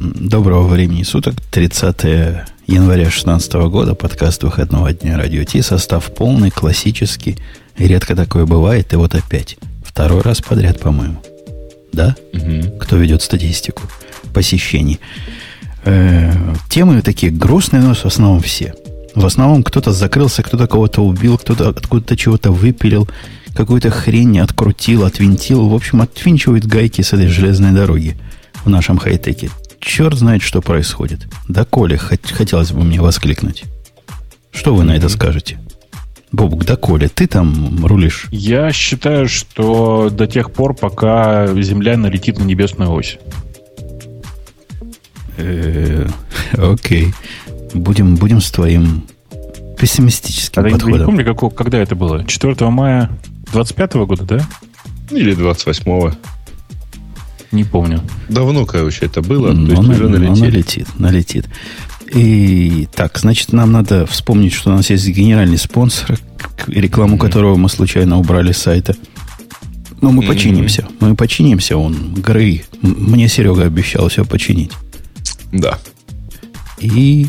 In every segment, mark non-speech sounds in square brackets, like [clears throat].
Доброго времени суток, 30 января 2016 года, подкаст выходного дня Радио Ти, состав полный, классический, редко такое бывает, и вот опять, второй раз подряд, по-моему. Да? Угу. Кто ведет статистику посещений. Э, темы такие грустные, но в основном все. В основном кто-то закрылся, кто-то кого-то убил, кто-то откуда-то чего-то выпилил, какую-то хрень открутил, отвинтил. В общем, отвинчивает гайки с этой железной дороги в нашем хай-теке черт знает, что происходит. Да, Коля, хот- хотелось бы мне воскликнуть. Что вы на это скажете? Бобук, да, Коля, ты там рулишь. Я считаю, что до тех пор, пока Земля налетит на небесную ось. Э, Окей. Будем, будем с твоим пессимистическим А я не подходом. помню, какого- когда это было. 4 мая 25 года, да? Или 28-го. Не помню. Давно, короче, это было. Но то есть на- уже но налетели. налетит, налетит. И так, значит, нам надо вспомнить, что у нас есть генеральный спонсор, рекламу которого мы случайно убрали с сайта. Но мы Мгм. починимся. Мы починимся. Он Грей. Мне Серега обещал все починить. Да. И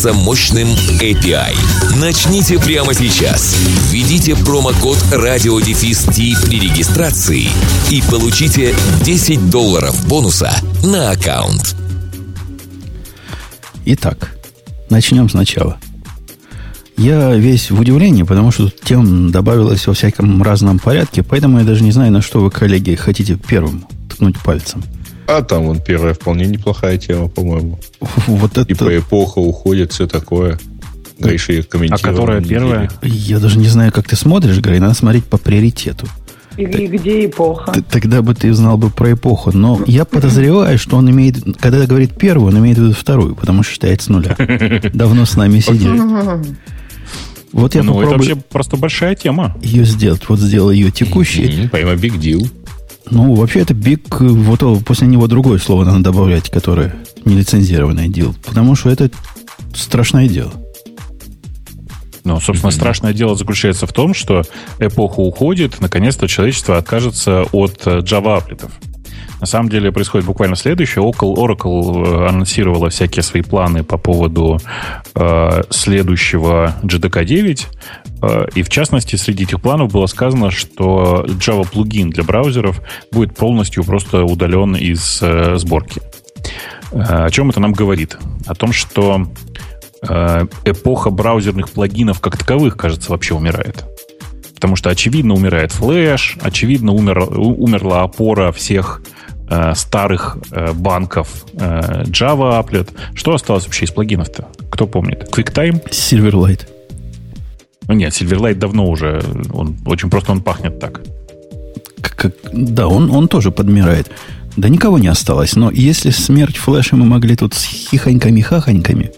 мощным API. Начните прямо сейчас. Введите промокод Ти при регистрации и получите 10 долларов бонуса на аккаунт. Итак, начнем сначала. Я весь в удивлении, потому что тем добавилось во всяком разном порядке, поэтому я даже не знаю, на что вы, коллеги, хотите первым ткнуть пальцем. А там вон первая вполне неплохая тема, по-моему. Вот это... Типа эпоха уходит, все такое. Гриша ее А комментировал. которая на первая? Я даже не знаю, как ты смотришь, Грей, надо смотреть по приоритету. И, и где эпоха? Т- Тогда бы ты знал бы про эпоху. Но я подозреваю, что он имеет... Когда говорит первую, он имеет в виду вторую, потому что считает с нуля. [laughs] Давно с нами сидит. Вот я ну, это попробую вообще просто большая тема. ее сделать. Вот сделал ее текущей. Мгм, Прямо big deal. Ну, вообще, это биг, э, вот после него другое слово надо добавлять, которое нелицензированное дело. Потому что это страшное дело. Ну, собственно, страшное дело заключается в том, что эпоха уходит, наконец-то человечество откажется от э, Java аплетов. На самом деле происходит буквально следующее. Oracle, Oracle э, анонсировала всякие свои планы по поводу э, следующего JDK 9. Э, и в частности, среди этих планов было сказано, что Java плагин для браузеров будет полностью просто удален из э, сборки. Э, О чем это нам говорит? О том, что э, эпоха браузерных плагинов как таковых, кажется, вообще умирает. Потому что, очевидно, умирает флеш, очевидно, умер, умерла опора всех э, старых э, банков э, Java Applet. Что осталось вообще из плагинов-то? Кто помнит? QuickTime? Silverlight. Ну нет, Silverlight давно уже, он очень просто он пахнет так. Как- да, он, он тоже подмирает. Да никого не осталось. Но если смерть флеша мы могли тут с хихоньками-хахоньками,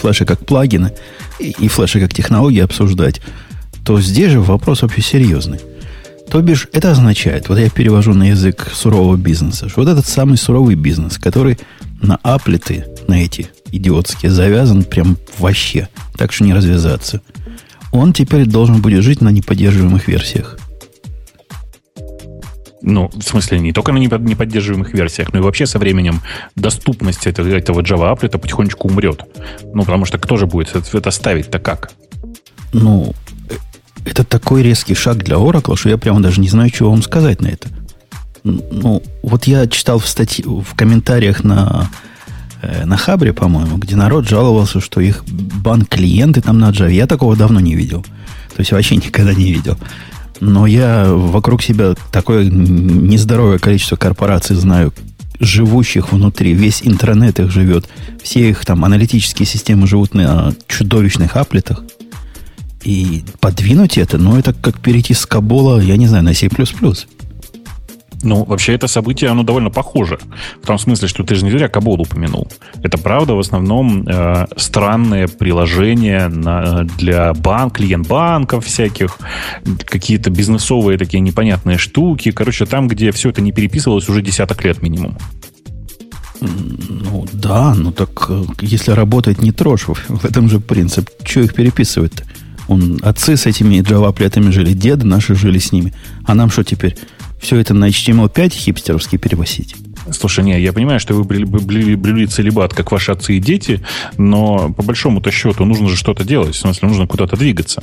флеши как плагины и, и флеши как технологии обсуждать, то здесь же вопрос вообще серьезный. То бишь, это означает, вот я перевожу на язык сурового бизнеса, что вот этот самый суровый бизнес, который на аплеты, на эти идиотские, завязан прям вообще, так что не развязаться, он теперь должен будет жить на неподдерживаемых версиях. Ну, в смысле, не только на непод- неподдерживаемых версиях, но и вообще со временем доступность этого, этого Java Applet потихонечку умрет. Ну, потому что кто же будет это, ставить-то как? Ну, это такой резкий шаг для Oracle, что я прямо даже не знаю, чего вам сказать на это. Ну, вот я читал в статье, в комментариях на, э, на Хабре, по-моему, где народ жаловался, что их банк-клиенты там на Java. Я такого давно не видел. То есть вообще [laughs] никогда не видел. Но я вокруг себя такое нездоровое количество корпораций знаю, живущих внутри, весь интернет их живет, все их там аналитические системы живут на чудовищных аплетах. И подвинуть это, ну, это как перейти с Кабола, я не знаю, на C++. Ну, вообще это событие, оно довольно похоже. В том смысле, что ты же не зря Кабол упомянул. Это правда в основном э, странные приложения на, для банк, клиент банков всяких, какие-то бизнесовые такие непонятные штуки. Короче, там, где все это не переписывалось уже десяток лет минимум. Ну да, ну так э, если работает, не трожь. [laughs] В этом же принцип. Что их переписывать-то? Он, отцы с этими Java-плетами жили, деды наши жили с ними. А нам что теперь? Все это на HTML5 хипстеровский перевозить? Слушай, не, я понимаю, что вы брели целебат, как ваши отцы и дети, но по большому-то счету нужно же что-то делать, в смысле, нужно куда-то двигаться.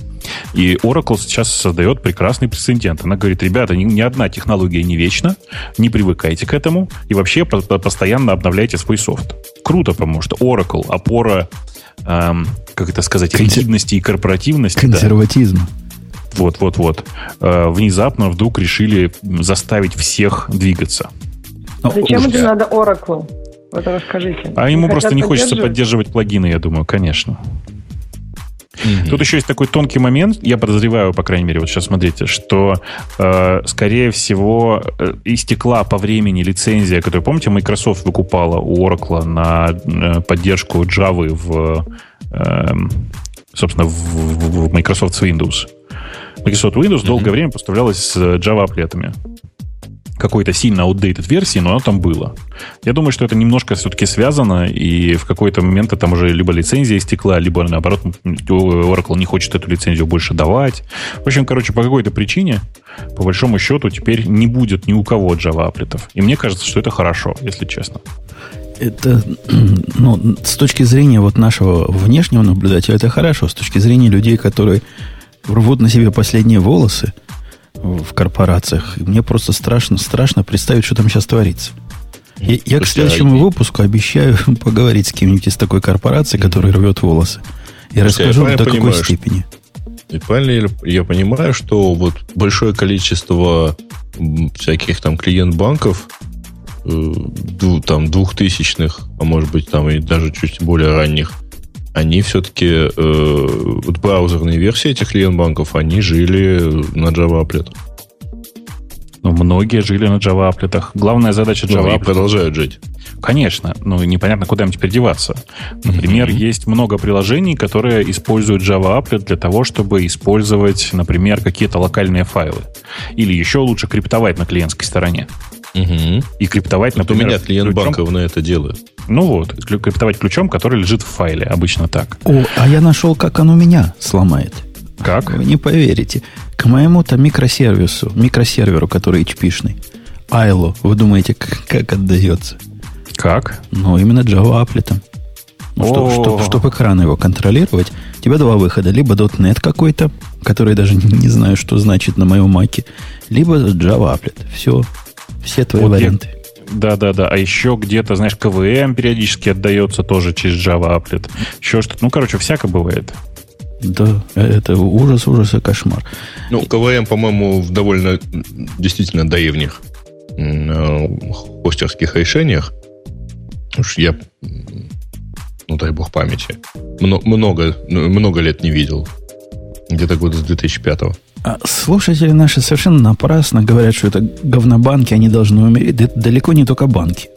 И Oracle сейчас создает прекрасный прецедент. Она говорит, ребята, ни, ни одна технология не вечна, не привыкайте к этому, и вообще по постоянно обновляйте свой софт. Круто, потому что Oracle, опора, эм, как это сказать, Консер... ригидности и корпоративности. Консерватизм. Да. Вот, вот, вот. Э, внезапно вдруг решили заставить всех двигаться. Ну, Зачем это надо Oracle? Вот расскажите. А ему просто не хочется поддерживать плагины, я думаю, конечно. Mm-hmm. Тут еще есть такой тонкий момент, я подозреваю, по крайней мере, вот сейчас смотрите, что, э, скорее всего, э, истекла по времени лицензия, которую, помните, Microsoft выкупала у Oracle на э, поддержку Java в, э, собственно, в, в Microsoft Windows. Microsoft Windows mm-hmm. долгое время поставлялась с Java-аплетами какой-то сильно outdated версии, но оно там было. Я думаю, что это немножко все-таки связано, и в какой-то момент там уже либо лицензия истекла, либо, наоборот, Oracle не хочет эту лицензию больше давать. В общем, короче, по какой-то причине, по большому счету, теперь не будет ни у кого Java аплетов. И мне кажется, что это хорошо, если честно. Это, [clears throat] ну, с точки зрения вот нашего внешнего наблюдателя, это хорошо. С точки зрения людей, которые рвут на себе последние волосы – в корпорациях. И мне просто страшно, страшно представить, что там сейчас творится. Я, я к следующему а выпуску обещаю [laughs] поговорить с кем-нибудь из такой корпорации, которая рвет волосы. И расскажу до какой понимаю, степени. И правильно я понимаю, что вот большое количество всяких там клиент-банков, э, там двухтысячных, а может быть там и даже чуть более ранних, они все-таки, э, вот браузерные версии этих клиент-банков, они жили на Java Applet. Ну, многие жили на Java Applet. Главная задача Java ну, и продолжают жить. Конечно, ну непонятно, куда им теперь деваться. Например, mm-hmm. есть много приложений, которые используют Java Applet для того, чтобы использовать, например, какие-то локальные файлы. Или еще лучше криптовать на клиентской стороне. Угу. И криптовать, вот например... у меня клиент ключом... банков на это делает. Ну вот, криптовать ключом, который лежит в файле, обычно так. О, а я нашел, как оно меня сломает. Как? Вы не поверите. К моему-то микросервису, микросерверу, который HP-шный, Айло, вы думаете, как, как отдается? Как? Ну, именно Java Applet. Ну, что, что, чтобы экран его контролировать, у тебя два выхода. Либо .NET какой-то, который даже не знаю, что значит на моем маке, либо Java Applet. Все, все твои вот варианты. Да, да, да. А еще где-то, знаешь, КВМ периодически отдается тоже через Java Applet. Еще что-то. Ну, короче, всяко бывает. Да, это ужас, ужас и кошмар. Ну, КВМ, по-моему, в довольно действительно древних э, хостерских решениях. Уж я, ну дай бог памяти, много, много лет не видел. Где-то года с 2005 -го. А слушатели наши совершенно напрасно говорят, что это говнобанки, они должны умереть. Это далеко не только банки.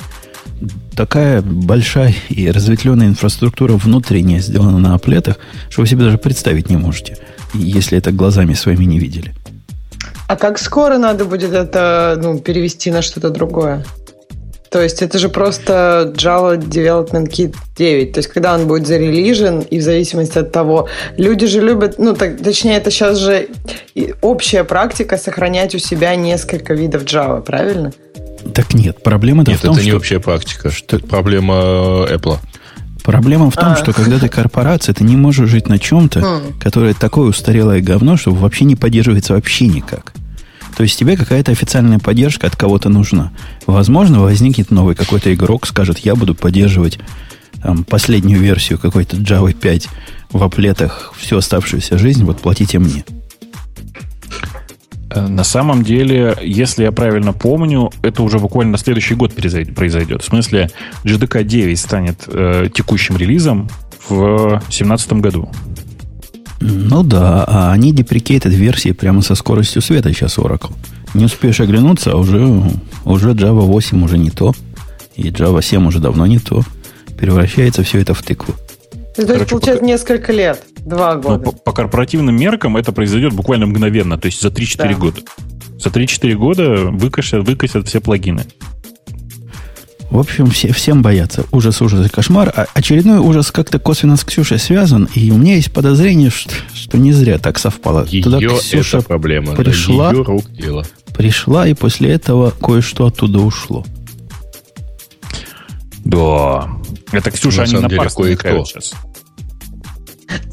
Такая большая и разветвленная инфраструктура внутренняя сделана на оплетах, что вы себе даже представить не можете, если это глазами своими не видели. А как скоро надо будет это ну, перевести на что-то другое? То есть это же просто Java Development Kit 9. То есть когда он будет зарелижен, и в зависимости от того, люди же любят, ну, так, точнее, это сейчас же общая практика сохранять у себя несколько видов Java, правильно? Так нет, проблема нет, в том, это не общая практика, что это проблема Apple. Проблема в том, а. что когда ты корпорация, ты не можешь жить на чем-то, mm. которое такое устарелое говно, что вообще не поддерживается вообще никак. То есть тебе какая-то официальная поддержка от кого-то нужна. Возможно, возникнет новый какой-то игрок, скажет, я буду поддерживать там, последнюю версию какой-то Java 5 в аплетах всю оставшуюся жизнь, вот платите мне. Э, на самом деле, если я правильно помню, это уже буквально на следующий год произойдет. В смысле, GDK 9 станет э, текущим релизом в 2017 году. Ну да, а они деприкейтед версии прямо со скоростью света сейчас Oracle. Не успеешь оглянуться, а уже Уже Java 8 уже не то. И Java 7 уже давно не то. Превращается все это в тыкву. То есть, получается, пока... несколько лет, два ну, года. Но по, по корпоративным меркам это произойдет буквально мгновенно, то есть за 3-4 да. года. За 3-4 года выкосят, выкосят все плагины. В общем, все, всем боятся. Ужас, ужас и кошмар. А очередной ужас как-то косвенно с Ксюшей связан. И у меня есть подозрение, что, что не зря так совпало. Ее Туда Ксюша это проблема. Пришла, ее рук дело. пришла, и после этого кое-что оттуда ушло. Да. Это Ксюша, на они на кое-кто. сейчас.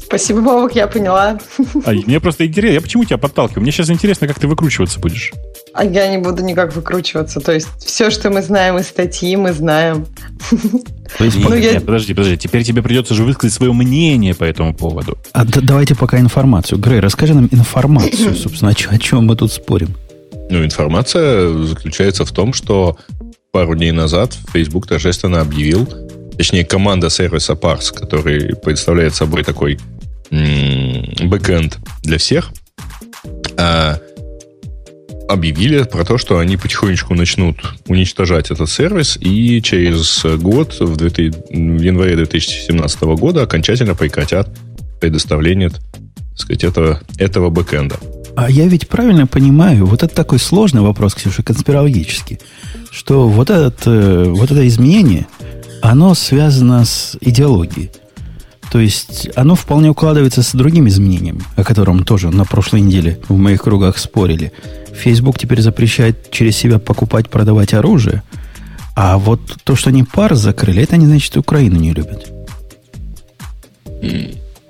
Спасибо, Бобок, я поняла. А, мне просто интересно, я почему тебя подталкиваю? Мне сейчас интересно, как ты выкручиваться будешь. А я не буду никак выкручиваться. То есть все, что мы знаем из статьи, мы знаем. То есть, [laughs] ну, я... Нет, подожди, подожди. Теперь тебе придется же высказать свое мнение по этому поводу. А да, давайте пока информацию. Грей, расскажи нам информацию, собственно, о, о чем мы тут спорим. Ну, информация заключается в том, что пару дней назад Facebook торжественно объявил, точнее, команда сервиса Parse, который представляет собой такой бэкэнд для всех, а, объявили про то, что они потихонечку начнут уничтожать этот сервис и через год, в, 2000, в январе 2017 года, окончательно прекратят предоставление так сказать, этого, этого бэкэнда. А я ведь правильно понимаю, вот это такой сложный вопрос, Ксюша, конспирологический, что вот, этот, э, вот это изменение, оно связано с идеологией. То есть оно вполне укладывается с другими изменениями, о котором тоже на прошлой неделе в моих кругах спорили. Facebook теперь запрещает через себя покупать, продавать оружие, а вот то, что они пар закрыли, это не значит, что Украину не любят.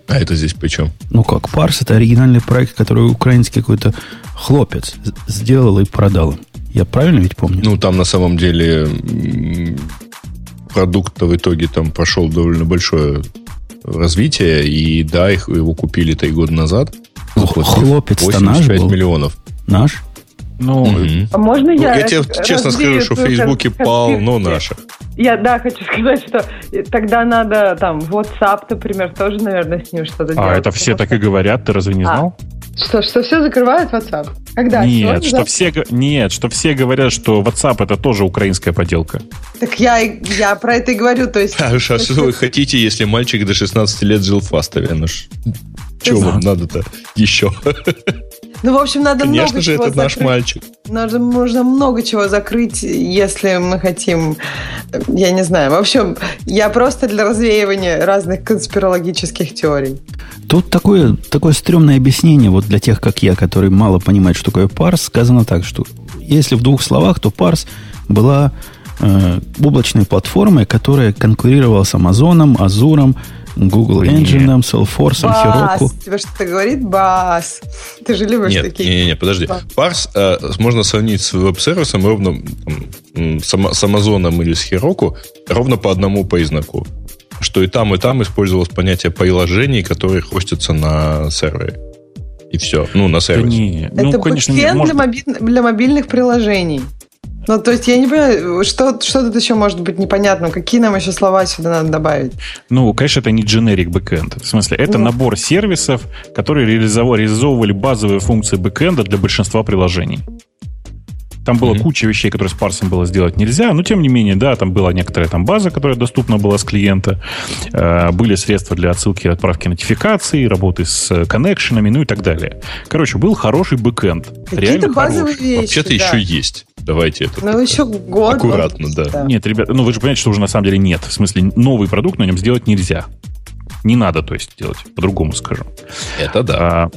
А это здесь при чем? Ну как, Парс это оригинальный проект, который украинский какой-то хлопец сделал и продал им. Я правильно ведь помню? Ну, там на самом деле продукт в итоге там прошел довольно большое развития, и да, их, его купили три года назад. Хлопец-то наш был. миллионов. Наш? Ну, угу. а можно я... Я тебе честно скажу, что в Фейсбуке полно наших. Я, да, хочу сказать, что тогда надо там WhatsApp, например, тоже, наверное, с ним что-то а, делать. А это все так и говорят, ты разве не а. знал? А, что, что все закрывают WhatsApp? Когда? Нет, что все, нет, что все говорят, что WhatsApp это тоже украинская поделка. Так я, я про это и говорю, то есть... [laughs] А, а что вы хотите, если мальчик до 16 лет жил в Фастове? Ну, чего вам надо-то еще? [laughs] Ну, в общем, надо Конечно много же, чего это закрыть. наш мальчик. Надо, можно много чего закрыть, если мы хотим, я не знаю. В общем, я просто для развеивания разных конспирологических теорий. Тут такое, такое стрёмное объяснение вот для тех, как я, которые мало понимают, что такое парс, сказано так, что если в двух словах, то парс была э, облачной платформой, которая конкурировала с Амазоном, Азуром, Google Engine, Salesforce, Heroku. Тебе что-то говорит Бас? Ты же любишь нет, такие... Не, не, не, подожди. Бас. Парс э, можно сравнить с веб-сервисом ровно там, с, с Amazon или с Heroku ровно по одному признаку. Что и там, и там использовалось понятие приложений, которые хостятся на сервере. И все. Ну, на сервисе. Да не, ну, Это конечно, может... для, моби... для мобильных приложений. Ну, то есть я не понимаю, что, что тут еще может быть непонятным? Какие нам еще слова сюда надо добавить? Ну, конечно, это не generic backend. В смысле, это ну. набор сервисов, которые реализовали, реализовывали базовые функции бэкэнда для большинства приложений. Там была mm-hmm. куча вещей, которые с парсом было сделать нельзя, но тем не менее, да, там была некоторая там база, которая доступна была с клиента, э, были средства для отсылки и отправки нотификаций, работы с коннекшенами, ну и так далее. Короче, был хороший бэкэнд. Какие-то базовые хороший. вещи, Вообще-то да. еще есть. Давайте это. Ну, еще год. Аккуратно, да. да. Нет, ребята, ну вы же понимаете, что уже на самом деле нет. В смысле, новый продукт на нем сделать нельзя. Не надо, то есть, делать, по-другому скажу. Это да. А,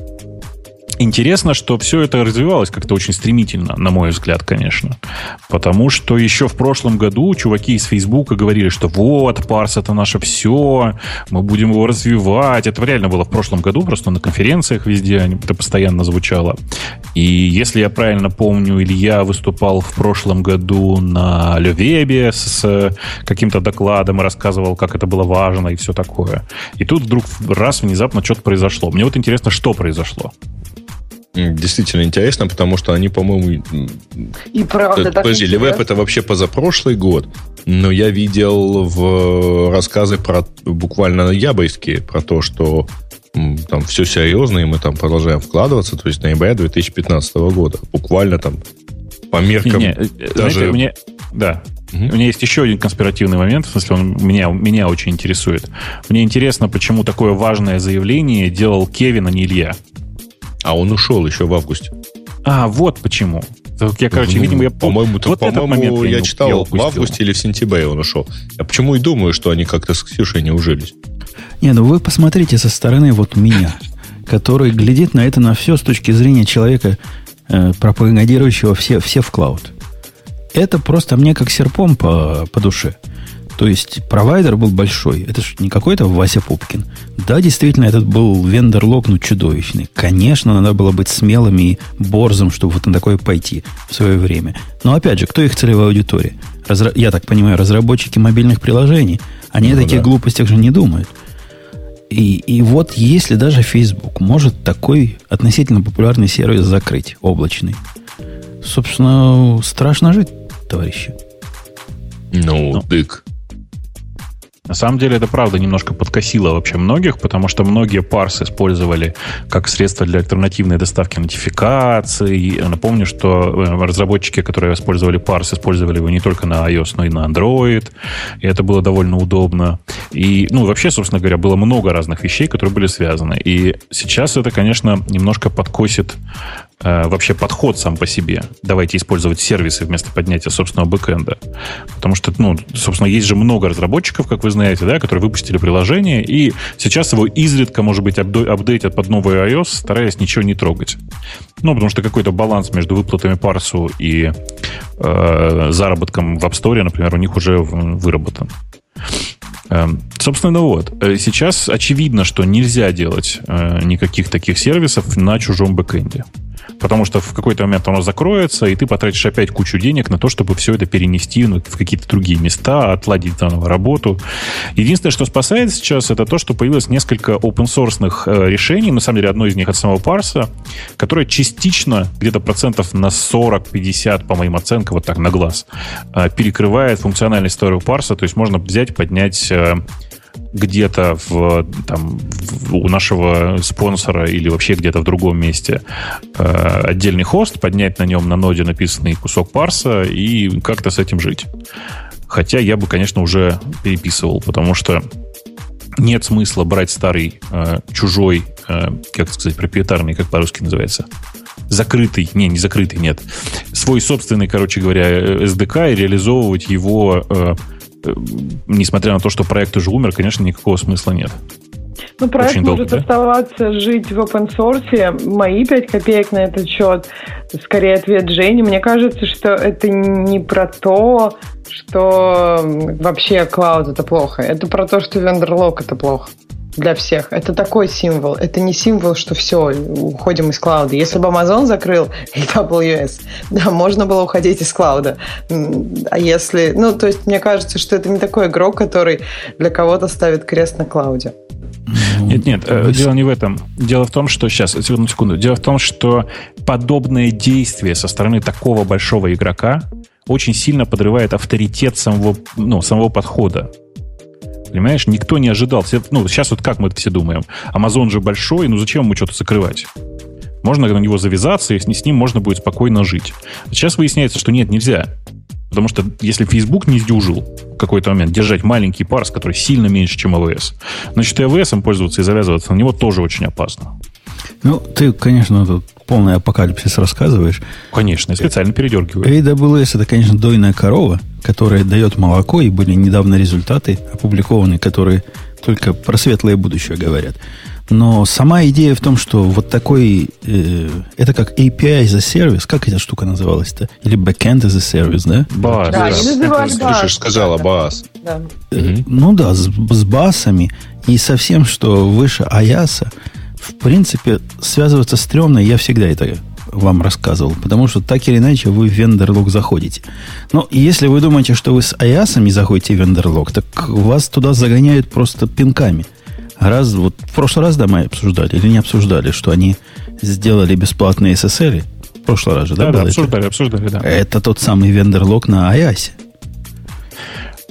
Интересно, что все это развивалось как-то очень стремительно, на мой взгляд, конечно. Потому что еще в прошлом году чуваки из Фейсбука говорили, что вот, парс это наше все, мы будем его развивать. Это реально было в прошлом году, просто на конференциях везде это постоянно звучало. И если я правильно помню, Илья выступал в прошлом году на Левебе с каким-то докладом и рассказывал, как это было важно и все такое. И тут вдруг раз внезапно что-то произошло. Мне вот интересно, что произошло. Действительно интересно, потому что они, по-моему... И правда, это, Подожди, Левеп это вообще позапрошлый год, но я видел в рассказы про буквально ябойские, про то, что там все серьезно, и мы там продолжаем вкладываться, то есть ноября 2015 года. Буквально там По меркам Не, не, э, даже... Знаете, мне, да, Угу. У меня есть еще один конспиративный момент, в смысле, он меня, меня очень интересует. Мне интересно, почему такое важное заявление делал Кевин, а не Илья. А он ушел еще в августе. А, вот почему. Я, короче, ну, видимо, я... По-моему, вот по-моему я, я читал, я в августе или в сентябре он ушел. Я почему и думаю, что они как-то с Ксюшей не ужились. Не, ну вы посмотрите со стороны вот меня, который глядит на это на все с точки зрения человека, э, пропагандирующего все, все в клауд. Это просто мне как серпом по, по душе. То есть провайдер был большой. Это же не какой-то Вася Пупкин. Да, действительно, этот был вендор-лог, ну, чудовищный. Конечно, надо было быть смелым и борзым, чтобы вот на такое пойти в свое время. Но, опять же, кто их целевая аудитория? Разра... Я так понимаю, разработчики мобильных приложений. Они ну, о таких да. глупостях же не думают. И, и вот если даже Facebook может такой относительно популярный сервис закрыть, облачный, собственно, страшно жить, товарищи. Ну, ну. дык. На самом деле это правда немножко подкосило вообще многих, потому что многие парсы использовали как средство для альтернативной доставки нотификаций. Напомню, что э, разработчики, которые использовали парс, использовали его не только на iOS, но и на Android. И это было довольно удобно. И, ну, вообще, собственно говоря, было много разных вещей, которые были связаны. И сейчас это, конечно, немножко подкосит вообще подход сам по себе. Давайте использовать сервисы вместо поднятия собственного бэкэнда. Потому что, ну, собственно, есть же много разработчиков, как вы знаете, да, которые выпустили приложение, и сейчас его изредка, может быть, апдейтят под новый iOS, стараясь ничего не трогать. Ну, потому что какой-то баланс между выплатами парсу и э, заработком в App Store, например, у них уже выработан. Э, собственно, ну вот. Э, сейчас очевидно, что нельзя делать э, никаких таких сервисов на чужом бэкэнде. Потому что в какой-то момент оно закроется, и ты потратишь опять кучу денег на то, чтобы все это перенести ну, в какие-то другие места, отладить заново работу. Единственное, что спасает сейчас, это то, что появилось несколько open-source э, решений, на самом деле одно из них от самого парса, которое частично, где-то процентов на 40-50, по моим оценкам, вот так на глаз, э, перекрывает функциональность старого парса, то есть можно взять, поднять э, где-то в, там, у нашего спонсора или вообще где-то в другом месте э, отдельный хост, поднять на нем на ноде написанный кусок парса и как-то с этим жить. Хотя я бы, конечно, уже переписывал, потому что нет смысла брать старый, э, чужой, э, как сказать, проприетарный, как по-русски называется, закрытый, не, не закрытый, нет, свой собственный, короче говоря, SDK и реализовывать его несмотря на то, что проект уже умер, конечно, никакого смысла нет. Ну, проект Очень может да? оставаться жить в open source. Мои пять копеек на этот счет, скорее ответ Жени. Мне кажется, что это не про то, что вообще клауд это плохо. Это про то, что вендерлок это плохо для всех. Это такой символ. Это не символ, что все, уходим из клауда. Если бы Amazon закрыл [laughs] AWS, да, можно было уходить из клауда. А если... Ну, то есть, мне кажется, что это не такой игрок, который для кого-то ставит крест на клауде. Нет, нет, э, дело не в этом. Дело в том, что сейчас, секунду, секунду. Дело в том, что подобное действие со стороны такого большого игрока очень сильно подрывает авторитет самого, ну, самого подхода. Понимаешь, никто не ожидал. Все, ну, сейчас вот как мы это все думаем? Амазон же большой, ну зачем ему что-то закрывать? Можно на него завязаться, и с ним можно будет спокойно жить. Сейчас выясняется, что нет, нельзя. Потому что если Facebook не сдюжил в какой-то момент держать маленький парс, который сильно меньше, чем АВС, значит и АВС пользоваться и завязываться на него тоже очень опасно. Ну, ты, конечно, тут полный апокалипсис рассказываешь. Конечно, я специально передергиваю. AWS это, конечно, дойная корова, которая дает молоко, и были недавно результаты опубликованы, которые только про светлое будущее говорят. Но сама идея в том, что вот такой, э, это как API за сервис, как эта штука называлась-то? Или backend as a service, да? BAS. Да, да. Ксюша сказала BAS. Да. Э, ну да, с, с басами и совсем, что выше Аяса, в принципе, связываться стрёмно, я всегда это вам рассказывал, потому что так или иначе вы в вендерлог заходите. Но если вы думаете, что вы с аясами заходите в вендерлог, так вас туда загоняют просто пинками. Раз, вот в прошлый раз, да, мы обсуждали или не обсуждали, что они сделали бесплатные SSL? В прошлый раз же, да? Да, да обсуждали, это? обсуждали, да. Это тот самый вендерлог на аясе.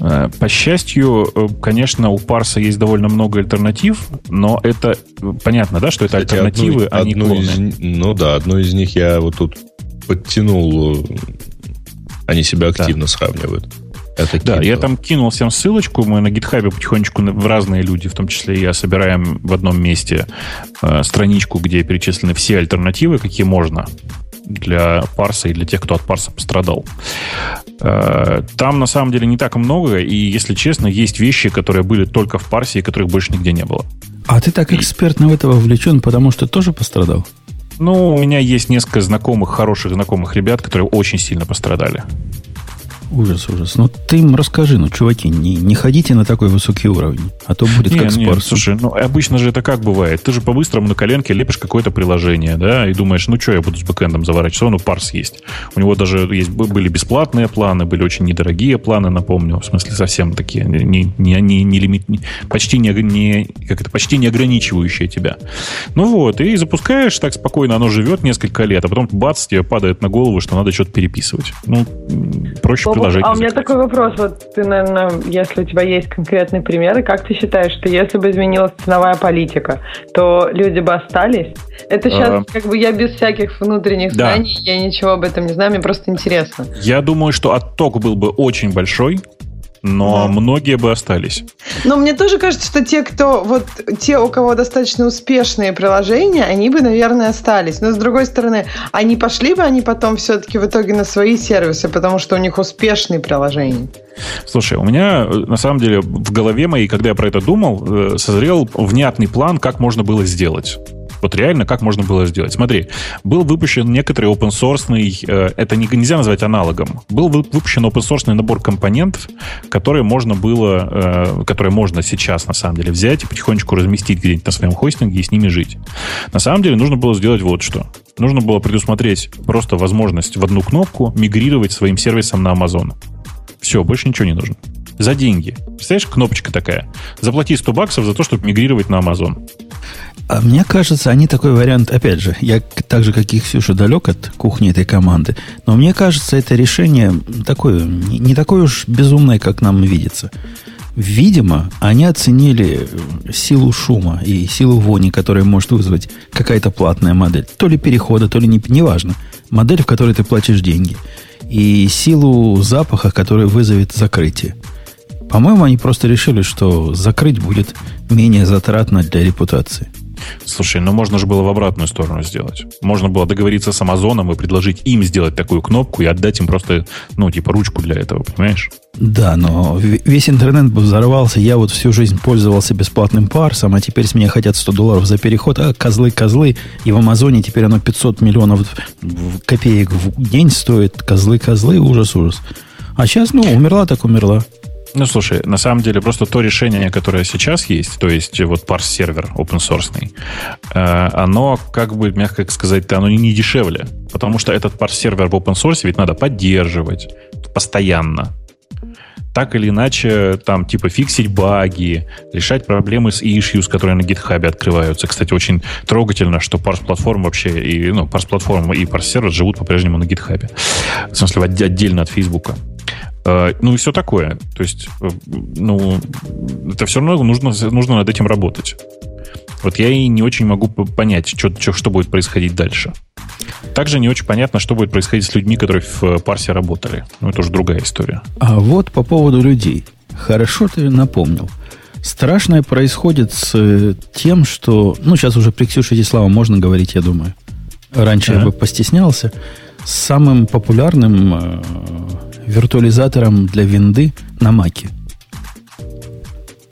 Э, по счастью, э, конечно, у Парса есть довольно много альтернатив, но это понятно, да, что это альтернативы, одну, а не клоны. Из, ну да, одну из них я вот тут подтянул Они себя активно да. сравнивают. Это да, я там кинул всем ссылочку. Мы на гитхабе потихонечку в разные люди, в том числе и я, собираем в одном месте э, страничку, где перечислены все альтернативы, какие можно для парса и для тех, кто от парса пострадал. Э, там на самом деле не так много, и, если честно, есть вещи, которые были только в парсе и которых больше нигде не было. А ты так экспертно в этого вовлечен, потому что тоже пострадал? Ну, у меня есть несколько знакомых, хороших знакомых ребят, которые очень сильно пострадали. Ужас, ужас. Ну, ты им расскажи, ну, чуваки, не, не ходите на такой высокий уровень, а то будет нет, как нет, с Слушай, ну, обычно же это как бывает? Ты же по-быстрому на коленке лепишь какое-то приложение, да, и думаешь, ну, что я буду с бэкэндом заворачиваться? Ну, парс есть. У него даже есть, были бесплатные планы, были очень недорогие планы, напомню, в смысле совсем такие, не, не, не, не лимит, не, почти не, не, как это, почти не ограничивающие тебя. Ну вот, и запускаешь так спокойно, оно живет несколько лет, а потом бац, тебе падает на голову, что надо что-то переписывать. Ну, проще предложить. А у меня такой вопрос. Вот ты, наверное, если у тебя есть конкретные примеры, как ты считаешь, что если бы изменилась ценовая политика, то люди бы остались? Это сейчас а... как бы я без всяких внутренних знаний, я ничего об этом не знаю, мне просто интересно. Я думаю, что отток был бы очень большой, но да. многие бы остались. Но мне тоже кажется, что те, кто вот те, у кого достаточно успешные приложения, они бы, наверное, остались. Но с другой стороны, они пошли бы они потом все-таки в итоге на свои сервисы, потому что у них успешные приложения. Слушай, у меня на самом деле в голове моей, когда я про это думал, э, созрел внятный план, как можно было сделать. Вот реально, как можно было сделать? Смотри, был выпущен некоторый open source, э, это не, нельзя назвать аналогом, был выпущен open source набор компонентов, которые можно было, э, которые можно сейчас на самом деле взять и потихонечку разместить где-нибудь на своем хостинге и с ними жить. На самом деле нужно было сделать вот что. Нужно было предусмотреть просто возможность в одну кнопку мигрировать своим сервисом на Amazon. Все, больше ничего не нужно. За деньги. Представляешь, кнопочка такая. Заплати 100 баксов за то, чтобы мигрировать на Amazon. А мне кажется, они такой вариант, опять же, я так же, как и Ксюша, далек от кухни этой команды, но мне кажется, это решение такое, не такое уж безумное, как нам видится. Видимо, они оценили силу шума и силу вони, которую может вызвать какая-то платная модель. То ли перехода, то ли не, неважно. Модель, в которой ты платишь деньги. И силу запаха, который вызовет закрытие. По-моему, они просто решили, что закрыть будет менее затратно для репутации. Слушай, ну можно же было в обратную сторону сделать. Можно было договориться с Амазоном и предложить им сделать такую кнопку и отдать им просто, ну, типа, ручку для этого, понимаешь? Да, но весь интернет бы взорвался. Я вот всю жизнь пользовался бесплатным парсом, а теперь с меня хотят 100 долларов за переход. А козлы, козлы. И в Амазоне теперь оно 500 миллионов копеек в день стоит. Козлы, козлы. Ужас, ужас. А сейчас, ну, умерла так умерла. Ну, слушай, на самом деле просто то решение, которое сейчас есть, то есть вот парс-сервер open source, э, оно, как бы, мягко сказать, оно не дешевле. Потому что этот парс-сервер в open source ведь надо поддерживать постоянно. Так или иначе, там, типа, фиксить баги, решать проблемы с issues, которые на GitHub открываются. Кстати, очень трогательно, что парс-платформа вообще, и, ну, парс-платформа и парс-сервер живут по-прежнему на GitHub. В смысле, отдельно от Фейсбука. Э, ну и все такое. То есть, э, ну, это все равно нужно, нужно над этим работать. Вот я и не очень могу понять, что, что, что будет происходить дальше. Также не очень понятно, что будет происходить с людьми, которые в э, парсе работали. Ну, это уже другая история. А вот по поводу людей. Хорошо ты напомнил. Страшное происходит с тем, что... Ну, сейчас уже при Ксюше эти слова можно говорить, я думаю. Раньше а? я бы постеснялся. Самым популярным виртуализатором для винды на Маке.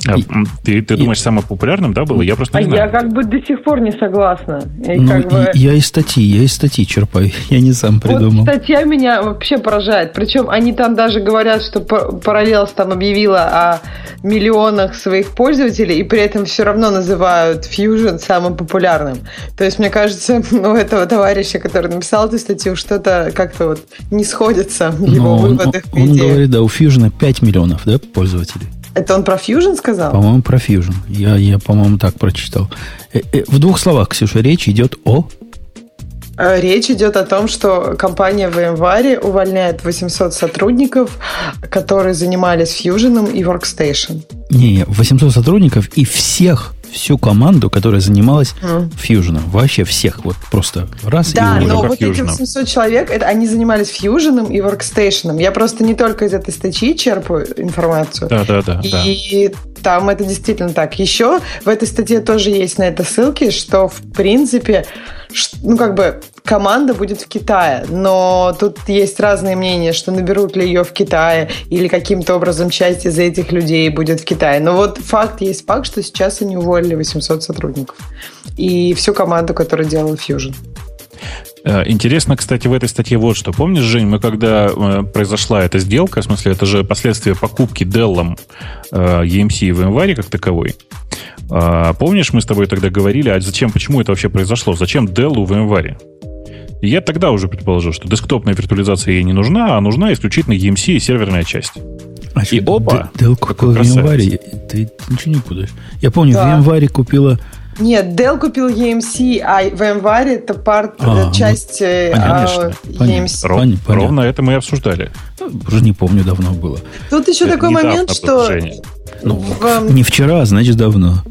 А, и, ты ты и, думаешь, самым популярным, да, было? Я просто не а знаю. Я как бы до сих пор не согласна. И ну, как бы... я из статьи, я из статьи черпаю. [laughs] Я не сам придумал. Вот статья меня вообще поражает. Причем они там даже говорят, что Parallels там объявила о миллионах своих пользователей, и при этом все равно называют Fusion самым популярным. То есть, мне кажется, [laughs] у этого товарища, который написал эту статью, что-то как-то вот не сходится в его Но выводах. Он, он говорит, да, у Fusion 5 миллионов да, пользователей. Это он про Fusion сказал? По-моему, про Fusion. Я, я по-моему, так прочитал. Э, э, в двух словах, Ксюша, речь идет о... Э, речь идет о том, что компания в январе увольняет 800 сотрудников, которые занимались Fusion и Workstation. Не, 800 сотрудников и всех всю команду, которая занималась mm. Fusion. Вообще всех. Вот просто раз да, и но вот эти 800 человек, это, они занимались Fusion и Workstation. Я просто не только из этой статьи черпаю информацию. Да, да, да. И да. там это действительно так. Еще в этой статье тоже есть на это ссылки, что в принципе ну, как бы команда будет в Китае, но тут есть разные мнения, что наберут ли ее в Китае или каким-то образом часть из этих людей будет в Китае. Но вот факт есть факт, что сейчас они уволили 800 сотрудников. И всю команду, которая делала Fusion. Э, интересно, кстати, в этой статье вот что. Помнишь, Жень, мы когда э, произошла эта сделка, в смысле, это же последствия покупки Dell э, EMC в январе как таковой, а, помнишь, мы с тобой тогда говорили, а зачем, почему это вообще произошло? Зачем Dell в январе? И я тогда уже предположил, что десктопная виртуализация ей не нужна, а нужна исключительно EMC и серверная часть. А и что, оба. Dell купила в январе. Ты ничего не путаешь. Я помню, да. в январе купила... Нет, Dell купил EMC, а в январе это парт, а, часть вот, конечно, а, EMC. Ров, понятно. Ровно это мы и обсуждали. Уже не помню, давно было. Тут еще это такой момент, что... Ну, в... Не вчера, а значит давно.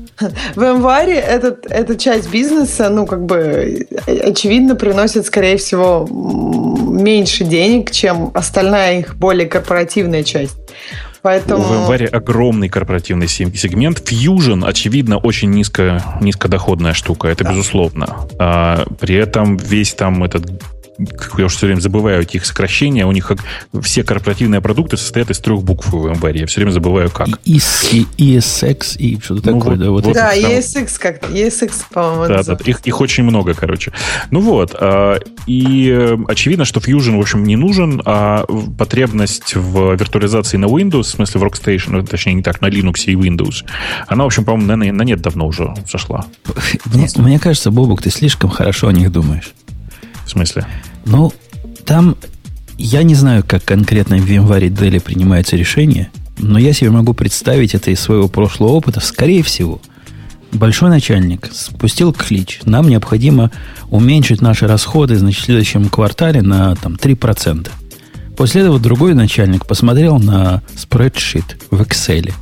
В январе этот, эта часть бизнеса, ну, как бы, очевидно, приносит, скорее всего, меньше денег, чем остальная их более корпоративная часть. Поэтому... В январе огромный корпоративный сегмент. Fusion, очевидно, очень низко, низкодоходная штука, это да. безусловно. А, при этом весь там этот я уже все время забываю эти их сокращения, у них все корпоративные продукты состоят из трех букв в январе. Я все время забываю как. И, и, ESX и что-то ну, такое, вот, да? Вот да, там... ESX как-то, ESX, по-моему. Да, да, их, их очень много, короче. Ну вот, а, и э, очевидно, что Fusion, в общем, не нужен, а потребность в виртуализации на Windows, в смысле в Workstation, ну, точнее, не так, на Linux и Windows, она, в общем, по-моему, на, на нет давно уже сошла. Мне, мне кажется, Бобук, ты слишком хорошо о них думаешь. В смысле? Ну, там я не знаю, как конкретно в январе Дели принимается решение, но я себе могу представить это из своего прошлого опыта. Скорее всего, большой начальник спустил клич. Нам необходимо уменьшить наши расходы значит, в следующем квартале на там, 3%. После этого другой начальник посмотрел на спредшит в Excel,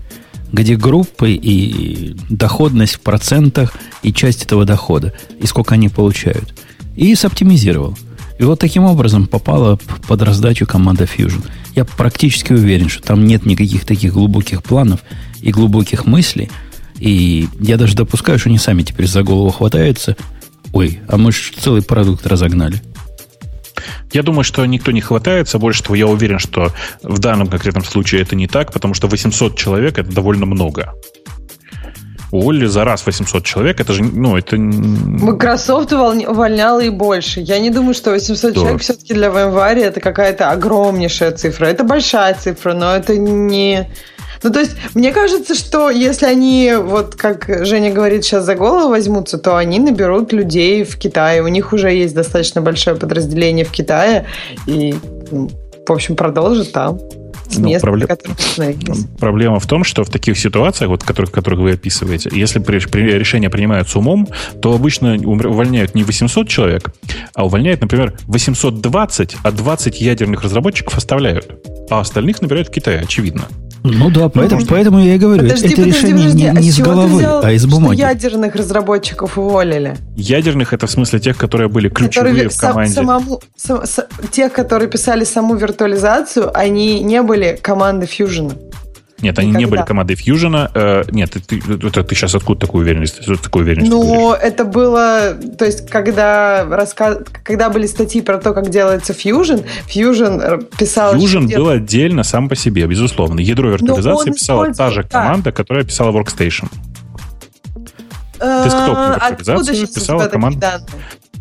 где группы и доходность в процентах и часть этого дохода, и сколько они получают. И соптимизировал. И вот таким образом попала под раздачу команда Fusion. Я практически уверен, что там нет никаких таких глубоких планов и глубоких мыслей. И я даже допускаю, что они сами теперь за голову хватаются. Ой, а мы же целый продукт разогнали. Я думаю, что никто не хватается. Больше того, я уверен, что в данном конкретном случае это не так, потому что 800 человек это довольно много уволили за раз 800 человек. Это же, ну, это... Microsoft увольняла и больше. Я не думаю, что 800 да. человек все-таки для января это какая-то огромнейшая цифра. Это большая цифра, но это не... Ну, то есть, мне кажется, что если они, вот как Женя говорит, сейчас за голову возьмутся, то они наберут людей в Китае. У них уже есть достаточно большое подразделение в Китае. И, ну, в общем, продолжат там с ну, места, проблем... Проблема в том, что в таких ситуациях, вот, которых, которых вы описываете, если при, при, решения принимаются умом, то обычно увольняют не 800 человек, а увольняют, например, 820, а 20 ядерных разработчиков оставляют. А остальных набирают в Китае, очевидно. Ну да, поэтому, ну, поэтому я и говорю, подожди, это подожди, решение подожди, не, не а с головы, взял, а из бумаги. Что ядерных разработчиков уволили? Ядерных это в смысле тех, которые были ключевые которые в команде. Самому, сам, сам, тех, которые писали саму виртуализацию, они не были командой Fusion. Нет, они Никогда. не были командой Fusion. Э, нет, ты, это, ты сейчас откуда такую уверенность? Такую уверенность ну, это было... То есть, когда, рассказ, когда были статьи про то, как делается Fusion, Fusion э, писал... Fusion был отдельно сам по себе, безусловно. Ядро виртуализации писала та же команда, да. которая писала Workstation. Десктопную э, виртуализацию писала команда...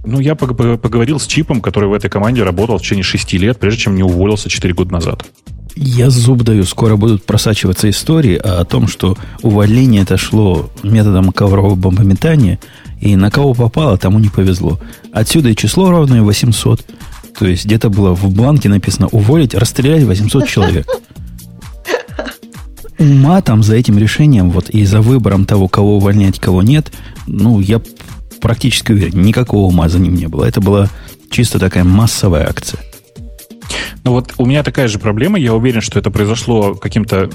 Ну, я поговорил с Чипом, который в этой команде работал в течение 6 лет, прежде чем не уволился 4 года назад. Я зуб даю, скоро будут просачиваться истории о том, что увольнение это шло методом коврового бомбометания, и на кого попало, тому не повезло. Отсюда и число равное 800. То есть где-то было в бланке написано уволить, расстрелять 800 человек. Ума там за этим решением, вот и за выбором того, кого увольнять, кого нет, ну, я практически уверен, никакого ума за ним не было. Это была чисто такая массовая акция. Ну вот у меня такая же проблема. Я уверен, что это произошло каким-то...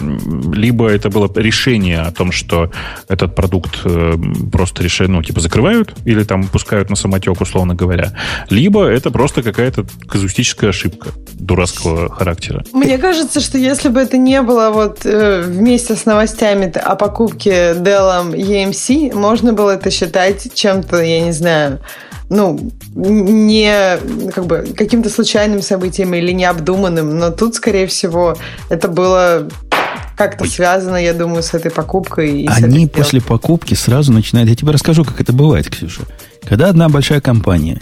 Либо это было решение о том, что этот продукт э, просто решение, ну, типа закрывают или там пускают на самотек, условно говоря. Либо это просто какая-то казуистическая ошибка дурацкого характера. Мне кажется, что если бы это не было вот э, вместе с новостями о покупке Dell EMC, можно было это считать чем-то, я не знаю, ну, не как бы каким-то случайным событием или необдуманным, но тут, скорее всего, это было как-то связано, я думаю, с этой покупкой. И Они после покупки сразу начинают... Я тебе расскажу, как это бывает, Ксюша. Когда одна большая компания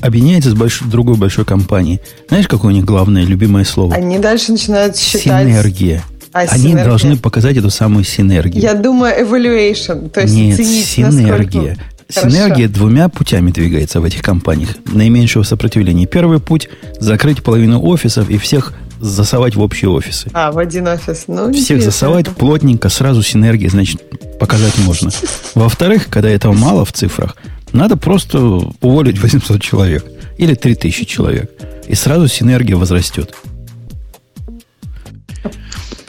объединяется с больш... другой большой компанией, знаешь, какое у них главное любимое слово? Они дальше начинают считать... Синергия. А, Они синергия. должны показать эту самую синергию. Я думаю, evaluation, то есть Нет, синергия. Насколько... Синергия двумя путями двигается в этих компаниях. Наименьшего сопротивления. Первый путь – закрыть половину офисов и всех засовать в общие офисы. А, в один офис. Ну, Всех засовать плотненько, сразу синергия, значит, показать можно. [laughs] Во-вторых, когда этого мало в цифрах, надо просто уволить 800 человек или 3000 человек. И сразу синергия возрастет.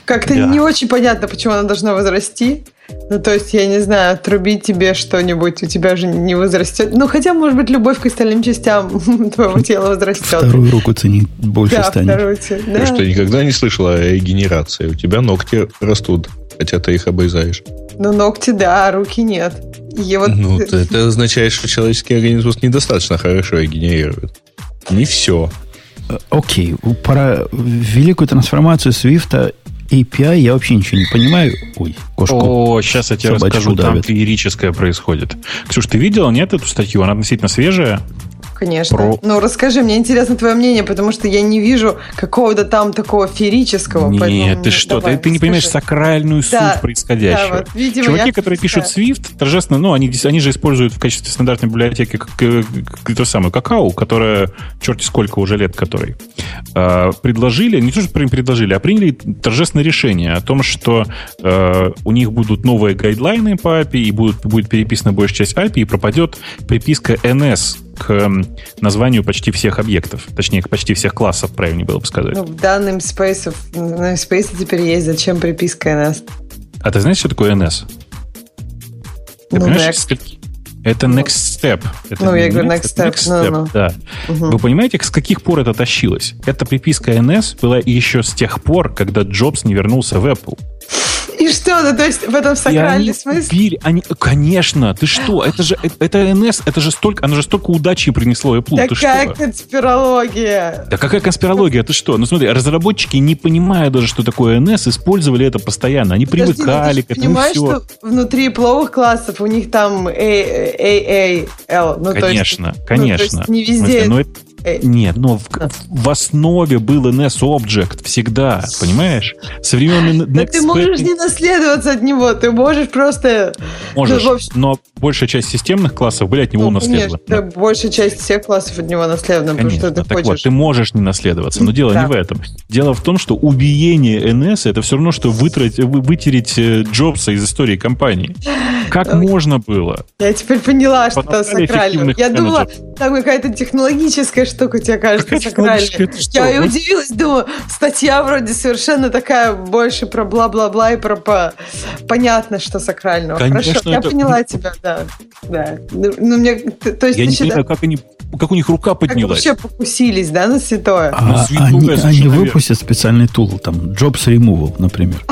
Как-то да. не очень понятно, почему она должна возрасти. Ну, то есть, я не знаю, отрубить тебе что-нибудь, у тебя же не возрастет. Ну, хотя, может быть, любовь к остальным частям [laughs] твоего тела возрастет. Вторую руку ценить больше да, станет. Вторую, да. Ты что, никогда не слышала о регенерации? У тебя ногти растут, хотя ты их обрезаешь. Ну, ногти, да, а руки нет. И вот... Ну, это означает, что человеческий организм недостаточно хорошо регенерирует. Не все. Э, окей, okay. про великую трансформацию Свифта API я вообще ничего не понимаю. Ой, кошку. О, сейчас я тебе расскажу, давит. там феерическое происходит. Ксюш, ты видела, нет, эту статью? Она относительно свежая конечно. Про... Ну, расскажи, мне интересно твое мнение, потому что я не вижу какого-то там такого ферического. Нет, ты что, давай, ты, ты не понимаешь сакральную да, суть происходящего. Да, вот, видимо, Чуваки, я... которые пишут Swift, торжественно, ну, они, они же используют в качестве стандартной библиотеки как, то самое какао, которая, черти сколько уже лет которой, э, предложили, не то, что предложили, а приняли торжественное решение о том, что э, у них будут новые гайдлайны по API, и будут, будет переписана большая часть API, и пропадет приписка NS к названию почти всех объектов. Точнее, к почти всех классов, правильнее было бы сказать. Ну, в данном Space, на Space теперь есть. Зачем приписка NS? А ты знаешь, что такое NS? Ты ну, понимаешь, скольки... Это ну. next step. Это ну, я говорю next step. Next step no, no. Да. Угу. Вы понимаете, с каких пор это тащилось? Эта приписка NS была еще с тех пор, когда Джобс не вернулся в Apple. И что? Ну, то есть в этом сакральный смысл? Били, они, конечно, ты что? Это же это NS, это же столько, оно же столько удачи принесло Apple. Какая ты конспирология? Да какая конспирология? Ты что? Ну смотри, разработчики, не понимая даже, что такое NS, использовали это постоянно. Они Подожди, ну, привыкали к этому. Понимаешь, все. что внутри пловых классов у них там AAL. Ну, конечно, есть, конечно. Ну, то есть не везде. Ну, это, Э, нет, но в, в основе был NS Object всегда, понимаешь? Со времен Next Ты можешь не наследоваться от него, ты можешь просто... Можешь, ну, общем... но большая часть системных классов были от него ну, наследованы. Конечно, большая часть всех классов от него наследована, потому что ты так хочешь. вот, ты можешь не наследоваться, но дело да. не в этом. Дело в том, что убиение NS это все равно, что вытрать, вытереть э, Джобса из истории компании. Как можно было? Я теперь поняла, что это сакрально. Я думала, там какая-то технологическая штука, тебе кажется, сакральная. Я и удивилась, думаю, статья вроде совершенно такая больше про бла-бла-бла и про по... понятно, что сакрального. Конечно, Хорошо, это... я поняла тебя, да. да. Ну, ну мне, то есть, я не понимаю, как они как у них рука поднялась. Как вообще покусились, да, на святое? А, ну, они, они выпустят специальный тул, там, Jobs Removal, например,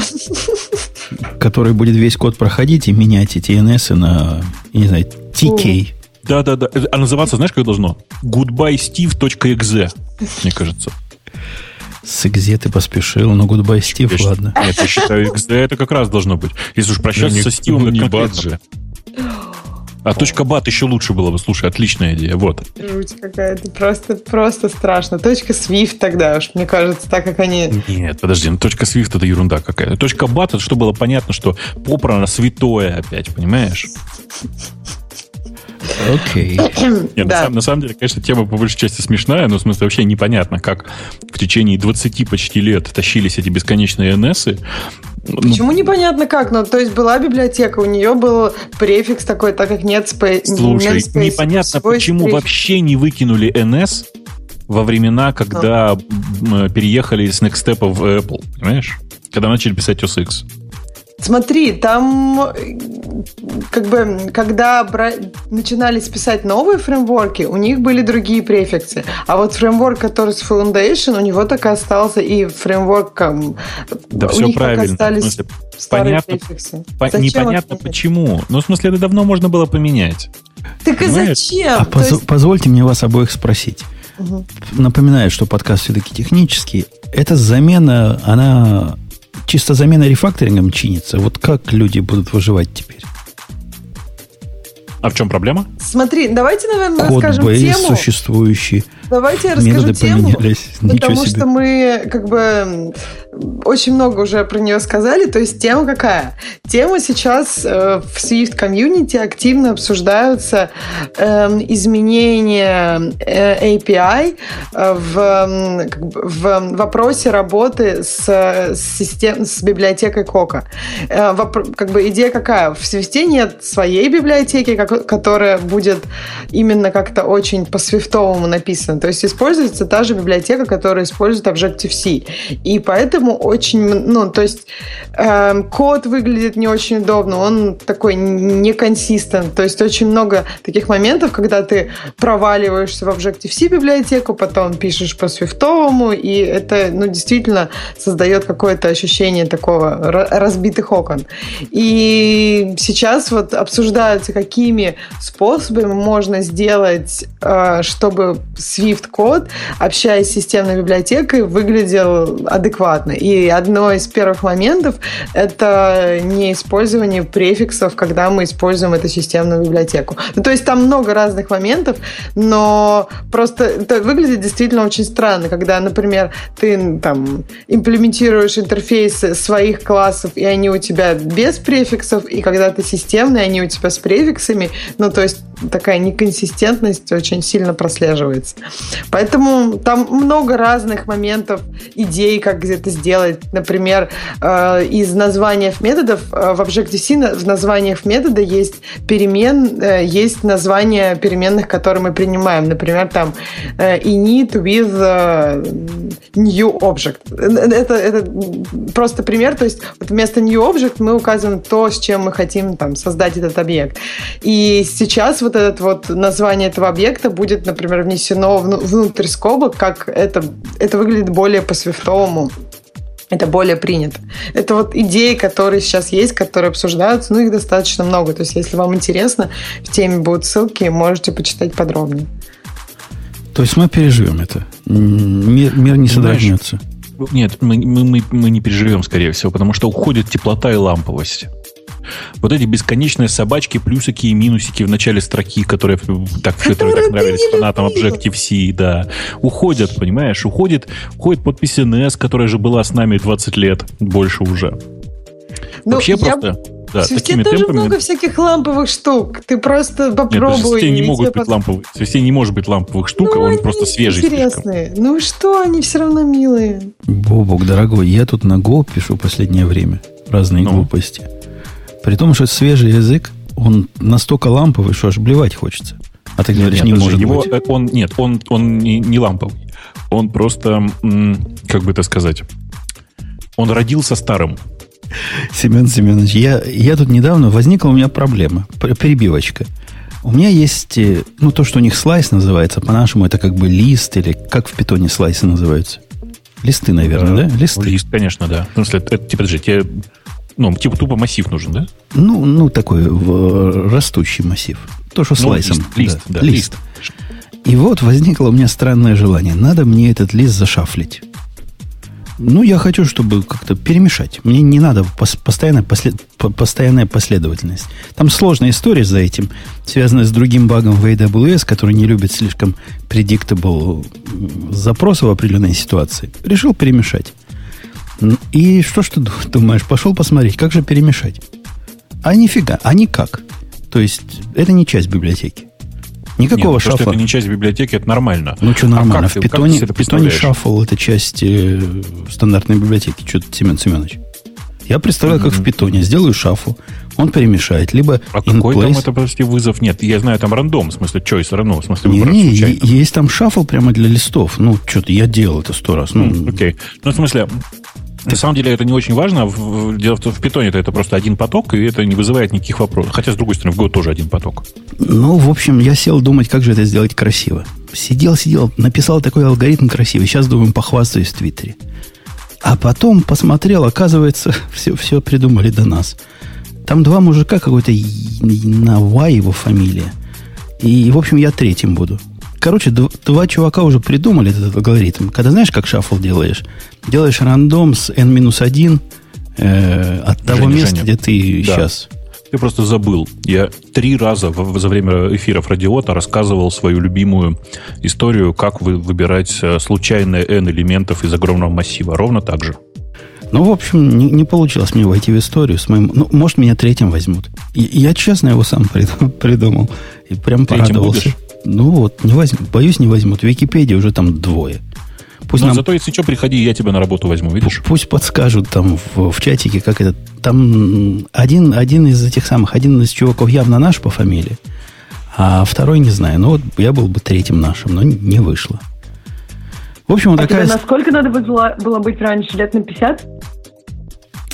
[laughs] который будет весь код проходить и менять эти NS на, не знаю, TK. Да-да-да. А называться, знаешь, как должно? goodbyesteve.exe, мне кажется. С экзе ты поспешил, но goodbye Steve, я ладно. Нет, я считаю, XD это как раз должно быть. Если уж прощаться со Стивом, не баджи. А точка бат еще лучше было бы. Слушай, отличная идея. Вот. Жуть какая-то. Просто, просто страшно. Точка Swift тогда уж, мне кажется, так как они... Нет, подожди, ну точка Swift это ерунда какая-то. Точка бат это что было понятно, что попра святое опять, понимаешь? Окей. [clears throat] Okay. Нет, да. на, на самом деле, конечно, тема по большей части смешная, но в смысле вообще непонятно, как в течение 20 почти лет тащились эти бесконечные NS. Ну, Почему непонятно как? Ну, то есть была библиотека, у нее был префикс такой, так как нет спей... Слушай, нет space, непонятно, почему space. вообще не выкинули NS во времена, когда м, переехали из Nextstep в Apple, понимаешь? Когда начали писать OS X. Смотри, там э, как бы, когда бра... начинались писать новые фреймворки, у них были другие префиксы. А вот фреймворк, который с Foundation, у него так и остался, и фреймворк м, Да, у все них так правильно. В остались смысле, старые понятно, префиксы. по- Зачем непонятно почему. Ну, в смысле, это давно можно было поменять. Так и Понимаешь? зачем? А поз- есть- позвольте мне вас обоих спросить. Мгм. Напоминаю, что подкаст все-таки технический. Эта замена, она чисто замена рефакторингом чинится. Вот как люди будут выживать теперь? А в чем проблема? Смотри, давайте, наверное, Код расскажем бейс тему. существующий, Давайте я расскажу методы тему. поменялись. [laughs] Ничего Потому себе. что мы как бы очень много уже про нее сказали. То есть тема какая? Тема сейчас э, в Swift комьюнити активно обсуждаются эм, изменения э, API э, в, м, как бы в вопросе работы с, с, систем, с библиотекой Кока. Э, вопр- как бы идея какая? В Swift нет своей библиотеки, как- которая будет именно как-то очень по-свифтовому написана. То есть используется та же библиотека, которая использует Objective-C. И поэтому очень, м- ну, то есть эм, код выглядит не очень удобно, он такой неконсистент. То есть очень много таких моментов, когда ты проваливаешься в Objective-C библиотеку, потом пишешь по-свифтовому, и это, ну, действительно создает какое-то ощущение такого ра- разбитых окон. И сейчас вот обсуждаются, какими способами можно сделать, э, чтобы Swift-код, общаясь с системной библиотекой, выглядел адекватно. И одно из первых моментов — это не использование префиксов, когда мы используем эту системную библиотеку. Ну, то есть там много разных моментов, но просто это выглядит действительно очень странно, когда, например, ты там имплементируешь интерфейсы своих классов, и они у тебя без префиксов, и когда ты системный, они у тебя с префиксами. Ну, то есть такая неконсистентность очень сильно прослеживается. Поэтому там много разных моментов, идей, как это сделать. Например, э, из названий методов э, в Objective-C в названиях метода есть перемен, э, есть названия переменных, которые мы принимаем. Например, там init with new object. Это, это просто пример. То есть вот вместо new object мы указываем то, с чем мы хотим там, создать этот объект. И сейчас вот это вот название этого объекта будет, например, внесено вну- внутрь скобок, как это, это выглядит более по-свифтовому. Это более принято. Это вот идеи, которые сейчас есть, которые обсуждаются, ну их достаточно много. То есть, если вам интересно, в теме будут ссылки, можете почитать подробнее. То есть мы переживем это. Мир, мир не содрогнется. Нет, мы, мы, мы, мы не переживем, скорее всего, потому что уходит теплота и ламповость. Вот эти бесконечные собачки, плюсики и минусики в начале строки, которые так, которые Которые так нравились фанатам. Objective-C, да. Уходят, понимаешь? Уходит, уходит подпись NS, которая же была с нами 20 лет, больше уже. Ну, Вообще я- просто, да, В Свифте такими тоже темпами... много всяких ламповых штук. Ты просто Нет, попробуй. в Свифте не могут быть под- ламповых. В Свифте не может быть ламповых штук, Ну, он они просто свежий слишком. интересные. Ну что, они все равно милые. Бобок, дорогой, я тут на Go пишу последнее время разные Ну. глупости. При том, что свежий язык, он настолько ламповый, что аж блевать хочется. А ты говоришь, Нет, не может его, быть. э, Он, нет, он, он не, не ламповый. Он просто, как бы это сказать, он родился старым. Семен Семенович, я, я тут недавно возникла у меня проблема, пр- перебивочка. У меня есть, э, ну, то, что у них слайс называется, по-нашему это как бы лист, или как в питоне слайсы называются? Листы, наверное, да? Листы. Лист, конечно, да. В смысле, это, типа, подожди, тебе, ну, типа тупо массив нужен, да? Ну, ну, такой в- растущий массив. То, что Ну, слайсом. лист, лист, да, лист. лист. И вот возникло у меня странное желание. Надо мне этот лист зашафлить. Ну, я хочу, чтобы как-то перемешать. Мне не надо пос- постоянная, послед- по- постоянная последовательность. Там сложная история за этим, связанная с другим багом в AWS, который не любит слишком predictable запросы в определенной ситуации. Решил перемешать. М, И что ж ты ду- думаешь? Пошел посмотреть, как же перемешать. А нифига, а никак. То есть, это не часть библиотеки. Никакого Нет, то, что шафла. это не часть библиотеки, это нормально. Ну, что А нормально. как в ты- как ты питоне, себе это в питоне шаффл это часть э, стандартной библиотеки. Что ты, Семен Семенович? Я представляю, как в питоне. Сделаю шафл. Он перемешает. Либо а какой place. там это, подожди, вызов? Нет, я знаю, там рандом, в смысле, choice, равно, в смысле, не, не, есть там шаффл прямо для листов. Ну, что-то я делал это сто раз. Ну, окей. Okay. Ну, в смысле, на самом деле это не очень важно. Дело в том, в питоне это просто один поток, и это не вызывает никаких вопросов. Хотя, с другой стороны, в Go тоже один поток. Ну, в общем, я сел думать, как же это сделать красиво. Сидел, сидел, написал такой алгоритм красивый. Сейчас, думаю, похвастаюсь в Твиттере. А потом посмотрел, оказывается, [laughs] все, все придумали до нас. Там два мужика какой-то на Y его фамилия. И, в общем, я третьим буду. Короче, два чувака уже придумали этот алгоритм. Когда знаешь, как шаффл делаешь? Делаешь рандом с n-1 э, от того Женя, места, Женя. где ты да. сейчас. Ты просто забыл. Я три раза в, за время эфиров Радиота рассказывал свою любимую историю, как вы выбирать э, случайные n элементов из огромного массива. Ровно так же. Ну, в общем, не, не получилось мне войти в историю с моим... Ну, может, меня третьим возьмут. Я, я честно его сам [laughs] придумал. И прям третьим порадовался. Будешь? Ну вот, не возьму, боюсь, не возьмут. В Википедии уже там двое. Пусть Но нам... зато, если что, приходи, я тебя на работу возьму, видишь? Пусть подскажут там в, в чатике, как это. Там один, один из этих самых, один из чуваков явно наш по фамилии, а второй не знаю. Ну вот я был бы третьим нашим, но не вышло. В общем, вот а такая... насколько надо было, было быть раньше? Лет на 50?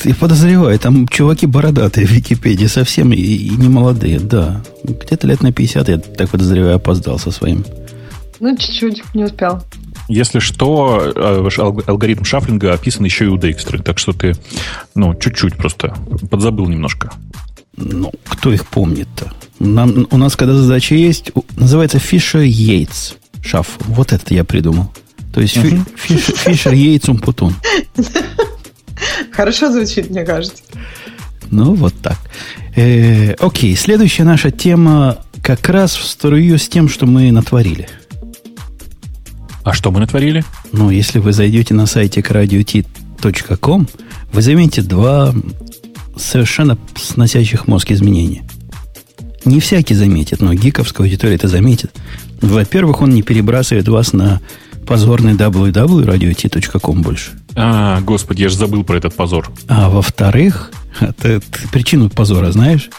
Я подозреваю, там чуваки бородатые в Википедии, совсем и, и не молодые, да. Где-то лет на 50, я так подозреваю, опоздал со своим. Ну, чуть-чуть, не успел. Если что, э, алгоритм шафлинга описан еще и у Дейкстры, так что ты, ну, чуть-чуть просто подзабыл немножко. Ну, кто их помнит-то? Нам, у нас, когда задача есть, называется Fisher Yates шаф. Вот это я придумал. То есть uh-huh. Fisher Yates Умпутун. [laughs] Хорошо звучит, мне кажется. Ну, вот так. Э, окей, следующая наша тема как раз в струю с тем, что мы натворили. А что мы натворили? Ну, если вы зайдете на сайте radiot.com, вы заметите два совершенно сносящих мозг изменения. Не всякий заметит, но гиковская аудитория это заметит. Во-первых, он не перебрасывает вас на позорный www.radiot.com больше. А, господи, я же забыл про этот позор. А во-вторых, ты, ты причину позора знаешь?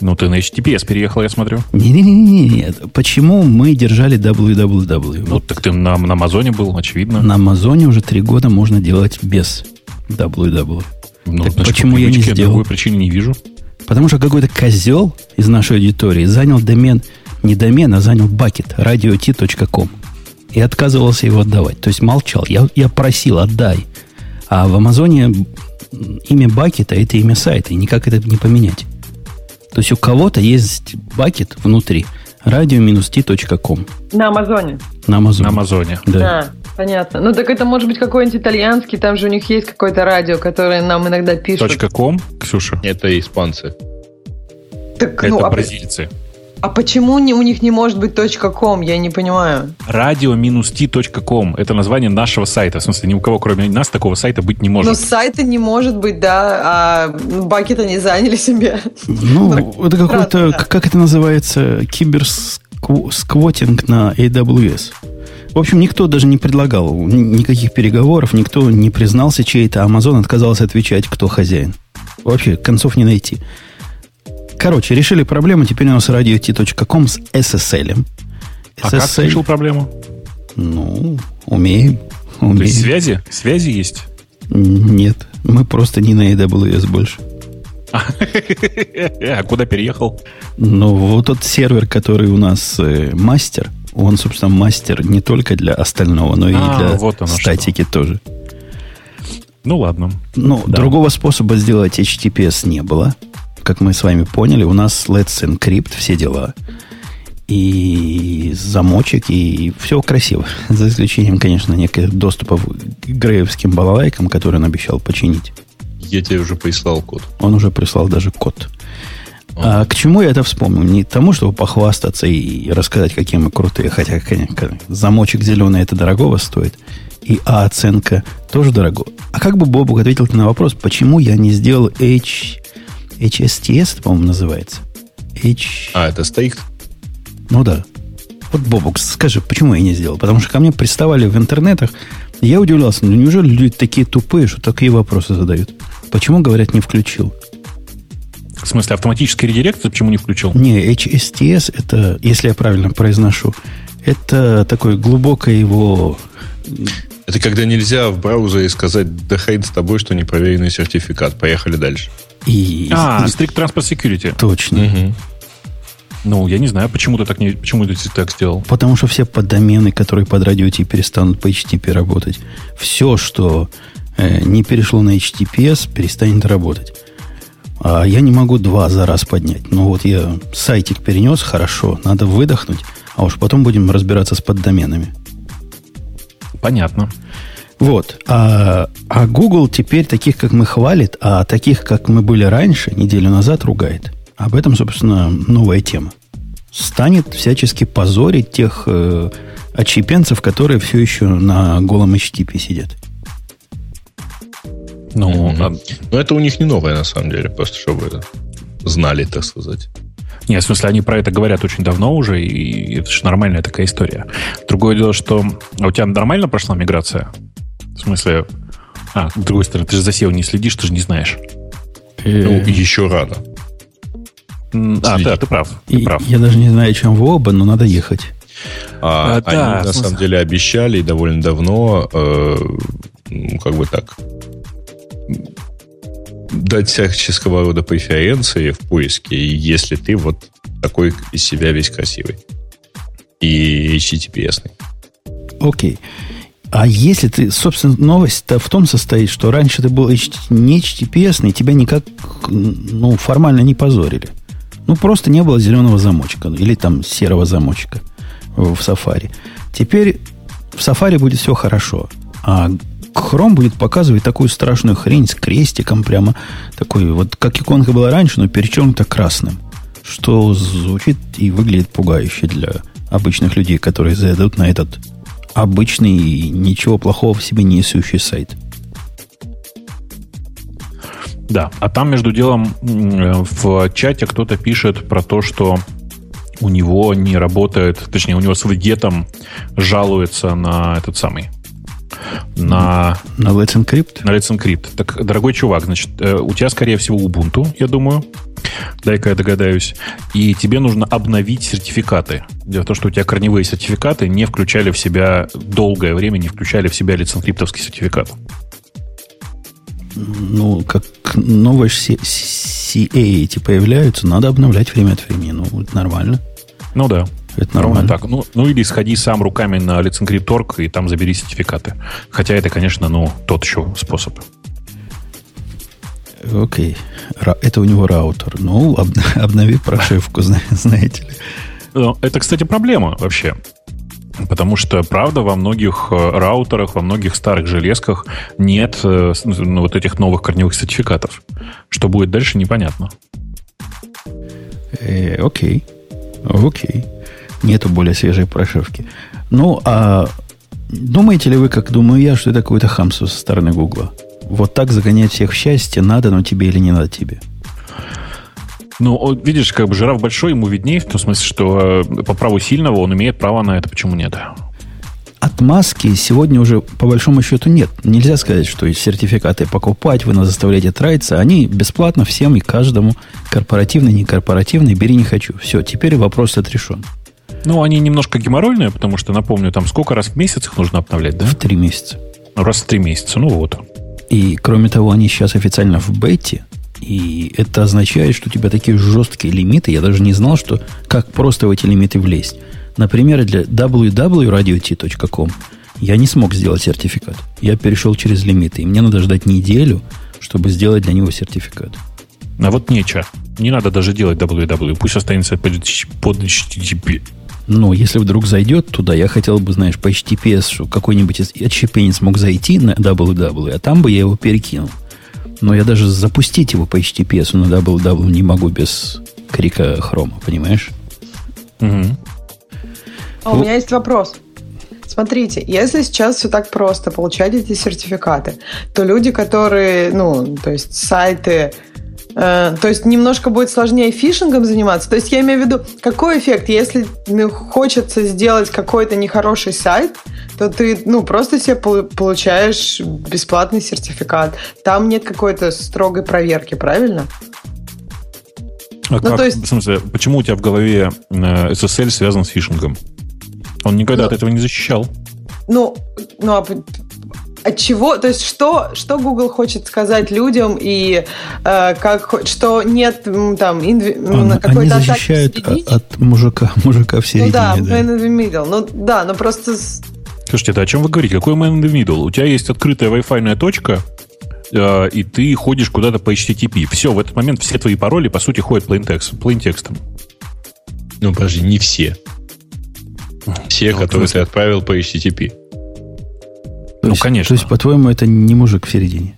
Ну, ты на HTTPS переехал, я смотрю. Не-не-не. Почему мы держали www? Ну, вот. так ты на, на Амазоне был, очевидно. На Амазоне уже три года можно делать без www. Ну, так значит, почему я не сделал? Другой причины не вижу. Потому что какой-то козел из нашей аудитории занял домен, не домен, а занял бакет radiot.com и отказывался его отдавать. То есть молчал. Я, я просил, отдай. А в Амазоне имя бакета – это имя сайта, и никак это не поменять. То есть у кого-то есть бакет внутри radio-t.com. На Амазоне. На Амазоне. На Амазоне. Да. А, понятно. Ну, так это может быть какой-нибудь итальянский, там же у них есть какое-то радио, которое нам иногда пишут. .com, Ксюша? Это испанцы. Так, это ну, а бразильцы. А... Почему не, у них не может быть .com? Я не понимаю. Radio-t.com. Это название нашего сайта. В смысле, ни у кого, кроме нас, такого сайта быть не может. Но сайта не может быть, да. А бакет они заняли себе. Ну, [laughs] это какой-то... Как это называется? Киберсквотинг на AWS. В общем, никто даже не предлагал никаких переговоров, никто не признался чей-то, Amazon отказался отвечать, кто хозяин. Вообще, концов не найти. Короче, решили проблему. Теперь у нас radio.t.com с SSL. А SSL, как решил проблему? Ну, умеем. умеем. То есть связи? Связи есть? Нет. Мы просто не на AWS больше. [laughs] А куда переехал? Ну, вот тот сервер, который у нас э, мастер, он, собственно, мастер не только для остального, но и а, для вот статики что. тоже. Ну, ладно. Ну, да. другого способа сделать HTTPS не было как мы с вами поняли, у нас Let's Encrypt, все дела. И замочек, и все красиво. [laughs] За исключением, конечно, неких доступов к греевским балалайкам, которые он обещал починить. Я тебе уже прислал код. Он уже прислал даже код. А к чему я это вспомнил? Не тому, чтобы похвастаться и рассказать, какие мы крутые, хотя, конечно, замочек зеленый это дорогого стоит, и А оценка тоже дорого. А как бы Бобук ответил на вопрос, почему я не сделал H HSTS, по-моему, называется. H... А, это стоит? Ну да. Вот, Бобок, скажи, почему я не сделал? Потому что ко мне приставали в интернетах, я удивлялся, ну неужели люди такие тупые, что такие вопросы задают? Почему, говорят, не включил? В смысле, автоматический редирект ты почему не включил? Не, HSTS это, если я правильно произношу, это такое глубокое его... Это когда нельзя в браузере сказать, да хрен с тобой, что непроверенный сертификат. Поехали дальше. И, А, Strict Transport Security. точно. Мгм. Ну, я не знаю, почему ты так не, почему ты так сделал. Потому что все поддомены, которые под радио перестанут по HTTP работать. Все, что э, не перешло на HTTPS, перестанет работать. А я не могу два за раз поднять. Ну вот я сайтик перенес, хорошо, надо выдохнуть, а уж потом будем разбираться с поддоменами. Понятно. Вот. А, а Google теперь таких, как мы, хвалит, а таких, как мы были раньше, неделю назад, ругает. Об этом, собственно, новая тема. Станет всячески позорить тех э, отщепенцев, которые все еще на голом HTTP сидят. Ну, Мгм. а- Но это у них не новое, на самом деле, просто чтобы это знали, так сказать. Нет, в смысле, они про это говорят очень давно уже, и это же нормальная такая история. Другое дело, что... А у тебя нормально прошла миграция? В смысле... А, с другой стороны, ты же за SEO не следишь, ты же не знаешь. Ну, еще рано. А, да, ты прав. Ты прав. я даже не знаю, чем вы оба, но надо ехать. А, А, да, они в на смысле- самом деле обещали и довольно давно, э, ну, как бы так, дать всяческого рода преференции в поиске, и если ты вот такой из себя весь красивый. И HTTPS. Окей. А если ты, собственно, новость-то в том состоит, что раньше ты был не HTTPS, тебя никак, ну, формально не позорили. Ну, просто не было зеленого замочка или там серого замочка в Safari. Теперь в Safari будет все хорошо, а Chrome будет показывать такую страшную хрень с крестиком прямо такой, вот как иконка была раньше, но перечеркнута красным, что звучит и выглядит пугающе для обычных людей, которые зайдут на этот обычный и ничего плохого в себе не несущий сайт. Да, а там между делом в чате кто-то пишет про то, что у него не работает, точнее, у него с видетом жалуется на этот самый, на, На Let's Encrypt на Let's Encrypt. Так, дорогой чувак, значит, э, у тебя, скорее всего, Ubuntu, я думаю. Дай-ка я догадаюсь. И тебе нужно обновить сертификаты. Дело в том, что у тебя корневые сертификаты не включали в себя, долгое время не включали в себя Let's Encrypt сертификат. ну, как новые CA эти появляются, надо обновлять время от времени. Ну, это нормально. Ну да. Это Ровно нормально. так. Ну, ну или сходи сам руками на Encrypt.org и там забери сертификаты. Хотя это, конечно, ну, тот еще способ. Окей. Это у него раутер. Ну, об- [laughs] обнови прошивку, [laughs] зна- знаете ли. Это, кстати, проблема вообще. Потому что, правда, во многих э, раутерах, во многих старых железках нет э, ну, вот этих новых корневых сертификатов. Что будет дальше, непонятно. Э, окей. Окей. Нету более свежей прошивки. Ну, а думаете ли вы, как думаю я, что это какое-то хамство со стороны Гугла? Вот так загонять всех в счастье, надо оно тебе или не надо тебе? Ну, видишь, как бы жираф большой, ему виднее, в том смысле, что э, по праву сильного он имеет право на это, почему нет? Отмазки сегодня уже по большому счету нет. Нельзя сказать, что сертификаты покупать, вы нас заставляете тратиться. Они бесплатно всем и каждому. Корпоративный, не корпоративный, бери не хочу. Все, теперь вопрос отрешен. Ну, они немножко геморройные, потому что, напомню, там сколько раз в месяц их нужно обновлять, да? В три месяца. Раз в три месяца, ну вот. И, кроме того, они сейчас официально в бете. И это означает, что у тебя такие жесткие лимиты. Я даже не знал, что как просто в эти лимиты влезть. Например, для www.radiot.com я не смог сделать сертификат. Я перешел через лимиты. И мне надо ждать неделю, чтобы сделать для него сертификат. А вот нечего. Не надо даже делать www. Пусть останется под под HTTP. Но если вдруг зайдет туда, я хотел бы, знаешь, по HTTPS, что какой-нибудь из- отщепенец мог зайти на www, а там бы я его перекинул. Но я даже запустить его по HTTPS на www не могу без крика хрома, понимаешь? Мгм. А у меня есть вопрос. Смотрите, если сейчас все так просто получать эти сертификаты, то люди, которые, ну, то есть сайты, э, то есть немножко будет сложнее фишингом заниматься. То есть я имею в виду, какой эффект, если ну, хочется сделать какой-то нехороший сайт, то ты, ну, просто себе пол- получаешь бесплатный сертификат. Там нет какой-то строгой проверки, правильно? А ну, как, то есть... В смысле, почему у тебя в голове э, SSL связан с фишингом? Он никогда ну, от этого не защищал. Ну, ну а от чего, то есть что, что Google хочет сказать людям и э, как, что нет там инви, Он, какой-то они защищают от, от мужика, мужика в середине. Ну да, да. man in the middle. Ну да, но просто... Слушайте, да о чем вы говорите? Какой man in the middle? У тебя есть открытая Wi-Fi точка, э, и ты ходишь куда-то по HTTP. Все, в этот момент все твои пароли, по сути, ходят plain текстом. Ну, подожди, не все. Все, ну, которые ты отправил по HTTP. То ну, есть, конечно. То есть, по-твоему, это не мужик в середине?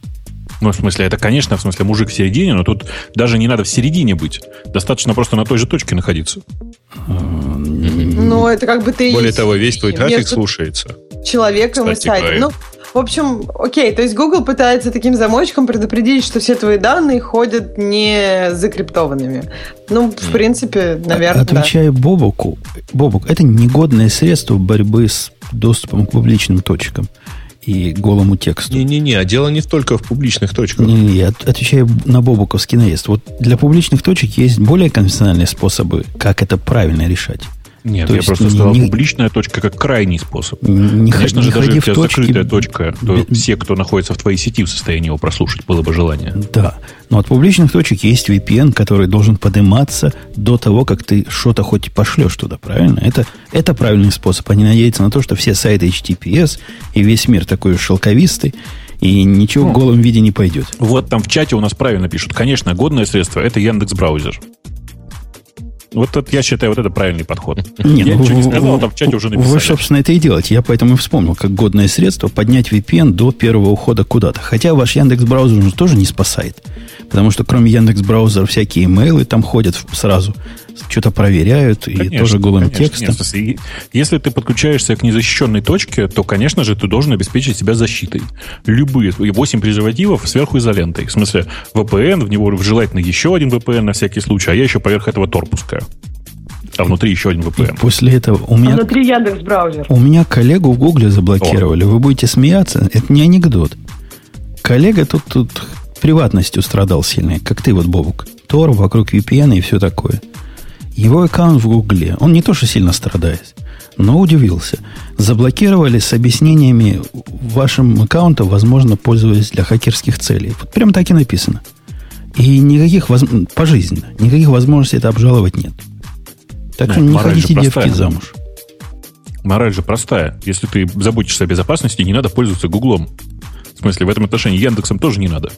Ну, в смысле, это, конечно, в смысле, мужик в середине, но тут даже не надо в середине быть. Достаточно просто на той же точке находиться. Ну, это как бы ты... Более того, весь твой трафик слушается. Человеком и сайтом. Ну, в общем, окей, то есть Google пытается таким замочком предупредить, что все твои данные ходят не закриптованными. Ну, в принципе, наверное, Отвечая да. Бобуку, Бобук, это негодное средство борьбы с доступом к публичным точкам и голому тексту. Не-не-не, а дело не только в публичных точках. Не, я отвечаю на Бобуковский наезд. Вот для публичных точек есть более конвенциональные способы, как это правильно решать. Нет, то я просто не, сказал, не, публичная точка как крайний способ. Не, Конечно не же, даже если у тебя закрытая точка, то без... все, кто находится в твоей сети, в состоянии его прослушать, было бы желание. Да, но от публичных точек есть VPN, который должен подниматься до того, как ты что-то хоть пошлешь туда, правильно? Это, это правильный способ, а не надеяться на то, что все сайты HTTPS и весь мир такой шелковистый, и ничего ну, в голом виде не пойдет. Вот там в чате у нас правильно пишут. Конечно, годное средство – это Яндекс браузер. Вот это, я считаю, вот это правильный подход. Не, я ну, ничего не сказал, там в чате уже написали. Вы, собственно, это и делаете. Я поэтому и вспомнил, как годное средство поднять VPN до первого ухода куда-то. Хотя ваш Яндекс браузер тоже не спасает. Потому что кроме Яндекс браузера всякие имейлы там ходят сразу что-то проверяют конечно, и тоже голым конечно, текстом. Нет, смысле, если ты подключаешься к незащищенной точке, то, конечно же, ты должен обеспечить себя защитой. Любые 8 презервативов сверху изолентой. В смысле, VPN, в него желательно еще один VPN на всякий случай, а я еще поверх этого Tor пускаю. А внутри еще один VPN. И после этого у меня... А внутри Яндекс браузер. У меня коллегу в Гугле заблокировали. О. Вы будете смеяться. Это не анекдот. Коллега тут, тут приватностью страдал сильно, как ты вот, Бобук. Тор вокруг VPN и все такое. Его аккаунт в Гугле, он не то что сильно страдает, но удивился. Заблокировали с объяснениями вашим аккаунтом, возможно, пользуясь для хакерских целей. Вот прям так и написано. И никаких воз... пожизненно, никаких возможностей это обжаловать нет. Так ну, что не ходите девки замуж. Мораль же простая. Если ты заботишься о безопасности, не надо пользоваться Гуглом. В смысле, в этом отношении Яндексом тоже не надо.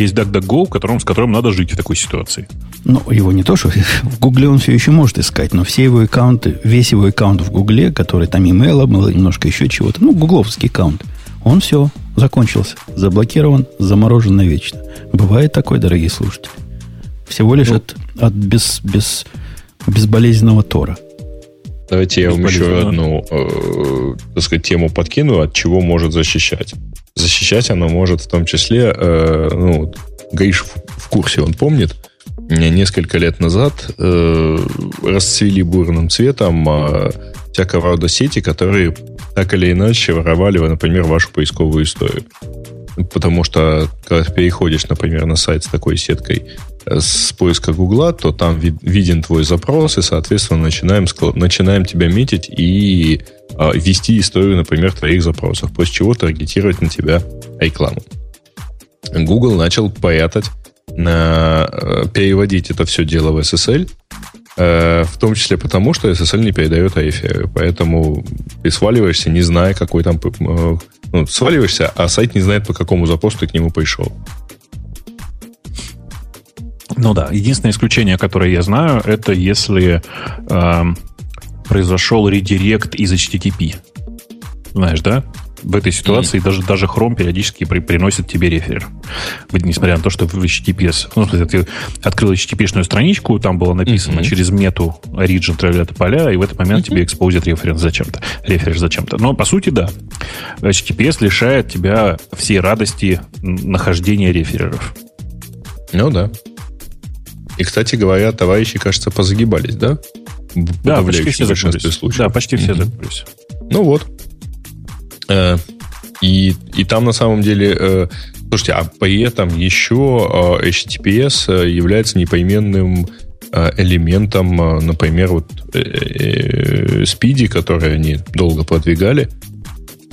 Есть DuckDuckGo, которым, с которым надо жить в такой ситуации. Ну, его не то, что в Гугле он все еще может искать, но все его аккаунты, весь его аккаунт в Гугле, который там имейл был, немножко еще чего-то, ну, гугловский аккаунт, он все, закончился, заблокирован, заморожен навечно. Бывает такое, дорогие слушатели. Всего лишь ну, от, от без, без, безболезненного Тора. Давайте я вам еще одну, э, так сказать, тему подкину, от чего может защищать. Защищать она может в том числе, э, ну, Гаиш в, курсе, он помнит, несколько лет назад э, расцвели бурным цветом э, всякого рода сети, которые так или иначе воровали, например, вашу поисковую историю. Потому что, когда ты переходишь, например, на сайт с такой сеткой с поиска Гугла, то там вид, виден твой запрос, и, соответственно, начинаем, начинаем тебя метить и э, вести историю, например, твоих запросов, после чего таргетировать на тебя рекламу. Google начал прятать, э, переводить это все дело в SSL, э, в том числе потому, что SSL не передает AFI. Поэтому ты сваливаешься, не зная, какой там... Э, ну, сваливаешься, а сайт не знает, по какому запросу ты к нему пришел. Ну да, единственное исключение, которое я знаю, это если э, произошел редирект из HTTP. Знаешь, да? В этой ситуации mm. даже, даже Chrome периодически при, приносит тебе реферер. Несмотря на то, что в HTTPS... Ну, ты открыл HTTP-шную страничку, там было написано mm-hmm. через мету origin травлята поля, и в этот момент mm-hmm. тебе экспозит референс зачем-то. Реферер зачем-то. Но, по сути, да. HTTPS лишает тебя всей радости нахождения рефереров. Ну да. И, кстати говоря, товарищи, кажется, позагибались, да? Да, почти все загнулись. Да, почти все загнулись. Ну вот. Э, и, и там на самом деле... Э, слушайте, а при этом еще э, HTTPS является непоименным элементом, например, вот Speedy, который они долго продвигали,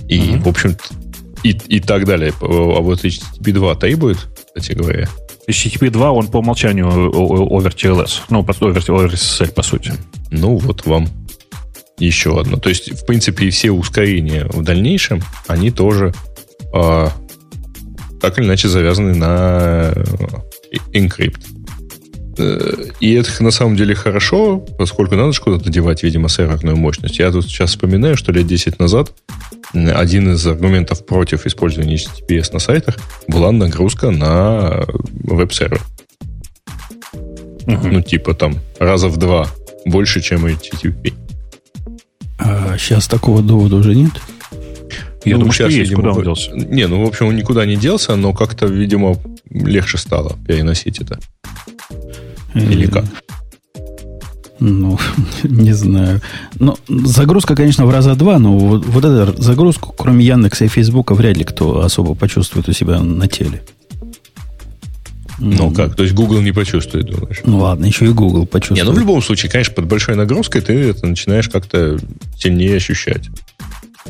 и, mm-hmm. в общем и, и так далее. А вот HTTP 2 требует, кстати говоря? HTTP 2, он по умолчанию over TLS. Ну, over, over SSL, по сути. Ну, вот вам еще одно. То есть, в принципе, все ускорения в дальнейшем, они тоже э, так или иначе завязаны на encrypt. Э, и это на самом деле хорошо, поскольку надо же куда-то девать, видимо, серверную мощность. Я тут сейчас вспоминаю, что лет 10 назад один из аргументов против использования HTTPS на сайтах была нагрузка на веб-сервер. Угу. Ну, типа там раза в два больше, чем HTTP. А сейчас такого довода уже нет? Я ну, думаю, сейчас, есть, видимо, куда он делся? Не, ну, в общем, он никуда не делся, но как-то, видимо, легче стало переносить это. Или как? Ну, [laughs] не знаю. Но загрузка, конечно, в раза два, но вот, вот эту загрузку, кроме Яндекса и Фейсбука, вряд ли кто особо почувствует у себя на теле. Ну как? То есть Google не почувствует, думаешь? Ну ладно, еще и Google почувствует. Не, ну в любом случае, конечно, под большой нагрузкой ты это начинаешь как-то сильнее ощущать.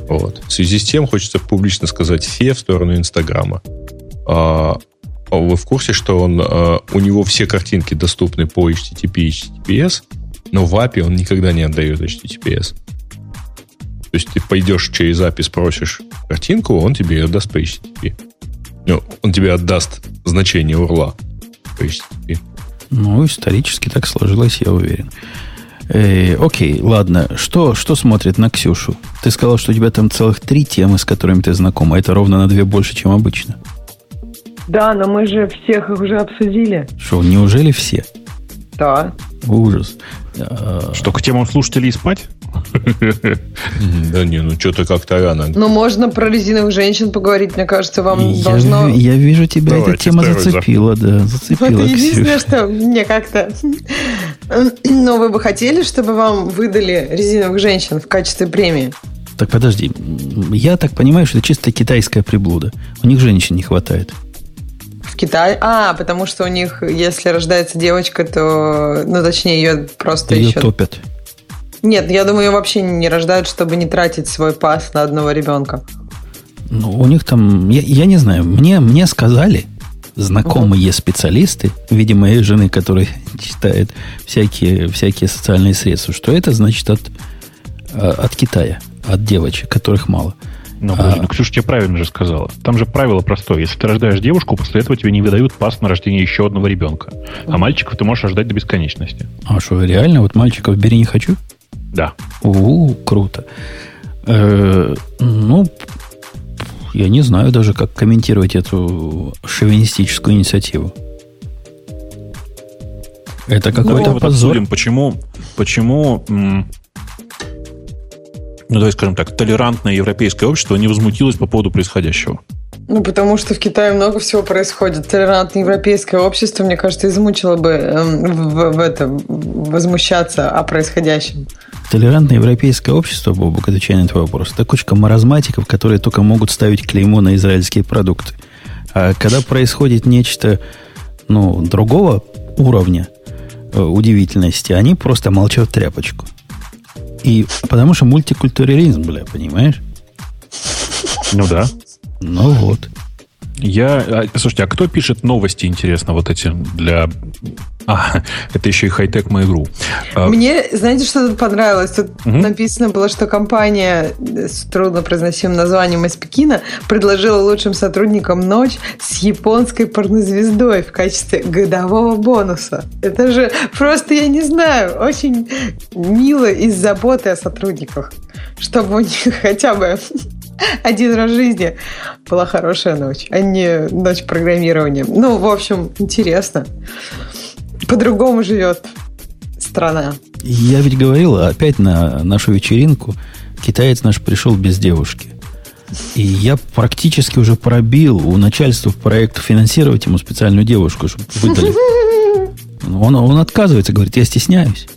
Вот. В связи с тем хочется публично сказать фе в сторону Инстаграма. А, а вы в курсе, что он, э, у него все картинки доступны по HTTP и HTTPS, но в API он никогда не отдает HTTPS. То есть ты пойдешь через API, спросишь картинку, он тебе ее даст по HTTP. Ну, он тебе отдаст значение урла по HTTP. Ну, исторически так сложилось, я уверен. Э, окей, ладно. Что, что смотрит на Ксюшу? Ты сказал, что у тебя там целых три темы, с которыми ты знакома. Это ровно на две больше, чем обычно. Да, но мы же всех их уже обсудили. Что, неужели все? Да. Ужас. Что, к темам слушателей спать? [laughs] Да не, ну что-то как-то рано. Ну, можно про резиновых женщин поговорить, мне кажется, вам я, должно... Я вижу, тебя Давайте, эта тема зацепила, да, зацепила. Вот единственное, что мне как-то... [clears throat] Ну, вы бы хотели, чтобы вам выдали резиновых женщин в качестве премии? Так подожди, я так понимаю, что это чисто китайская приблуда. У них женщин не хватает. Китае? А, потому что у них, если рождается девочка, то, ну, точнее, ее просто ее еще... топят. Нет, я думаю, ее вообще не рождают, чтобы не тратить свой пас на одного ребенка. Ну, у них там, я, я не знаю, мне, мне сказали, знакомые угу. специалисты, видимо, моей жены, которые [laughs] читают всякие, всякие социальные средства, что это значит от, а, от Китая, от девочек, которых мало. Ну, подожди, а... ну, Ксюша тебе правильно же сказала. Там же правило простое. Если ты рождаешь девушку, после этого тебе не выдают пас на рождение еще одного ребенка. А мальчиков ты можешь рождать до бесконечности. А что, реально? Вот мальчиков бери не хочу? Да. У, круто. Э, ну, я не знаю даже, как комментировать эту шовинистическую инициативу. Это какой-то ну, позор. Обсудим, почему, почему ну, давай скажем так, толерантное европейское общество не возмутилось по поводу происходящего? Ну, потому что в Китае много всего происходит. Толерантное европейское общество, мне кажется, измучило бы эм, в, в это, возмущаться о происходящем. Толерантное европейское общество, Бобок, отвечая на твой вопрос, это кучка маразматиков, которые только могут ставить клеймо на израильские продукты. А когда происходит нечто ну, другого уровня э, удивительности, они просто молчат тряпочку. И потому что мультикультурализм, бля, понимаешь? Ну да. Ну вот. Я, а, слушайте, а кто пишет новости, интересно, вот эти для... А, это еще и хай-тек Mail.ru. А, Мне, знаете, что тут понравилось? Тут угу. написано было, что компания с труднопроизносимым названием из Пекина предложила лучшим сотрудникам ночь с японской порнозвездой в качестве годового бонуса. Это же просто, я не знаю, очень мило из заботы о сотрудниках, чтобы у них [laughs] хотя бы один раз в жизни была хорошая ночь, а не ночь программирования. Ну, в общем, интересно. По-другому живет страна. Я ведь говорил, опять на нашу вечеринку китаец наш пришел без девушки. И я практически уже пробил у начальства проекта финансировать ему специальную девушку, чтобы выдали. Он, он отказывается, говорит, я стесняюсь.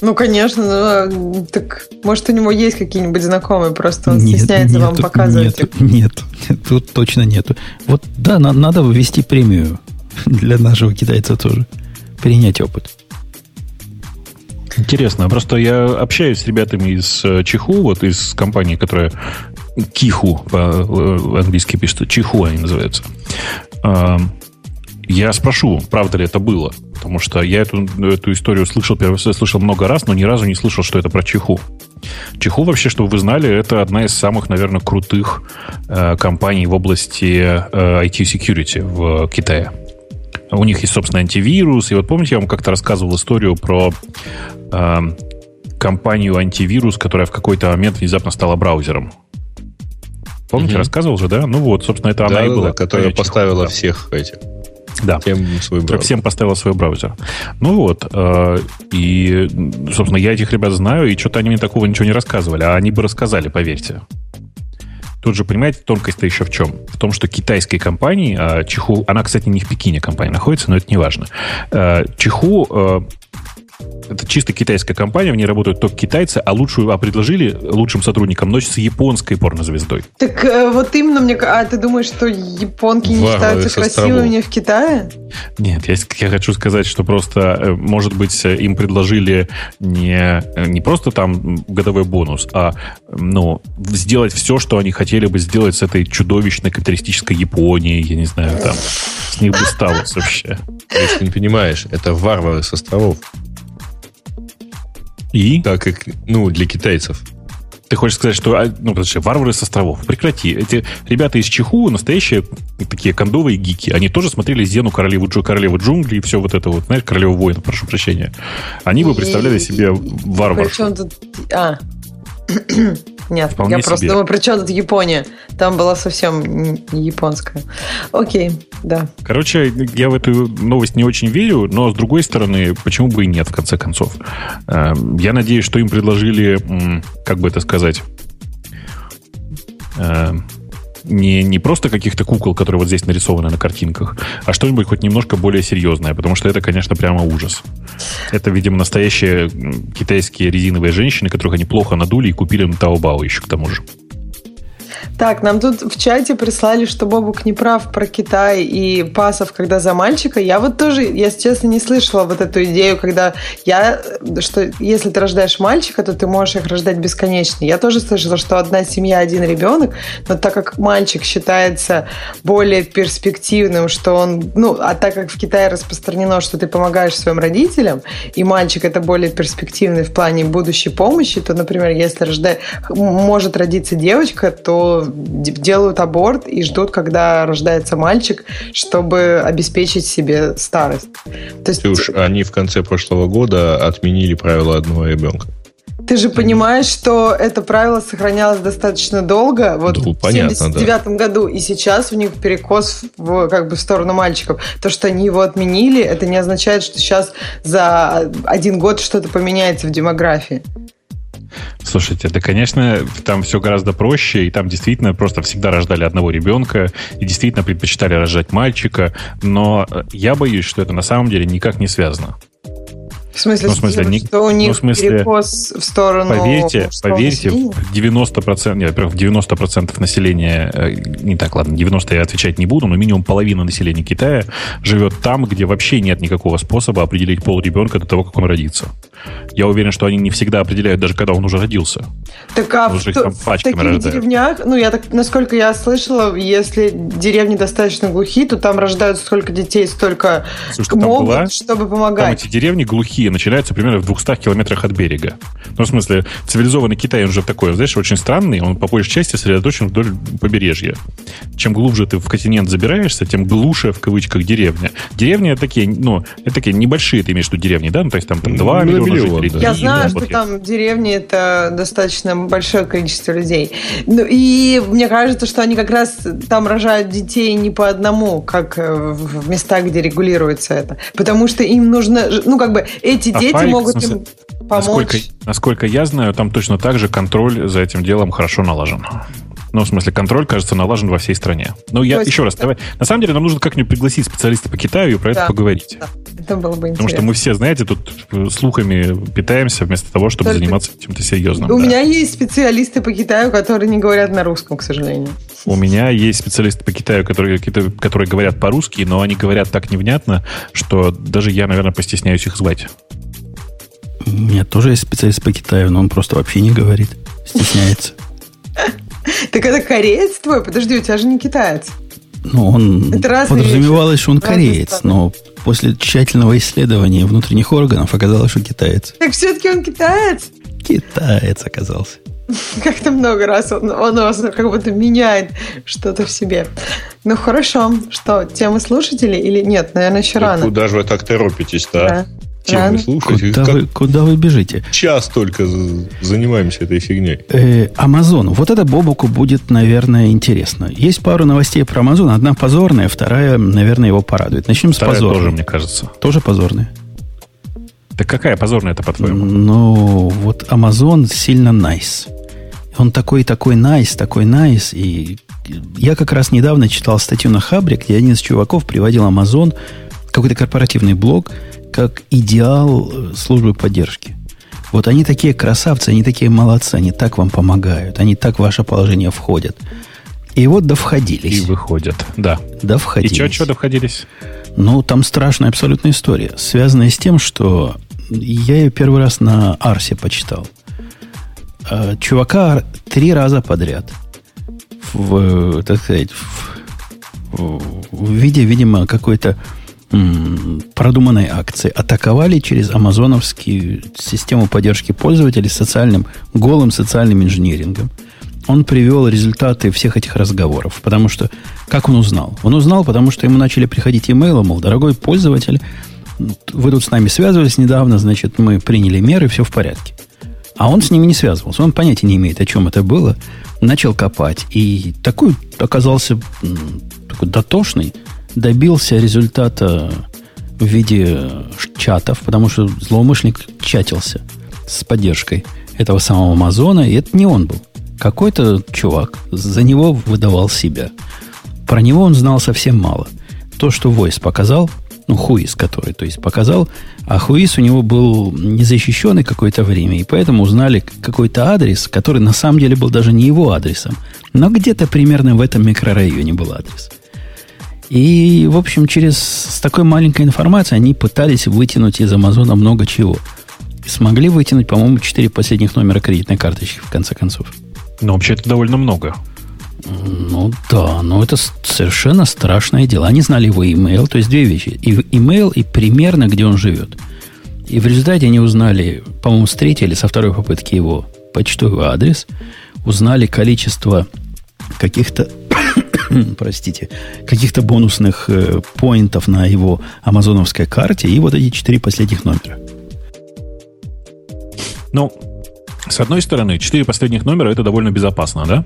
Ну, конечно, ну, так может у него есть какие-нибудь знакомые, просто он нет, стесняется нету, вам показывать. Нет, нет, тут точно нету. Вот да, на, надо ввести премию для нашего китайца тоже. Перенять опыт. Интересно. Просто я общаюсь с ребятами из э, Чиху, вот из компании, которая Киху по-английски пишется. Чиху они называются. Я спрошу, правда ли это было. Потому что я эту, эту историю слышал, слышал много раз, но ни разу не слышал, что это про Чиху. Чиху вообще, чтобы вы знали, это одна из самых, наверное, крутых э, компаний в области э, IT-security в Китае. У них есть, собственно, антивирус. И вот помните, я вам как-то рассказывал историю про э, компанию антивирус, которая в какой-то момент внезапно стала браузером. Помните, угу. рассказывал же, да? Ну вот, собственно, это да, она и была. Которая поставила да. всех этих да. Всем свой браузер. Всем поставила свой браузер. Ну вот. Э, и, собственно, я этих ребят знаю, и что-то они мне такого ничего не рассказывали. А они бы рассказали, поверьте. Тут же, понимаете, тонкость-то еще в чем? В том, что китайской компании, а Чиху, она, кстати, не в Пекине компания находится, но это не важно. Э, Чиху это чисто китайская компания, в ней работают только китайцы, а лучшую, а предложили лучшим сотрудникам ночь с японской порнозвездой. Так э, вот именно мне... А ты думаешь, что японки не считаются красивыми в Китае? Нет, я, я хочу сказать, что просто, э, может быть, им предложили не, не просто там годовой бонус, а ну, сделать все, что они хотели бы сделать с этой чудовищной капиталистической Японией, я не знаю, там, с них бы стало вообще. Ты не понимаешь, это варвары с островов. И? Так как, ну, для китайцев. Ты хочешь сказать, что, а, ну, подожди, варвары с островов. Прекрати. Эти ребята из Чиху настоящие такие кондовые гики. Они тоже смотрели Зену, королеву, Джо, королеву джунглей и все вот это вот. Знаешь, королеву воина, прошу прощения. Они бы представляли себе варваров. Причем тут... А, [coughs] нет, Вполне я просто себе. думаю, при чем тут Япония? Там была совсем не японская. Окей, да. Короче, я в эту новость не очень верю, но с другой стороны, почему бы и нет, в конце концов. Эм, я надеюсь, что им предложили, как бы это сказать, эм, не, не просто каких-то кукол, которые вот здесь нарисованы на картинках, а что-нибудь хоть немножко более серьезное, потому что это, конечно, прямо ужас. Это, видимо, настоящие китайские резиновые женщины, которых они плохо надули и купили на Таобао еще к тому же. Так, нам тут в чате прислали, что Бобук не прав про Китай и пасов, когда за мальчика. Я вот тоже, я честно не слышала вот эту идею, когда я, что если ты рождаешь мальчика, то ты можешь их рождать бесконечно. Я тоже слышала, что одна семья, один ребенок, но так как мальчик считается более перспективным, что он, ну, а так как в Китае распространено, что ты помогаешь своим родителям, и мальчик это более перспективный в плане будущей помощи, то, например, если рождает, может родиться девочка, то делают аборт и ждут, когда рождается мальчик, чтобы обеспечить себе старость. То есть... Слушай, они в конце прошлого года отменили правило одного ребенка. Ты же понимаешь, что это правило сохранялось достаточно долго, вот ну, понятно, в 79 да. году, и сейчас у них перекос в, как бы в сторону мальчиков. То, что они его отменили, это не означает, что сейчас за один год что-то поменяется в демографии. Слушайте, да, конечно, там все гораздо проще, и там действительно просто всегда рождали одного ребенка, и действительно предпочитали рожать мальчика, но я боюсь, что это на самом деле никак не связано. В смысле, ну, в смысле не, что у них ну, в смысле, перекос в сторону Поверьте, поверьте, в 90%, нет, во-первых, в 90% населения, э, не так, ладно, 90 я отвечать не буду, но минимум половина населения Китая живет там, где вообще нет никакого способа определить пол ребенка до того, как он родится. Я уверен, что они не всегда определяют, даже когда он уже родился. Так а в, там в таких рождают. деревнях, ну, я так, насколько я слышала, если деревни достаточно глухие, то там рождают столько детей, столько Слушай, могут, была, чтобы помогать. Там эти деревни глухие начинаются примерно в 200 километрах от берега. Ну, в смысле, цивилизованный Китай, он же такой, знаешь, очень странный, он по большей части сосредоточен вдоль побережья. Чем глубже ты в континент забираешься, тем глуше, в кавычках, деревня. Деревни такие, ну, это такие небольшие, ты имеешь в виду деревни, да? Ну, то есть там, там 2 ну, миллиона миллион. Да. Я знаю, что там деревни это достаточно большое количество людей. Ну, и мне кажется, что они как раз там рожают детей не по одному, как э, в местах, где регулируется это. Потому что им нужно, ну, как бы эти а дети файлик, могут смысле, им помочь. Насколько, насколько я знаю, там точно так же контроль за этим делом хорошо налажен. Ну, в смысле, контроль, кажется, налажен во всей стране. Ну, я есть, еще раз, да. давай. На самом деле, нам нужно как-нибудь пригласить специалиста по Китаю и про да, это поговорить. Да, это было бы интересно. Потому что мы все, знаете, тут слухами питаемся вместо того, чтобы Только... заниматься чем-то серьезным. У да. меня есть специалисты по Китаю, которые не говорят на русском, к сожалению. У меня есть специалисты по Китаю, которые, которые говорят по-русски, но они говорят так невнятно, что даже я, наверное, постесняюсь их звать. У меня тоже есть специалист по Китаю, но он просто вообще не говорит. Стесняется. [laughs] [laughs] Так это кореец твой? Подожди, у тебя же не китаец. Ну, он подразумевалось, вещи. что он кореец, но после тщательного исследования внутренних органов оказалось, что китаец. Так все-таки он китаец? Китаец оказался. [laughs] Как-то много раз он, он у вас как будто меняет что-то в себе. Ну хорошо, что, темы слушателей или нет? Наверное, еще Да рано. Куда же вы так торопитесь-то? Да. А? Чем Рано. вы слушаете? Куда Как вы, куда вы бежите? час только занимаемся этой фигней. Э, Amazon. Вот это Бобуку будет, наверное, интересно. Есть пару новостей про Amazon. Одна позорная, вторая, наверное, его порадует. Начнем с Вторая позорной. тоже, мне кажется. Тоже позорная. Так какая позорная это, по-твоему? Ну, вот Amazon сильно nice. Он такой, такой nice, такой nice. И я как раз недавно читал статью на Хабре, где один из чуваков приводил Amazon, какой-то корпоративный блог, как идеал э, службы поддержки. Вот они такие красавцы, они такие молодцы, они так вам помогают, они так в ваше положение входят. И вот И довходились. выходят. Да. И Довходились. что, что довходились? Ну, там страшная абсолютная история, связанная с тем, что я ее первый раз на Арсе почитал. А, Чувака три раза подряд в, так сказать, в, в виде, видимо, какой-то продуманной акции атаковали через амазоновскую систему поддержки пользователей социальным, голым социальным инжинирингом. Он привел результаты всех этих разговоров, потому что как он узнал? Он узнал, потому что ему начали приходить имейлы, мол, дорогой пользователь, вы тут с нами связывались недавно, значит, мы приняли меры, все в порядке. А он с ними не связывался. Он понятия не имеет, о чем это было. Начал копать. И такой оказался такой дотошный. Добился результата в виде чатов, потому что злоумышленник чатился с поддержкой этого самого Амазона, и это не он был. Какой-то чувак за него выдавал себя. Про него он знал совсем мало. То, что Voice показал, ну, Хуис, который, то есть, показал, а Хуис у него был незащищенный какое-то время, и поэтому узнали какой-то адрес, который на самом деле был даже не его адресом, но где-то примерно в этом микрорайоне был адрес. И, в общем, через с такой маленькой информацией они пытались вытянуть из Амазона много чего. И смогли вытянуть, по-моему, четыре последних номера кредитной карточки, в конце концов. Ну, вообще, это довольно много. Ну да, но это совершенно страшное дело. Они знали его имейл, то есть две вещи. И имейл, и примерно, где он живет. И в результате они узнали, по-моему, с третьей или со второй попытки его почтовый адрес, узнали количество каких-то, простите, каких-то бонусных э, поинтов на его амазоновской карте и вот эти четыре последних номера. Ну, с одной стороны, четыре последних номера это довольно безопасно, да?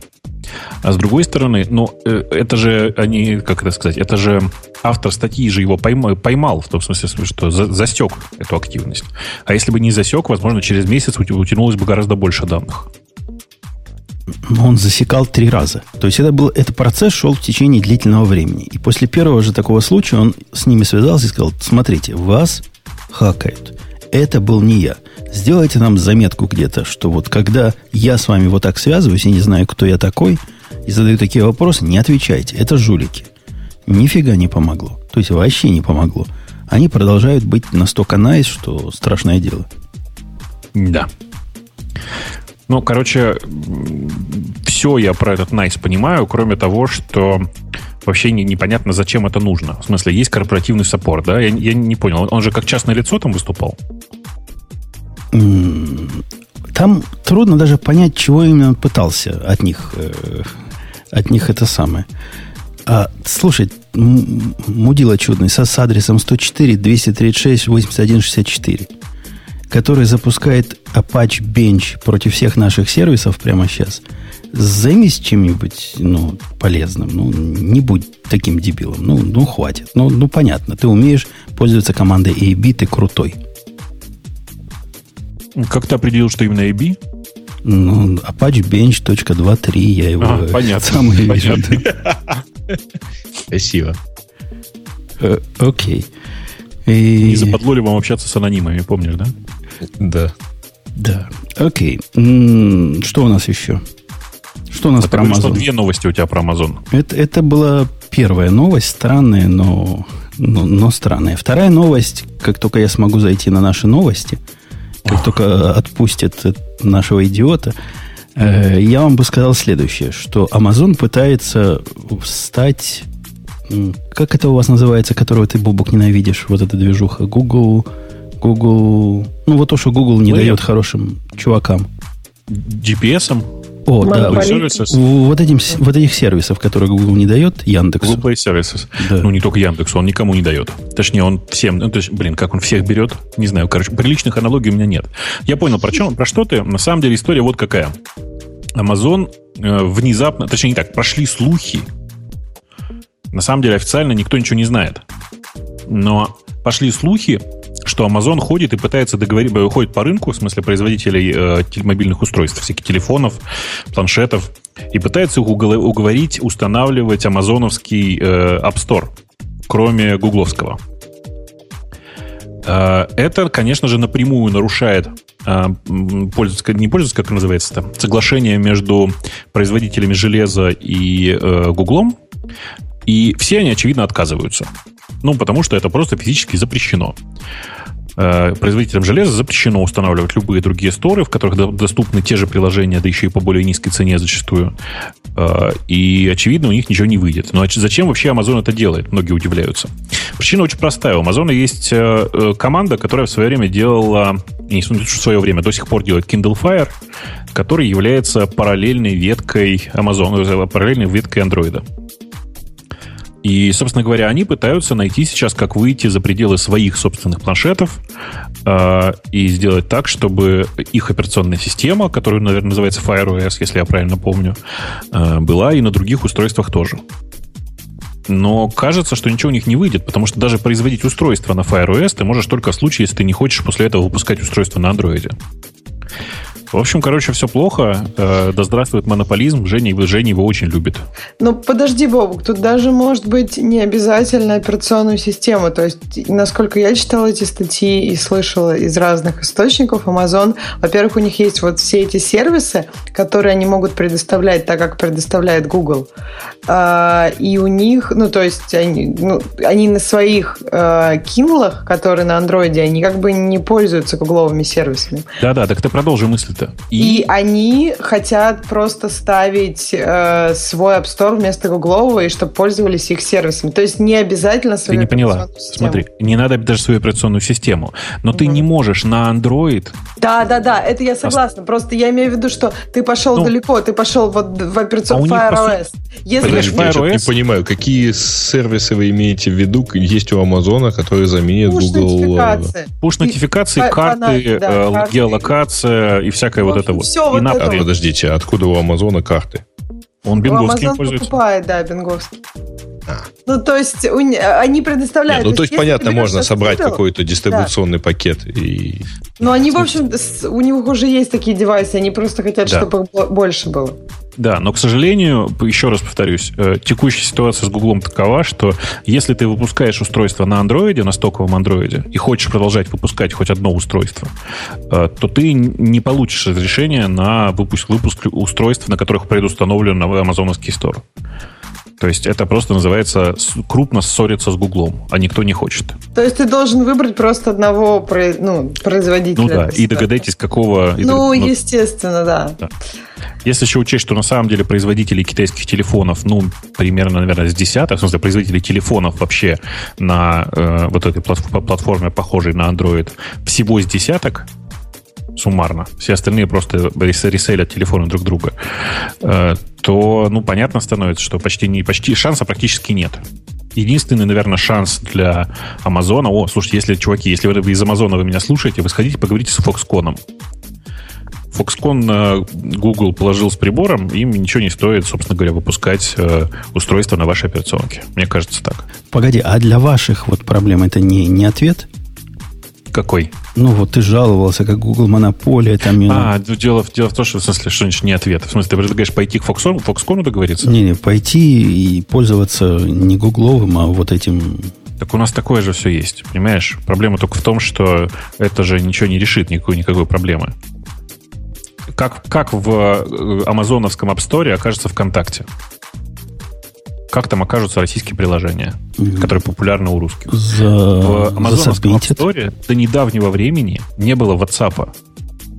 А с другой стороны, ну, э, это же они, как это сказать, это же автор статьи же его пойма- поймал, в том смысле, что за- засек эту активность. А если бы не засек, возможно, через месяц утянулось бы гораздо больше данных. Он засекал три раза. То есть это был, этот процесс шел в течение длительного времени. И после первого же такого случая он с ними связался и сказал, смотрите, вас хакают. Это был не я. Сделайте нам заметку где-то, что вот когда я с вами вот так связываюсь и не знаю, кто я такой, и задаю такие вопросы, не отвечайте. Это жулики. Нифига не помогло. То есть вообще не помогло. Они продолжают быть настолько найс, что страшное дело. Да. Ну, короче, все я про этот Nice понимаю, кроме того, что вообще не, непонятно, зачем это нужно. В смысле, есть корпоративный саппорт, да? Я, я не понял. Он же как частное лицо там выступал? Там трудно даже понять, чего именно он пытался от них, э, от них это самое. А, слушай, мудила чудный, со, с адресом 104 236 81 64, который запускает Apache Bench против всех наших сервисов прямо сейчас. Займись чем-нибудь ну, полезным. Ну, не будь таким дебилом. Ну, ну хватит. Ну, ну, понятно. Ты умеешь пользоваться командой AB, ты крутой. Как ты определил, что именно AB? Ну, Apache Bench.2.3 я его А, понятно, сам вижу. понятно. Спасибо. Э, Окей. И- Не западло ли вам общаться с анонимами, помнишь, да? Да. Да. Окей. Что у нас еще? Что у нас А про говоришь, что Amazon? две новости у тебя про Amazon. Это, это была первая новость, странная, но, но, но странная. Вторая новость, как только я смогу зайти на наши новости, как только отпустят нашего идиота, э, я вам бы сказал следующее, что Amazon пытается стать... Как это у вас называется, которого ты, Бубок, ненавидишь? Вот эта движуха. Google... Google... Ну, вот то, что Google не дает хорошим чувакам. GPS-ом? О, да. Вот, этим, вот этих сервисов, которые Google не дает, Яндексу. Google Play Services. Да. Ну, не только Яндексу, он никому не дает. Точнее, он всем... Ну, то есть, блин, как он всех берет? Не знаю, короче, приличных аналогий у меня нет. Я понял, про, чем, про что ты. На самом деле история вот какая. Amazon э, внезапно... Точнее, не так, прошли слухи. На самом деле, официально никто ничего не знает. Но пошли слухи, что Amazon ходит и пытается договорить, э, ходит по рынку, в смысле производителей э, мобильных устройств, всяких телефонов, планшетов, и пытается их уговорить устанавливать амазоновский э, App Store, кроме гугловского. Э, это, конечно же, напрямую нарушает э, не пользоваться, как называется это, соглашение между производителями железа и э, Гуглом, и все они, очевидно, отказываются. Ну, потому что это просто физически запрещено. Э, производителям железа запрещено устанавливать любые другие сторы, в которых доступны те же приложения, да еще и по более низкой цене зачастую. Э, и, очевидно, у них ничего не выйдет. Но зачем вообще Amazon это делает? Многие удивляются. Причина очень простая. У Amazon есть э, команда, которая в свое время делала, не в свое время, до сих пор делает Kindle Fire, который является параллельной веткой Amazon, параллельной веткой Android. И, собственно говоря, они пытаются найти сейчас, как выйти за пределы своих собственных планшетов э, и сделать так, чтобы их операционная система, которая, наверное, называется Fire OS, если я правильно помню, э, была и на других устройствах тоже. Но кажется, что ничего у них не выйдет, потому что даже производить устройство на Fire OS ты можешь только в случае, если ты не хочешь после этого выпускать устройство на Android. В общем, короче, все плохо. Э, да здравствует монополизм. Женя, Женя его очень любит. Ну, подожди, Бобук, тут даже может быть не обязательно операционную систему. То есть, насколько я читала эти статьи и слышала из разных источников, Amazon, во-первых, у них есть вот все эти сервисы, которые они могут предоставлять так, как предоставляет Google. А, и у них, ну, то есть, они, ну, они на своих э, Kindle, которые на Android, они как бы не пользуются гугловыми сервисами. Да-да, так ты продолжи мысль это. И, и они хотят просто ставить э, свой App Store вместо гуглового, и чтобы пользовались их сервисами. То есть не обязательно свою Ты не поняла. Систему. Смотри, не надо даже свою операционную систему. Но mm ты не можешь на Android... Да, да, да, это я согласна. Просто я имею в виду, что ты пошел ну, далеко, ты пошел вот в операционную а Fire OS. Если Подожди, я OS... не понимаю, какие сервисы вы имеете в виду, есть у Амазона, которые заменят Google... Пуш-нотификации, карты, да, э, геолокация и всякая всякое вот это вот. Все вот это. А, подождите, откуда у Амазона карты? Он бинговский Amazon пользуется. покупает, да, бинговский. А. Ну, то есть у, они предоставляют... Нет, ну, то есть, понятно, можно собрать какой-то дистрибуционный да. пакет и... Ну, они, в общем, у них уже есть такие девайсы, они просто хотят, да. чтобы больше было. Да, но, к сожалению, еще раз повторюсь, э, текущая ситуация с Гуглом такова, что если ты выпускаешь устройство на андроиде, на стоковом андроиде, и хочешь продолжать выпускать хоть одно устройство, э, то ты не получишь разрешения на выпуск, выпуск устройств, на которых предустановлен на амазоновский стор. То есть это просто называется крупно ссориться с Гуглом, а никто не хочет. То есть ты должен выбрать просто одного ну, производителя. Ну да, и догадайтесь, какого... Ну, ну, естественно, да. да. Если еще учесть, что на самом деле производители китайских телефонов, ну, примерно, наверное, с десяток, в смысле, производители телефонов вообще на э, вот этой платформе, похожей на Android, всего с десяток, суммарно, все остальные просто реселят телефоны друг друга, э, то, ну, понятно становится, что почти не почти шанса практически нет. Единственный, наверное, шанс для Амазона. О, слушайте, если, чуваки, если вы из Амазона вы меня слушаете, вы сходите, поговорите с Foxconn. Foxconn Google положил с прибором, им ничего не стоит, собственно говоря, выпускать э, устройство на вашей операционке. Мне кажется так. Погоди, а для ваших вот проблем это не, не ответ? Какой? Ну, вот ты жаловался, как Google монополия. Там, а, ну, дело, дело в том, что в смысле, что значит не ответ. В смысле, ты предлагаешь пойти к Foxconn, Foxconn договориться? Не-не, пойти и пользоваться не гугловым, а вот этим так у нас такое же все есть, понимаешь? Проблема только в том, что это же ничего не решит, никакой, никакой проблемы. Как, как в э, амазоновском App Store окажется ВКонтакте? Как там окажутся российские приложения, которые популярны у русских. За... В Amazon App Store до недавнего времени не было WhatsApp.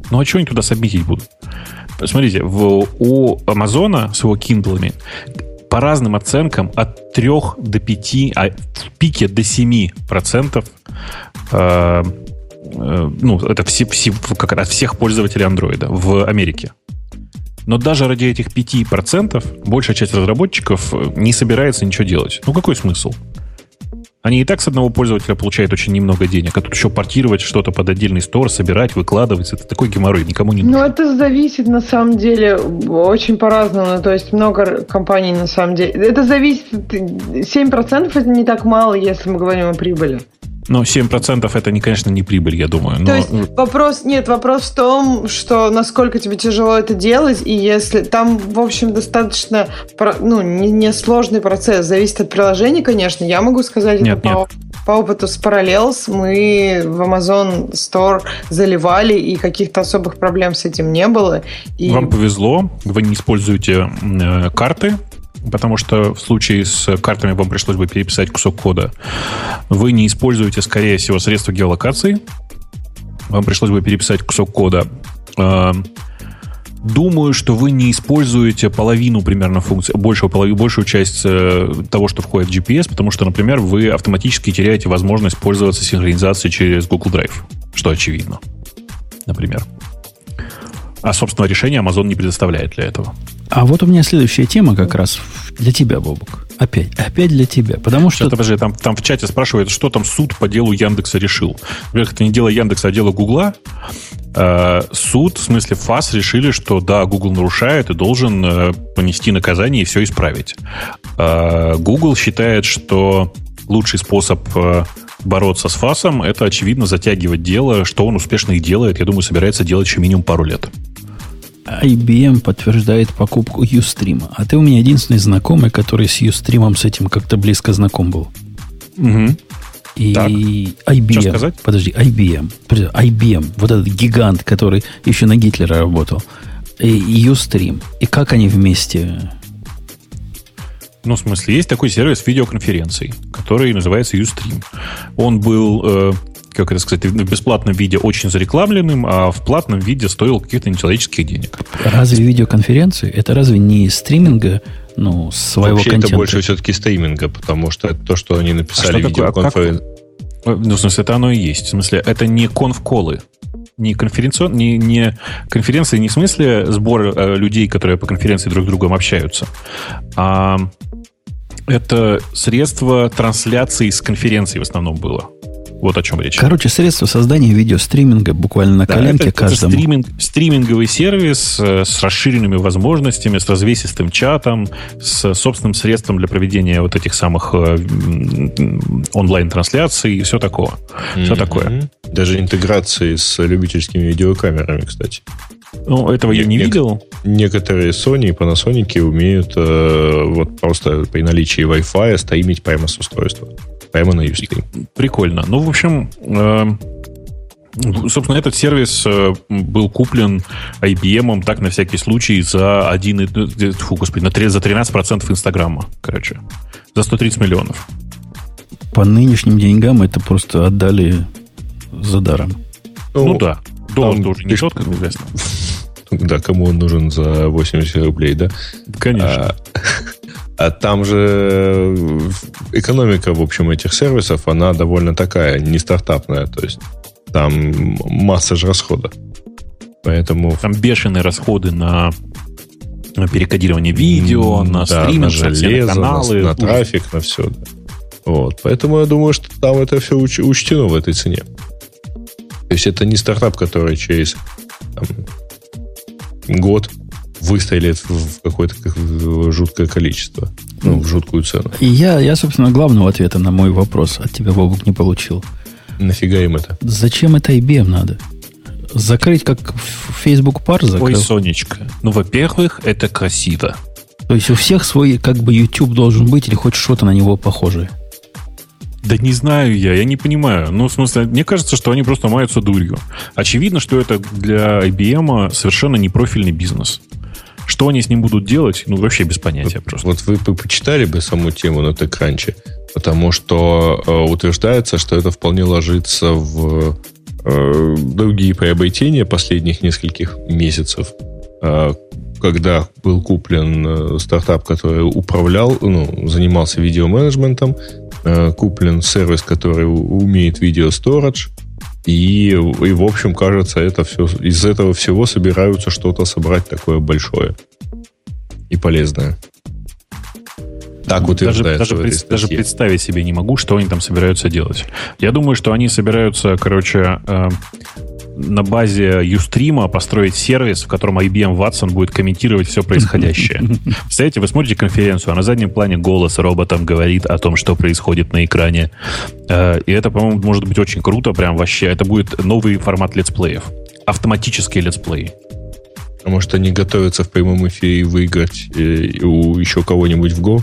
Ну а что они туда сабмитить будут? Смотрите, в, у Амазона с его киндлами по разным оценкам от 3 до 5, а в пике до 7 процентов э, э, ну, это все, все, как от всех пользователей андроида в Америке. Но даже ради этих 5% большая часть разработчиков не собирается ничего делать. Ну, какой смысл? Они и так с одного пользователя получают очень немного денег, а тут еще портировать что-то под отдельный стор, собирать, выкладывать. Это такой геморрой, никому не нужен. Ну, это зависит на самом деле очень по-разному. То есть много компаний на самом деле. Это зависит... 7% это не так мало, если мы говорим о прибыли. Но 7% это, не, конечно, не прибыль, я думаю. Но... То есть вопрос, нет, вопрос в том, что насколько тебе тяжело это делать, и если там, в общем, достаточно, ну, не, не сложный процесс, зависит от приложения, конечно, я могу сказать нет, это нет. По, по опыту с Parallels, мы в Amazon Store заливали, и каких-то особых проблем с этим не было. И... Вам повезло, вы не используете э, карты, потому что в случае с картами вам пришлось бы переписать кусок кода. Вы не используете, скорее всего, средства геолокации. Вам пришлось бы переписать кусок кода. А, думаю, что вы не используете половину примерно функций, большую, половину, большую часть э, того, что входит в GPS, потому что, например, вы автоматически теряете возможность пользоваться синхронизацией через Google Drive, что очевидно, например. А, собственно, решение Amazon не предоставляет для этого. А вот у меня следующая тема как раз для тебя, Бобук. Опять, опять для тебя. Потому что... Это, подожди, там, там в чате спрашивают, что там суд по делу Яндекса решил. Во-первых, это не дело Яндекса, а дело Гугла. Э, суд, в смысле ФАС, решили, что да, Google нарушает и должен э, понести наказание и все исправить. Э, Google считает, что лучший способ э, бороться с ФАСом это, очевидно, затягивать дело, что он успешно и делает. Я думаю, собирается делать еще минимум пару лет. IBM подтверждает покупку Ustream. А ты у меня единственный знакомый, который с Ustream с этим как-то близко знаком был. Угу. И Так. IBM. Что сказать? Подожди, IBM. Подожди, IBM, вот этот гигант, который еще на Гитлера работал. И Ustream. И как они вместе? Ну, в смысле, есть такой сервис видеоконференций, который называется Ustream. Он был, э, как это сказать, в бесплатном виде очень зарекламленным, а в платном виде стоил каких-то нечеловеческих денег. Разве видеоконференции? Это разве не стриминга, ну, своего Вообще контента? это больше все-таки стриминга, потому что это то, что они написали А что в такое? А видеоконференции. Ну, в смысле, это оно и есть. В смысле, это не конфколы. Не, конференцион, не, не конференции не в смысле сбор э, людей, которые по конференции друг с другом общаются, а это средство трансляции с конференции в основном было. Вот о чем речь. Короче, средства создания видеостриминга буквально на Да, коленке это, это каждому. стриминг, стриминговый сервис э, с расширенными возможностями, с развесистым чатом, с собственным средством для проведения вот этих самых э, онлайн-трансляций и все такого. Все такое. Даже интеграции с любительскими видеокамерами, кстати. Ну, этого я не Нек- видел. Некоторые Sony и Panasonic умеют э, вот просто при наличии Wi-Fi стримить прямо с устройства. Прямо на Ustream. Прикольно. Ну, в общем, э, собственно, этот сервис э, был куплен IBM так на всякий случай за один, э, фу, господи, на tre- за 13% Инстаграма, короче. За 130 миллионов. По нынешним деньгам это просто отдали за даром. Ну, да. Доллар там тоже не тот, как известно. [laughs] Да, кому он нужен за 80 рублей, да? Конечно. А, а там же э, экономика, в общем, этих сервисов, она довольно такая, не стартапная. То есть там масса же расхода. Поэтому Там бешеные расходы на на перекодирование видео, на да, стриминг, на железо, на- каналы. на, Ужас. трафик, на все. Да. Вот. Поэтому я думаю, что там это все учтено в этой цене. То есть это не стартап, который через там, год выстрелит в какое-то как- в жуткое количество. Ну, в жуткую цену. И я, я, собственно, главного ответа на мой вопрос от тебя, Бобук, не получил. Нафига им это? Зачем это IBM надо? Закрыть, как Facebook пар Ой, закрыл? Сонечка. Ну, во-первых, это красиво. То есть у всех свой, как бы, YouTube должен быть или хоть что-то на него похожее. Да не знаю я, я не понимаю. Ну, в смысле, мне кажется, что они просто маются дурью. Очевидно, что это для IBM совершенно не профильный бизнес. Что они с ним будут делать, ну, вообще без понятия вот, просто. Вот вы бы почитали бы саму тему на TechCrunch, потому что э, утверждается, что это вполне ложится в э, другие приобретения последних нескольких месяцев, э, когда был куплен э, стартап, который управлял, ну, занимался видеоменеджментом, э, куплен сервис, который умеет видео-сторидж, и, и, в общем, кажется, это все, из этого всего собираются что-то собрать такое большое и полезное. Так утверждается даже, даже, пред, даже представить себе не могу, что они там собираются делать. Я думаю, что они собираются, короче, э, на базе Ustream построить сервис, в котором IBM Watson будет комментировать все происходящее. [laughs] Представляете, вы смотрите конференцию, а на заднем плане голос роботом говорит о том, что происходит на экране. Э, и это, по-моему, может быть очень круто, прям вообще. Это будет новый формат летсплеев. Автоматические летсплеи. А может, они готовятся в прямом эфире выиграть э, у еще кого-нибудь в Go?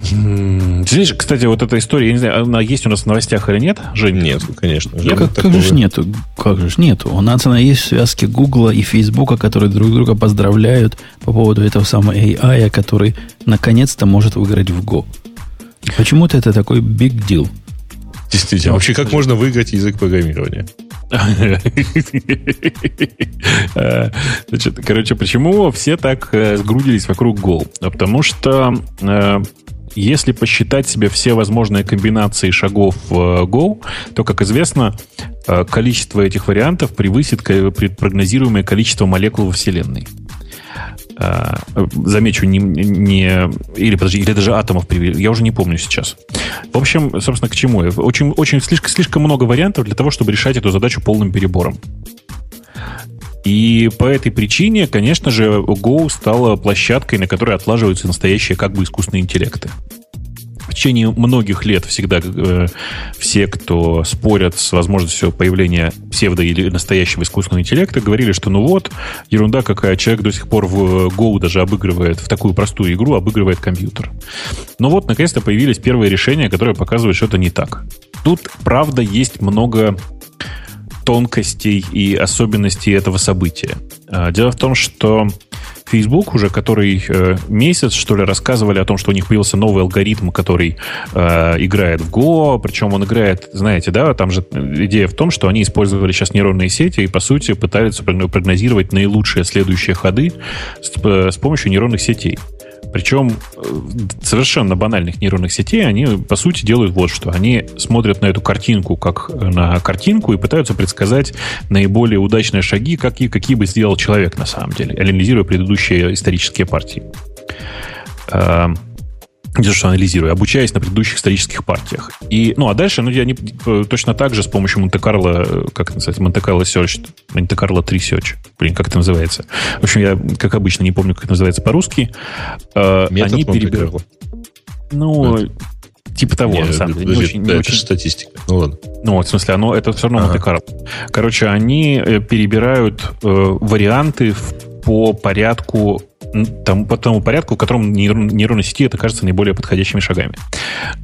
Знаешь, кстати, вот эта история, я не знаю, она есть у нас в новостях или нет, Жень? Нет, конечно. Жень, как, как же нету? Как же нету? У нас она есть в связке Гугла и Фейсбука, которые друг друга поздравляют по поводу этого самого AI, который наконец-то может выиграть в Go. Почему-то это такой big deal. Действительно. Вообще, как можно выиграть язык программирования? [laughs] Значит, короче, почему все так э, сгрудились вокруг Go? Потому что э, если посчитать себе все возможные комбинации шагов в э, Go, то, как известно, количество этих вариантов превысит прогнозируемое количество молекул во Вселенной. А, замечу, не, не или, подожди, или даже атомов привели, я уже не помню сейчас. В общем, собственно, к чему? Очень, очень слишком, слишком много вариантов для того, чтобы решать эту задачу полным перебором. И по этой причине, конечно же, Go стала площадкой, на которой отлаживаются настоящие как бы искусственные интеллекты в течение многих лет всегда э, все, кто спорят с возможностью появления псевдо или настоящего искусственного интеллекта, говорили, что ну вот, ерунда какая, человек до сих пор в Go даже обыгрывает, в такую простую игру обыгрывает компьютер. Но вот, наконец-то появились первые решения, которые показывают, что это не так. Тут, правда, есть много тонкостей и особенностей этого события. А, дело в том, что Facebook уже который э, месяц, что ли, рассказывали о том, что у них появился новый алгоритм, который э, играет в Go, причем он играет, знаете, да, там же идея в том, что они использовали сейчас нейронные сети и, по сути, пытаются прогнозировать наилучшие следующие ходы с, э, с помощью нейронных сетей. Причем э, совершенно банальных нейронных сетей они, по сути, делают вот что. Они смотрят на эту картинку как на картинку и пытаются предсказать наиболее удачные шаги, какие, какие бы сделал человек на самом деле, анализируя предыдущие исторические партии. Не то, что анализирую, обучаясь на предыдущих исторических партиях. И, ну, а дальше, ну, я не, э, точно так же с помощью Монте-Карло, э, как это называется, Монте-Карло Search, Монте-Карло 3 Search, блин, как это называется. В общем, я, как обычно, не помню, как это называется по-русски. Э, Метод Они перебирают. Ну, Нет. Типа того, Нет, на самом деле. Не очень, не это очень... статистика. Ну ладно. Ну, вот, в смысле, оно это все равно ага. Монте-Карло. Короче, они перебирают э, варианты по порядку там, по тому порядку, в котором нейрон, нейронной сети это кажется наиболее подходящими шагами.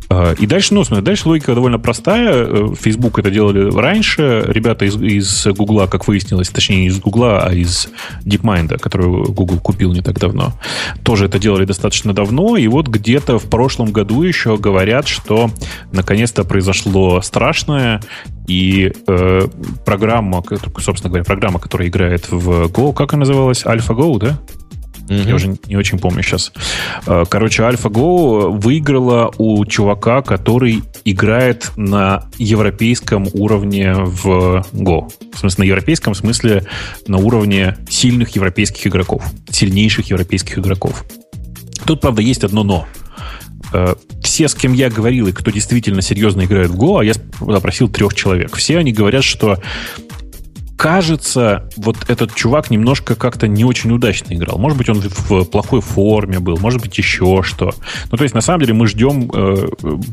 А, и дальше, ну, смотри, дальше логика довольно простая. Э, Facebook это делали раньше. Ребята из, из Google, как выяснилось, точнее, не из Google, а из DeepMind, которую Google купил не так давно, тоже это делали достаточно давно. И вот где-то в прошлом году еще говорят, что наконец-то произошло страшное, и э, программа, собственно говоря, программа, которая играет в Go, как она называлась? AlphaGo, да? Mm-hmm. Я уже не очень помню сейчас. Э, короче, AlphaGo выиграла у чувака, который играет на европейском уровне в Go. В смысле, на европейском смысле на уровне сильных европейских игроков. Сильнейших европейских игроков. Тут, правда, есть одно но э, все, с кем я говорил, и кто действительно серьезно играет в Go, а я запросил трех человек, все они говорят, что кажется, вот этот чувак немножко как-то не очень удачно играл. Может быть, он в плохой форме был, может быть, еще что. Ну, то есть, на самом деле, мы ждем э,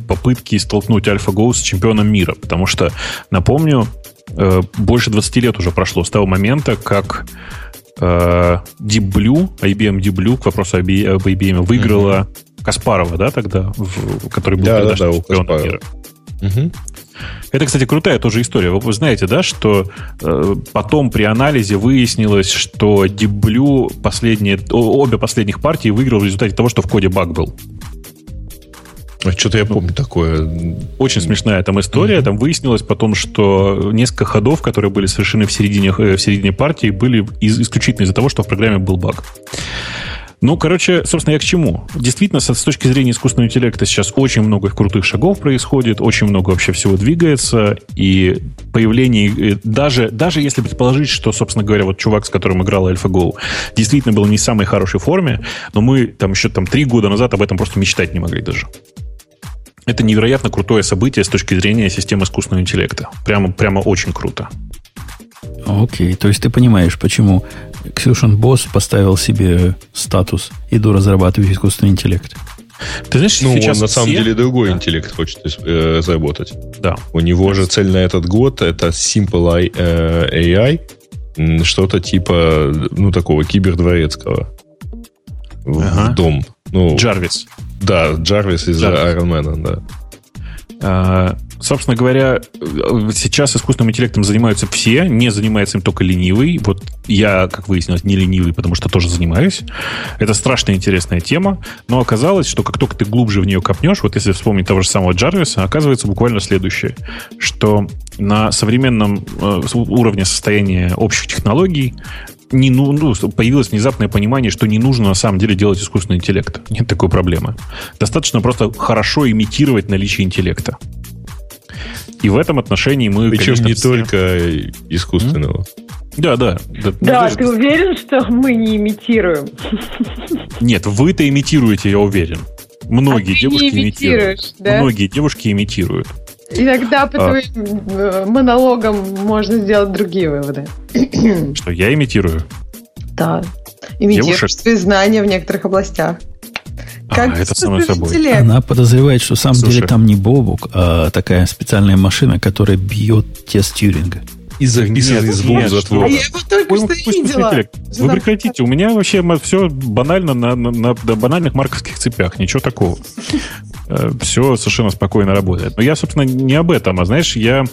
попытки столкнуть AlphaGo с чемпионом мира, потому что, напомню, э, больше 20 лет уже прошло с того момента, как э, Deep Blue, IBM Deep Blue, к вопросу об IBM, выиграла mm-hmm. Каспарова, да, тогда, в, который был да, да, да, чемпионом мира. Угу. Это, кстати, крутая тоже история. Вы знаете, да, что э, потом при анализе выяснилось, что Blue последние, обе последних партии выиграл в результате того, что в коде баг был. А что-то я помню такое. Очень смешная там история. Mm-hmm. Там выяснилось потом, что несколько ходов, которые были совершены в середине, э, в середине партии, были из, исключительно из-за того, что в программе был баг. Ну, короче, собственно, я к чему? Действительно, с, точки зрения искусственного интеллекта сейчас очень много крутых шагов происходит, очень много вообще всего двигается, и появление, даже, даже если предположить, что, собственно говоря, вот чувак, с которым играл AlphaGo, действительно был не в самой хорошей форме, но мы там еще там три года назад об этом просто мечтать не могли даже. Это невероятно крутое событие с точки зрения системы искусственного интеллекта. Прямо, прямо очень круто. Окей, то есть ты понимаешь, почему Ксюшин Босс поставил себе статус «Иду разрабатывать искусственный интеллект». Ты знаешь, ну, сейчас он на самом все... деле другой да. интеллект хочет э, разработать. Да. У него же цель на этот год это Simple AI, э, что-то типа, ну, такого кибердворецкого. Ага. В дом. Ну, Джарвис. Да, Джарвис из Iron Man, да. А, собственно говоря, сейчас искусственным интеллектом занимаются все, не занимается им только ленивый. Вот я, как выяснилось, не ленивый, потому что тоже занимаюсь. Это страшно интересная тема, но оказалось, что как только ты глубже в нее копнешь, вот если вспомнить того же самого Джарвиса, оказывается буквально следующее, что на современном э, уровне состояния общих технологий не, ну, ну, появилось внезапное понимание, что не нужно на самом деле делать искусственный интеллект. Нет такой проблемы. Достаточно просто хорошо имитировать наличие интеллекта. И в этом отношении мы... Причем конечно, не все... только искусственного. Да, да. Да, да ты уверен, что мы не имитируем? Нет, вы-то имитируете, я уверен. Многие а девушки имитируют. Да? Многие девушки имитируют. Иногда по а. твоим э, монологам можно сделать другие выводы. Что, я имитирую? Да. Имитируешь свои знания в некоторых областях. А, как а, это само собой. Интеллект. Она подозревает, что в самом Слушай. деле там не Бобук, а такая специальная машина, которая бьет тест Тьюринга. И записанный звук затвора. А я его только что видела. Вы прекратите. У меня вообще все банально на, на, на банальных марковских цепях. Ничего такого. Э, все совершенно спокойно работает. Но я, собственно, не об этом, а знаешь, я...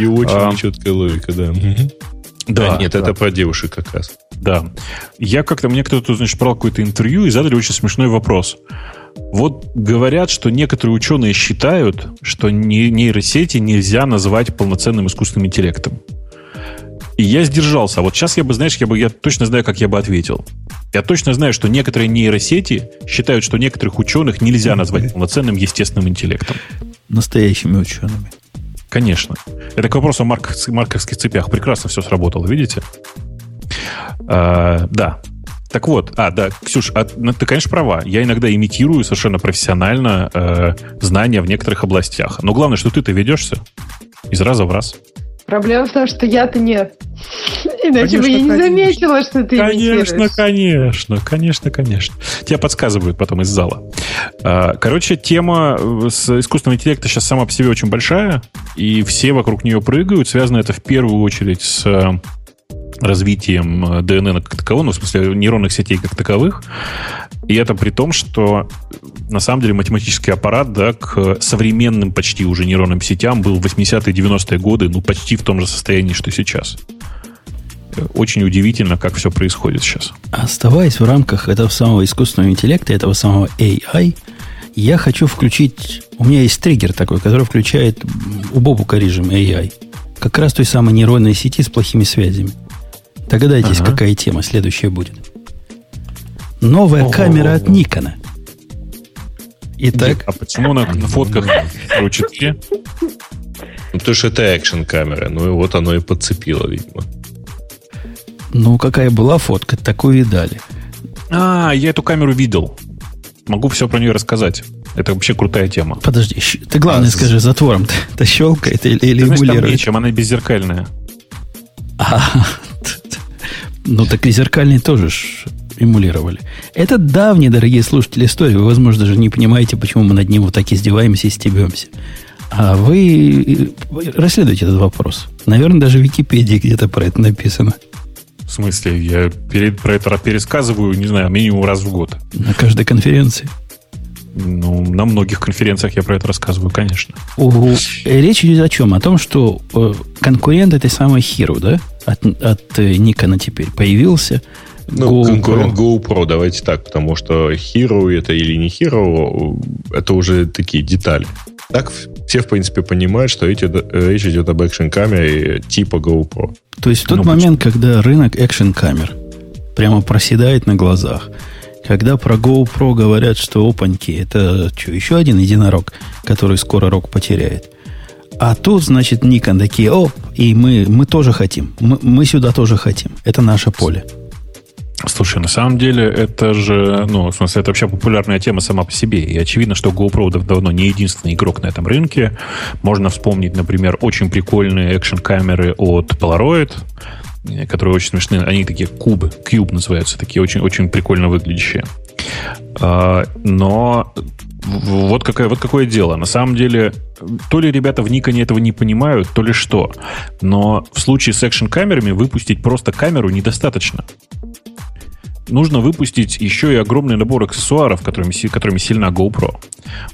И очень а, четкая логика, да. Да, а, нет, да. это про девушек как раз. Да. Я как-то, мне кто-то, значит, брал какое-то интервью и задали очень смешной вопрос. Вот говорят, что некоторые ученые считают, что нейросети нельзя называть полноценным искусственным интеллектом. И я сдержался. А вот сейчас я бы, знаешь, я бы я точно знаю, как я бы ответил. Я точно знаю, что некоторые нейросети считают, что некоторых ученых нельзя назвать полноценным естественным интеллектом. Настоящими учеными. Конечно. Это к вопросу о марков, марковских цепях. Прекрасно все сработало, видите? А, да. Так вот, а, да, Ксюш, а, ну, ты, конечно, права. Я иногда имитирую совершенно профессионально э, знания в некоторых областях. Но главное, что ты-то ведешься из раза в раз. Проблема в том, что я-то нет. Иначе конечно, бы я не конечно. заметила, что ты Конечно, конечно, конечно, конечно. Тебя подсказывают потом из зала. А, короче, тема э, с искусственным интеллектом сейчас сама по себе очень большая, и все вокруг нее прыгают. Связано это в первую очередь с э, развитием э, ДНН как такового, ну, в смысле нейронных сетей как таковых. И это при том, что на самом деле математический аппарат да, к современным почти уже нейронным сетям был в 80-е 90-е годы ну, почти в том же состоянии, что сейчас. Очень удивительно, как все происходит сейчас. Оставаясь в рамках этого самого искусственного интеллекта, этого самого AI, я хочу включить... У меня есть триггер такой, который включает у Бобука режим AI. Как раз той самой нейронной сети с плохими связями. Догадайтесь, ага. какая тема следующая будет. Новая Ого-го-го. камера от Никона. Итак. А почему на, на фотках 4? Ну, потому что это экшен камера. Ну, и вот оно и подцепило, видимо. Ну, какая была фотка, такую и дали. А, я эту камеру видел. Могу все про нее рассказать. Это вообще крутая тема. Подожди, ты главное а, скажи, затвором-то [laughs] щелкает или, или эмулирует? Там нечем, она беззеркальная. А, ну так и зеркальные тоже ж эмулировали. Это давние, дорогие слушатели, истории. Вы, возможно, даже не понимаете, почему мы над ним вот так издеваемся и стебемся. А вы расследуйте этот вопрос. Наверное, даже в Википедии где-то про это написано. В смысле? Я перед, про это пересказываю, не знаю, минимум раз в год. На каждой конференции. Ну, на многих конференциях я про это рассказываю, конечно. Речь идет о чем? О том, что э, конкурент этой самой Hero, да? От, от э, Nikon теперь появился. Ну, GoPro. конкурент GoPro, давайте так, потому что Hero это или не Hero, это уже такие детали. Так все, в принципе, понимают, что эти, речь идет об экшн-камере типа GoPro. То есть в тот ну, момент, когда рынок экшн-камер прямо проседает на глазах, когда про GoPro говорят, что опаньки, это что, еще один единорог, который скоро рог потеряет. А тут, значит, Nikon такие, оп, и мы, мы тоже хотим. Мы, мы сюда тоже хотим. Это наше поле. Слушай, на самом деле это же, ну, в смысле, это вообще популярная тема сама по себе. И очевидно, что GoPro давно не единственный игрок на этом рынке. Можно вспомнить, например, очень прикольные экшн-камеры от Polaroid, которые очень смешные. Они такие кубы, куб называются, такие очень, очень прикольно выглядящие. А, но вот, какое, вот какое дело. На самом деле, то ли ребята в Никоне этого не понимают, то ли что. Но в случае с экшн-камерами выпустить просто камеру недостаточно. Нужно выпустить еще и огромный набор аксессуаров, которыми, которыми сильна GoPro.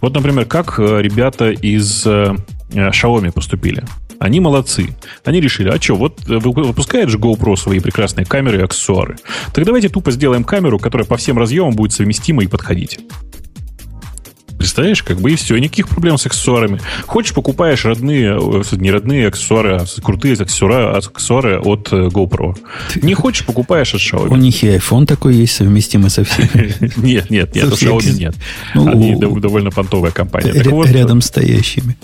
Вот, например, как э, ребята из э, Xiaomi поступили. Они молодцы. Они решили, а что, вот э, выпускает же GoPro свои прекрасные камеры и аксессуары. Так давайте тупо сделаем камеру, которая по всем разъемам будет совместима и подходить. Представляешь, как бы и все, никаких проблем с аксессуарами. Хочешь, покупаешь родные, э, не родные аксессуары, а крутые аксессуары, аксессуары от э, GoPro. Не хочешь, покупаешь от Xiaomi. У них и iPhone такой есть, совместимый со всеми. [laughs] Нет, нет, нет, у Xiaomi нет. Ну, Они довольно понтовая компания. Рядом стоящими.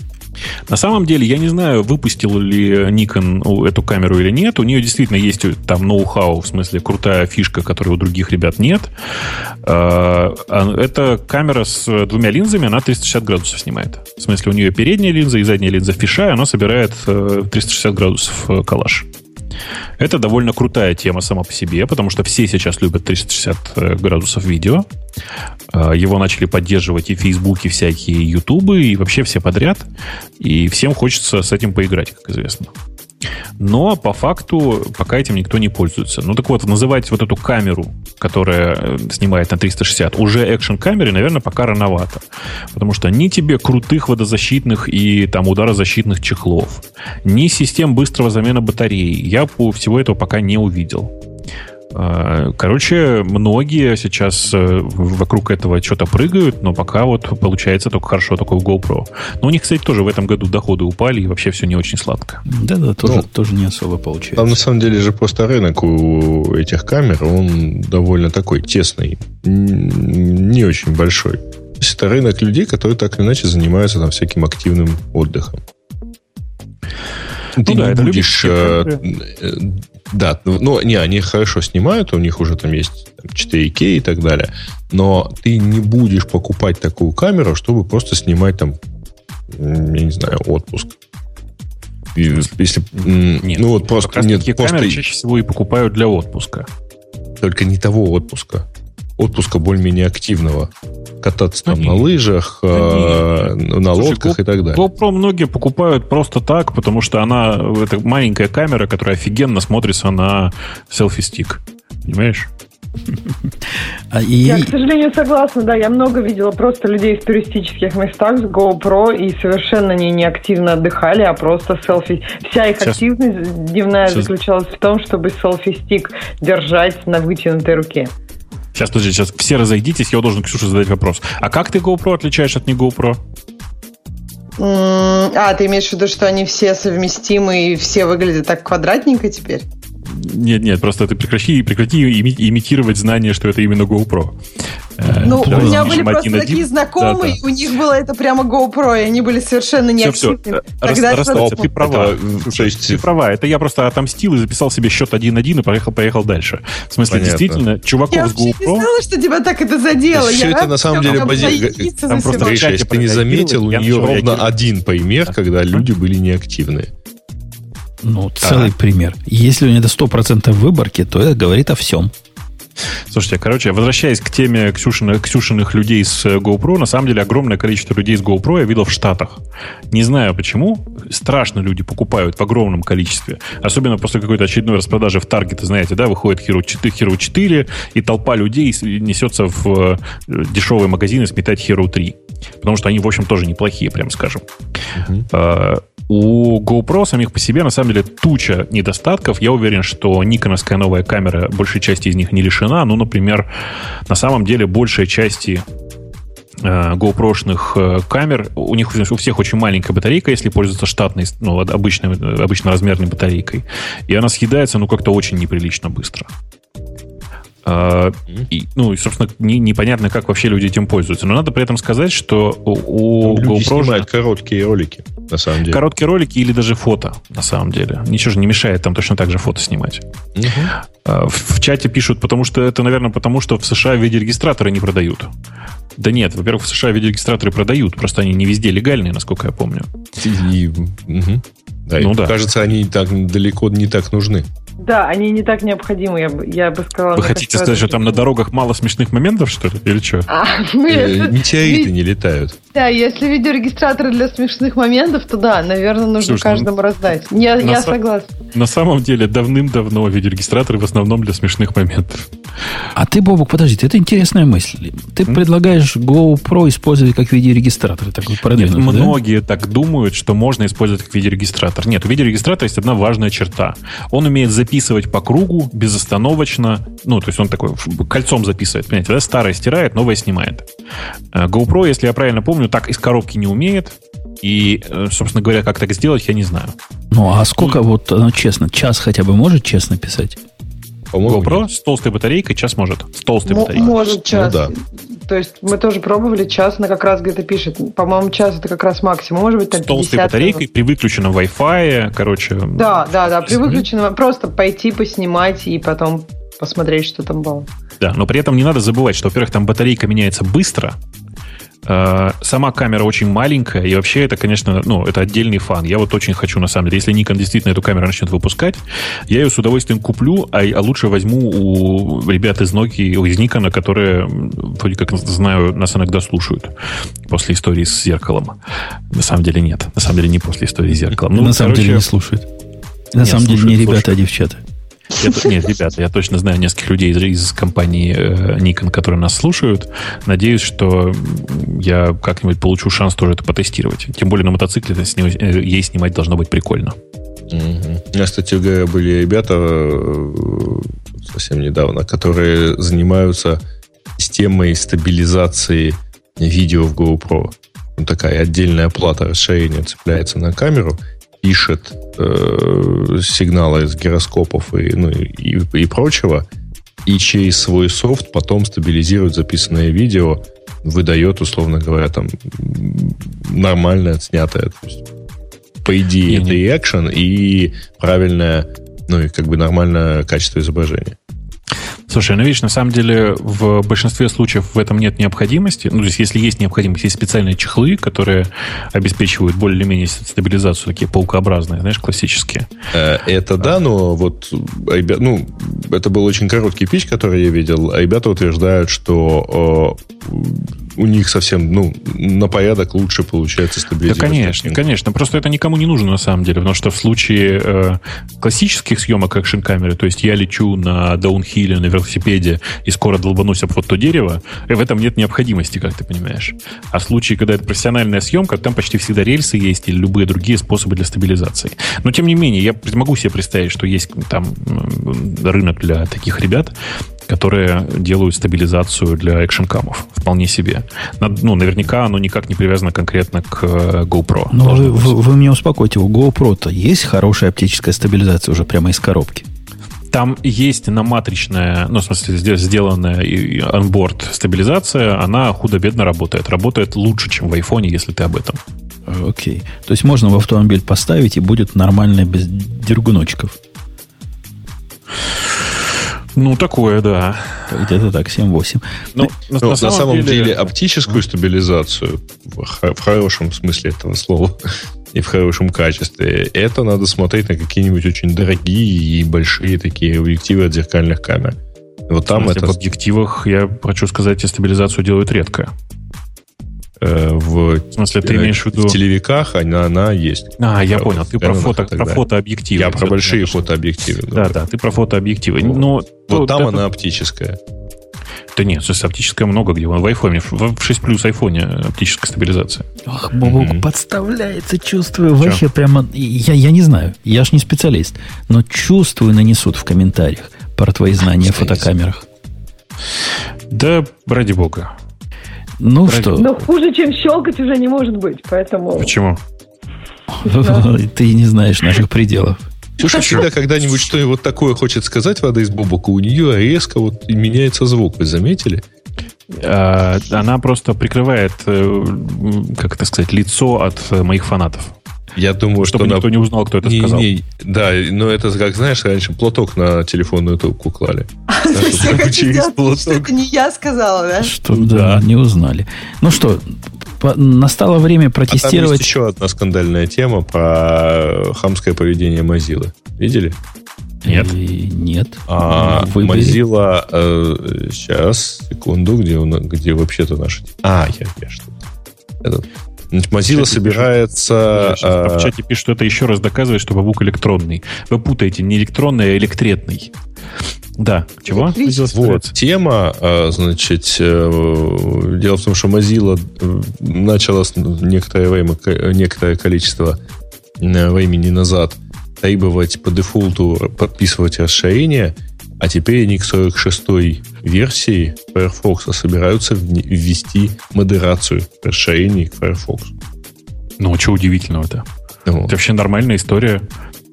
На самом деле, я не знаю, выпустил ли Nikon эту камеру или нет. У нее действительно есть там ноу-хау, в смысле крутая фишка, которой у других ребят нет. А, а, это камера с двумя линзами, она 360 градусов снимает. В смысле, у нее передняя линза и задняя линза фиша, и она собирает 360 э, градусов э, коллаж. Это довольно крутая тема сама по себе, потому что все сейчас любят 360 э, градусов видео. Э, его начали поддерживать и Фейсбуки, всякие Ютубы, и вообще все подряд. И всем хочется с этим поиграть, как известно. Но по факту пока этим никто не пользуется. Ну так вот, называть вот эту камеру, которая э, снимает на 360, уже экшн-камерой, наверное, пока рановато. Потому что ни тебе крутых водозащитных и там ударозащитных чехлов, ни систем быстрого замены батареи я всего этого пока не увидел. А, короче, многие сейчас э, вокруг этого что-то прыгают, но пока вот получается только хорошо, только в GoPro. Но у них, кстати, тоже в этом году доходы упали, и вообще все не очень сладко. Да-да, тоже, ну, тоже не особо получается. Там на самом деле же просто рынок у этих камер, он довольно такой тесный, не очень большой. То есть это рынок людей, которые так или иначе занимаются там всяким активным отдыхом. Ты ну, не да, будешь... Э, э, да, ну, не, они хорошо снимают, у них уже там есть 4К и так далее, но ты не будешь покупать такую камеру, чтобы просто снимать там, я не знаю, отпуск. Если, нет, ну вот просто нет, просто... камеры чаще всего и покупают для отпуска. Только не того отпуска. Отпуска более-менее активного кататься там на лыжах, да э, на Слушай, лодках и так далее. GoPro многие покупают просто так, потому что она это маленькая камера, которая офигенно смотрится на селфи-стик. Понимаешь? А и... Я, к сожалению, согласна, да. Я много видела просто людей в туристических местах с GoPro и совершенно не неактивно отдыхали, а просто селфи. Вся их Сейчас... активность дневная Сейчас... заключалась в том, чтобы селфи-стик держать на вытянутой руке. Сейчас, подожди, сейчас все разойдитесь, я должен Ксюше задать вопрос. А как ты GoPro отличаешь от не GoPro? А, ты имеешь в виду, что они все совместимы и все выглядят так квадратненько теперь? Нет, нет, просто ты прекрати, прекрати имитировать знание, что это именно GoPro. Э, ну, у меня были просто такие знакомые, у них было это прямо GoPro, и они были совершенно неактивными. Тогда ты права. Ты права. Это я просто отомстил и записал себе счет 1-1 и поехал, поехал дальше. В смысле, действительно, чуваков с GoPro... Я не знала, что тебя так это задело. Все это на самом деле... Там просто если ты не заметил, у нее ровно один пример, когда люди были неактивны. Ну, целый пример. Если у него это 100% выборки, то это говорит о всем. Слушайте, короче, возвращаясь к теме Ксюшиных, Ксюшиных людей с э, GoPro, на самом деле огромное количество людей с GoPro я видел в Штатах. Не знаю почему, страшно люди покупают в огромном количестве. Особенно после какой-то очередной распродажи в Target, знаете, да, выходит Hero 4, Hero 4 и толпа людей несется в э, дешевые магазины сметать Hero 3. Потому что они, в общем, тоже неплохие, прям скажем. Uh-huh. У GoPro самих по себе, на самом деле, туча недостатков. Я уверен, что никоновская новая камера, большей части из них не лишена. Ну, например, на самом деле, большая части э, GoPro-шных э, камер, у них у всех очень маленькая батарейка, если пользоваться штатной, ну, обычной, обычно размерной батарейкой. И она съедается, ну, как-то очень неприлично быстро. Uh, и, ну, и, собственно, не, непонятно, как вообще люди этим пользуются. Но надо при этом сказать, что у, у люди GoPro... снимают короткие ролики, на самом деле. Короткие ролики или даже фото, на самом деле. Ничего же не мешает там точно так же фото снимать. Uh, в, в чате пишут, потому что это, наверное, потому что в США видеорегистраторы не продают. Да нет, во-первых, в США видеорегистраторы продают, просто они не везде легальные, насколько я помню. И, угу. Да, ну, да. Кажется, они так далеко не так нужны. Да, они не так необходимы, я бы, я бы сказала. Вы хотите сказать, что там на дорогах мало смешных моментов, что ли? Или что? А, ну, э, Метеориты не летают. Да, если видеорегистраторы для смешных моментов, то да, наверное, нужно Слушай, каждому ну, раздать. Я, я согласна. На самом деле, давным-давно видеорегистраторы в основном для смешных моментов. А ты, Бобок, подожди, это интересная мысль. Ты М? предлагаешь GoPro использовать как видеорегистратор. Такой Нет, да? многие так думают, что можно использовать как видеорегистратор. Нет, у видеорегистратора есть одна важная черта. Он умеет записывать по кругу безостановочно. Ну, то есть он такой кольцом записывает, понимаете, да? Старое стирает, новое снимает. Э, GoPro, если я правильно помню, так из коробки не умеет. И, э, собственно говоря, как так сделать, я не знаю. Ну, а сколько, вот, ну, честно, час хотя бы может честно писать? По-моему, GoPro нет. с толстой батарейкой час может. С толстой М- батарейкой. Может час. Ну, да. То есть мы тоже пробовали, час на как раз где-то пишет. По-моему, час это как раз максимум. Может быть, там С толстой батарейкой, при выключенном Wi-Fi, короче. Да, да, да. При выключенном просто пойти поснимать и потом посмотреть, что там было. Да, но при этом не надо забывать, что, во-первых, там батарейка меняется быстро, сама камера очень маленькая, и вообще это, конечно, ну, это отдельный фан. Я вот очень хочу, на самом деле, если Nikon действительно эту камеру начнет выпускать, я ее с удовольствием куплю, а, а лучше возьму у ребят из Nokia, из Nikon, которые, вроде как знаю, нас иногда слушают после истории с зеркалом. На самом деле нет. На самом деле не после истории с зеркалом. Ну, на самом деле не слушают. На нет, самом слушают, деле не ребята, слушают. а девчата. Я, нет, ребята, я точно знаю нескольких людей из, из компании э, Nikon, которые нас слушают. Надеюсь, что я как-нибудь получу шанс тоже это потестировать. Тем более на мотоцикле это снимать, э, ей снимать должно быть прикольно. Угу. У меня, кстати говоря, были ребята э, совсем недавно, которые занимаются системой стабилизации видео в GoPro. Ну, такая отдельная плата расширения цепляется на камеру – пишет э, сигналы из гироскопов и, ну, и, и прочего, и через свой софт потом стабилизирует записанное видео, выдает, условно говоря, там нормальное, отснятое. То есть, по идее, это и экшен, и правильное, ну и как бы нормальное качество изображения. Слушай, ну видишь, на самом деле в большинстве случаев в этом нет необходимости. Ну, то есть, если есть необходимость, есть специальные чехлы, которые обеспечивают более или менее стабилизацию, такие паукообразные, знаешь, классические. Э, это да, но вот ну, это был очень короткий пич, который я видел. Ребята утверждают, что у них совсем, ну, на порядок лучше получается стабилизировать. Да, конечно, конечно. Просто это никому не нужно на самом деле, потому что в случае э, классических съемок экшн-камеры, то есть я лечу на даунхилле, на велосипеде и скоро долбанусь об вот то дерево, и в этом нет необходимости, как ты понимаешь. А в случае, когда это профессиональная съемка, там почти всегда рельсы есть или любые другие способы для стабилизации. Но, тем не менее, я могу себе представить, что есть там рынок для таких ребят, которые делают стабилизацию для экшенкамов. Вполне себе. Ну, наверняка оно никак не привязано конкретно к э, GoPro. Но вы, вы, вы меня успокойте, у GoPro-то есть хорошая оптическая стабилизация уже прямо из коробки? Там есть наматричная, ну, в смысле, сделанная онборд стабилизация, она худо-бедно работает. Работает лучше, чем в айфоне, если ты об этом. Окей. То есть можно в автомобиль поставить, и будет нормально без дергуночков. Ну, такое, да. Где-то так, 7-8. Ну, на, ну, на, самом, самом деле, деле оптическую стабилизацию, в, в хорошем смысле этого слова, [laughs] и в хорошем качестве, это надо смотреть на какие-нибудь очень дорогие и большие такие объективы от зеркальных камер. Вот там смысле, это в объективах, я хочу сказать, стабилизацию делают редко. Э, в, В смысле, ты э, имеешь в виду... в телевиках она, она есть. А, я в понял. Ты про, фото, про фотообъективы. Я про большие фотообъективы. Да, говорю. да, ты про фотообъективы. Вот. Ну, Вот то- там это- она оптическая. Да нет, есть оптическая много где. Вон В айфоне, в 6 плюс айфоне оптическая стабилизация. Ох, Бобок Мгм. подставляется, чувствую. Вообще прямо... Я, я не знаю, я ж не специалист, но чувствую, нанесут в комментариях про твои знания нанесут? фотокамерах. Да, ради бога. Ну что, Но хуже, чем щелкать, уже не может быть. Поэтому... Почему? [laughs] ты не знаешь наших пределов. Ксюша всегда когда-нибудь что вот такое хочет сказать, вода из бобока, у нее резко вот и меняется звук. Вы заметили? А, Она просто прикрывает, э, как это сказать, лицо от э, моих фанатов. Я думаю, Чтобы что никто не узнал, кто это Не- сказал. не, да, но это, как знаешь, раньше платок на телефонную трубку клали. [laughs] Платок. Это не я сказала, да? Что, да, не узнали. Ну что, настало время А там есть протестировать... еще одна скандальная тема про хамское поведение Mozilla. Видели? Нет. И нет. А Выбери. Mozilla... э, сейчас, секунду, где, у на- где вообще-то наши... А, я, я что Этот. Значит, Mozilla Кстати, собирается... Сейчас э, в чате пишут, что это еще раз доказывает, что бабук электронный. Вы путаете не электронный, а электретный. Да. Чего? Mozilla Вот, тема, э, значит, э, дело в том, что Mozilla э, начала некоторое время, ко- некоторое количество э, времени назад требовать по дефолту подписывать расширения, а теперь они к 46-й версии Firefox собираются вне- ввести модерацию расширений к Firefox. Ну, что удивительного-то? Вот. Это вообще нормальная история.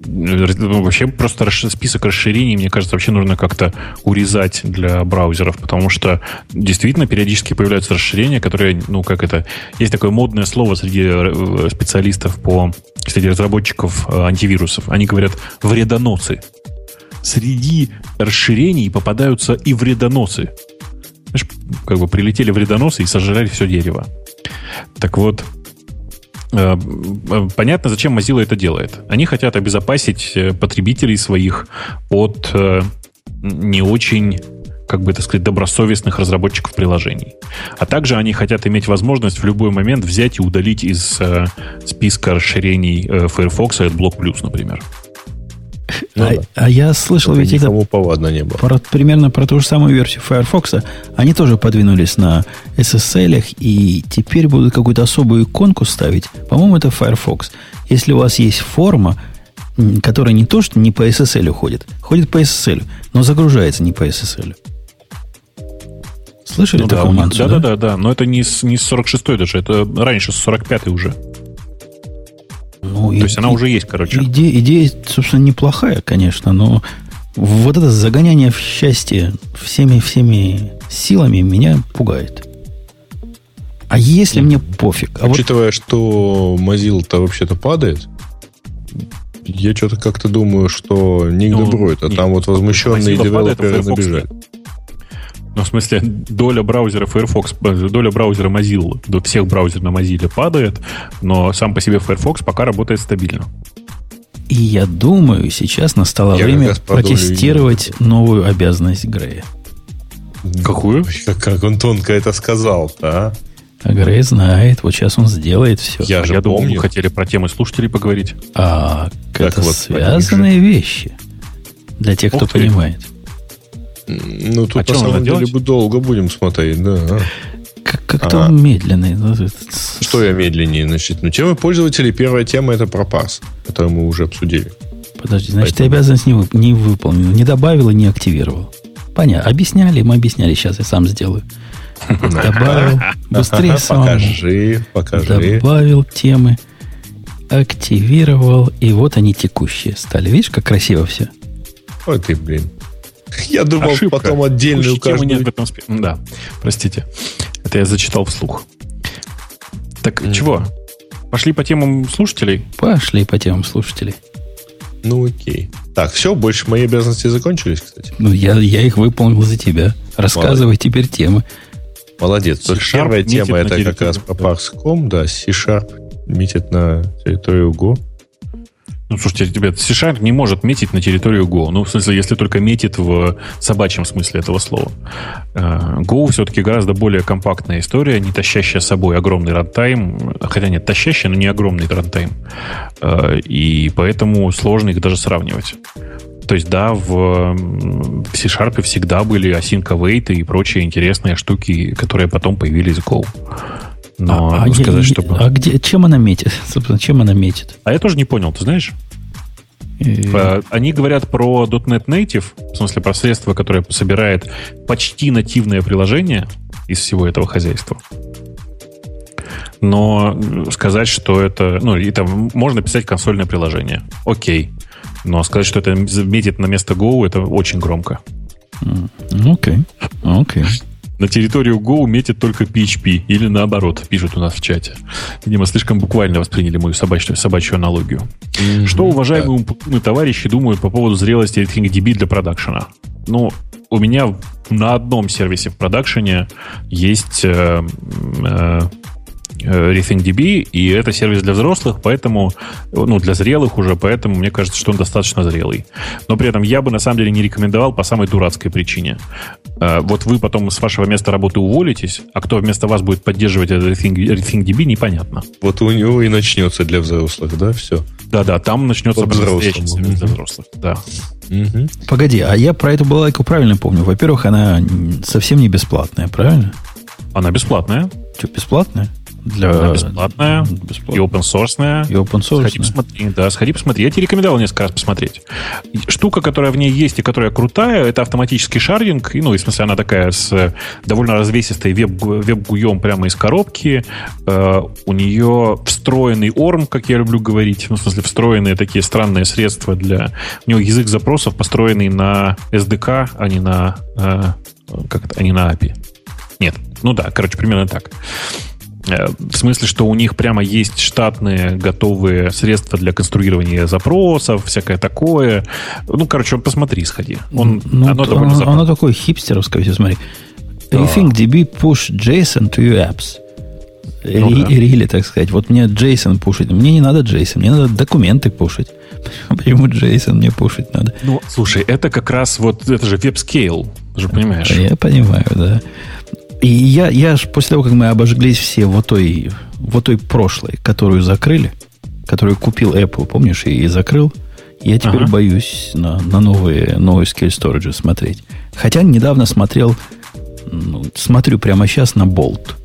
Ну, Вообще просто список расширений, мне кажется, вообще нужно как-то урезать для браузеров, потому что действительно периодически появляются расширения, которые, ну, как это, есть такое модное слово среди э, специалистов по, среди разработчиков э, антивирусов. Они говорят вредоносы. Среди расширений попадаются и вредоносы. Знаешь, как бы прилетели вредоносы и сожрали все дерево. Так вот, Э, э, Понятно, зачем Mozilla это делает. Они хотят обезопасить э, потребителей своих от не очень, как бы это сказать, добросовестных разработчиков приложений. А также они хотят иметь возможность в любой момент взять и удалить из э, списка расширений э, Firefox AdBlock Plus, например. Ну а, да. а я слышал, Чтобы ведь это повадно не было. про- примерно про ту же самую версию Firefox. Они тоже подвинулись на SSL, и теперь будут какую-то особую иконку ставить. По-моему, это Firefox. Если у вас есть форма, которая не то, что не по SSL ходит, ходит по SSL, но загружается не по SSL. Слышали Ну такую мансу, да, да, да, да, но это не с, не с 46 даже, это раньше, с 45 уже. Ну, То и- есть она и- уже есть, короче. Идея, идея, собственно, неплохая, конечно, но вот это загоняние в счастье всеми, всеми силами меня пугает. А если мне пофиг? А вот Учитывая, что Mozilla-то вообще-то падает, я что-то как-то думаю, что не к Ну, добру это. не. Там вот возмущенные Mozilla падает, а девелоперы Firefox набежали. Ну, в смысле, доля браузера Firefox, доля браузера Mozilla, до всех браузеров на Mozilla падает, но сам по себе Firefox пока работает стабильно. и я думаю, сейчас настало Я время как протестировать новую обязанность Грея. Какую? Как, как он тонко это сказал-то, а? А Грей знает, вот сейчас он сделает все. Я же Я думал, помню. мы хотели про темы слушателей поговорить. А Так это вот, связанные вещи. Для тех, кто Ух ты. понимает. Ну, тут А на самом деле делать? долго будем смотреть, да. а. Как- Как-то А. он медленный. Ну, Что я медленнее, значит? Ну, тема пользователей, первая тема это пропас, которую мы уже обсудили. Подожди, значит, Поэтому- обязанность не, вып- не выполнена, не добавил и не активировал. Понятно. Объясняли, мы объясняли, сейчас я сам сделаю. [laughs] Добавил, [laughs] быстрее самому. Покажи, покажи. Добавил темы, активировал, и вот они текущие стали. Видишь, как красиво все? Ой, ты, блин. [laughs] Я думал, Ошибка. потом отдельную темы нет в каждую... этом спе- Да, простите. Это я зачитал вслух. Так, чего? Пошли по темам слушателей? Пошли по темам слушателей. Ну, окей. Так, все, больше мои обязанности закончились, кстати. Ну, я, я их выполнил за тебя. Рассказывай теперь темы. Молодец. Только первая тема это как раз про да. Parse.com, да, C-Sharp метит на территорию Go. Ну, слушайте, ребят, C-Sharp не может метить на территорию Go. Ну, в смысле, если только метит в собачьем смысле этого слова. Э, Go все-таки гораздо более компактная история, не тащащая с собой огромный рантайм. Хотя нет, тащащая, но не огромный рантайм. Э, и поэтому сложно их даже сравнивать. То есть, да, в, в C-Sharp всегда были async await и прочие интересные штуки, которые потом появились в Go. Но а, сказать, а, чтобы... А где, чем она метит? Собственно, чем она метит? А я тоже не понял, ты знаешь? Э, они говорят про .NET Native, в смысле про средство, которое собирает почти нативное приложение из всего этого хозяйства. Но сказать, что это... Ну, и там можно писать консольное приложение. Окей. Но сказать, что это метит на место Go, это очень громко. Окей. Okay. Окей. Okay. На территорию Go метит только PHP. Или наоборот, пишут у нас в чате. Видимо, слишком буквально восприняли мою собачью, собачью аналогию. Mm-hmm, Что уважаемые да. товарищи думают по поводу зрелости RethinkDB для продакшена? Ну, у меня на одном сервисе в продакшене есть э, э, Э, RethinkDB, и это сервис для взрослых, поэтому, ну, для зрелых уже, поэтому мне кажется, что он достаточно зрелый. Но при этом я бы на самом деле не рекомендовал по самой дурацкой причине. Э, вот вы потом с вашего места работы уволитесь, а кто вместо вас будет поддерживать этот RethinkDB, непонятно. Вот у него и начнется для взрослых, да, все? Да-да, там начнется сервис для взрослых, да. Угу. Погоди, а я про эту балайку правильно помню. Во-первых, она совсем не бесплатная, правильно? Она бесплатная. Что, бесплатная? Для... Она бесплатная, бесплатная. и open source. И open source. Сходи посмотри, да, сходи посмотри. Я тебе рекомендовал несколько раз посмотреть. Штука, которая в ней есть и которая крутая, это автоматический шардинг. И, ну, в смысле, она такая с довольно развесистой веб, веб-гуем прямо из коробки. Uh, у нее встроенный ORM, как я люблю говорить. Ну, в смысле, встроенные такие странные средства для... У него язык запросов построенный на SDK, а не на... Uh, как это? А не на API. Нет. Ну да, короче, примерно так. Э, в смысле, что у них прямо есть штатные готовые средства для конструирования запросов, всякое такое. Ну, короче, посмотри, сходи. Он, ну, оно, довольно оно, оно такое хипстеровское, все смотри. DB push JSON to your apps. Ну, Ри, да. Рили, так сказать. Вот мне JSON пушить. Мне не надо JSON, мне надо документы пушить. [laughs] Почему JSON мне пушить надо? Ну, слушай, это как раз вот, это же веб-скейл, же понимаешь. Я понимаю, да. И я, я ж после того, как мы обожглись все вот той, вот той прошлой, которую закрыли, которую купил Apple, помнишь, и, и закрыл, я теперь ага. боюсь на, на новые, новые scale storage смотреть. Хотя недавно смотрел, ну, смотрю прямо сейчас на Bolt.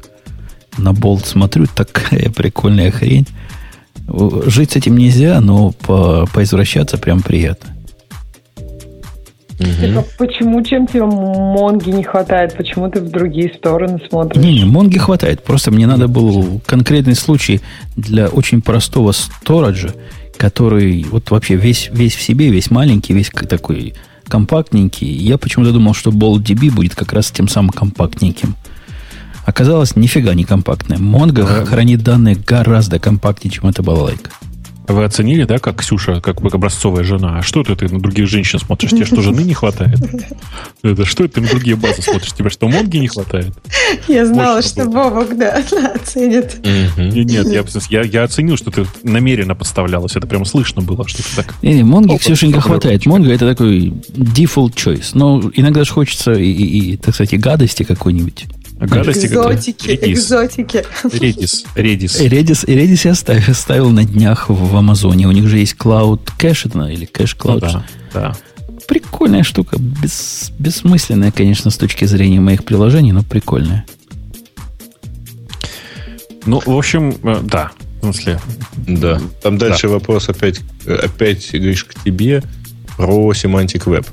На Bolt смотрю, [laughs] такая прикольная хрень. Жить с этим нельзя, но по, поизвращаться прям приятно. Угу. Типа, почему, чем тебе Монги не хватает? Почему ты в другие стороны смотришь? Не, не, Монги хватает. Просто мне надо был конкретный случай для очень простого сториджа, который вот вообще весь, весь в себе, весь маленький, весь такой компактненький. Я почему-то думал, что BoltDB будет как раз тем самым компактненьким. Оказалось, нифига не компактная. Монго хранит данные гораздо компактнее, чем эта балалайка. Вы оценили, да, как Ксюша, как образцовая жена? А что ты, ты на других женщин смотришь? Тебе что, жены не хватает? Это что ты на другие базы смотришь? Тебе что, Монги не хватает? Я знала, что Бобок, [laughs] да, оценит. Нет, я, я оценил, что ты намеренно подставлялась. Это прямо слышно было, что ты так... Не, не, Монги, Ксюшенька, хватает. Монго это такой default choice. Но иногда же хочется и, и, и так сказать, и гадости какой-нибудь. Гадости экзотики, Редис. экзотики. Редис, Редис. Редис, Редис я ставил, ставил на днях в Амазоне. У них же есть Cloud Cache, или Cache Cloud. Ну, да, да. Прикольная штука. Бес, бессмысленная, конечно, с точки зрения моих приложений, но прикольная. Ну, в общем, э, да. В смысле. Да. Там дальше да. вопрос опять, опять, говоришь, к тебе про Semantic Web.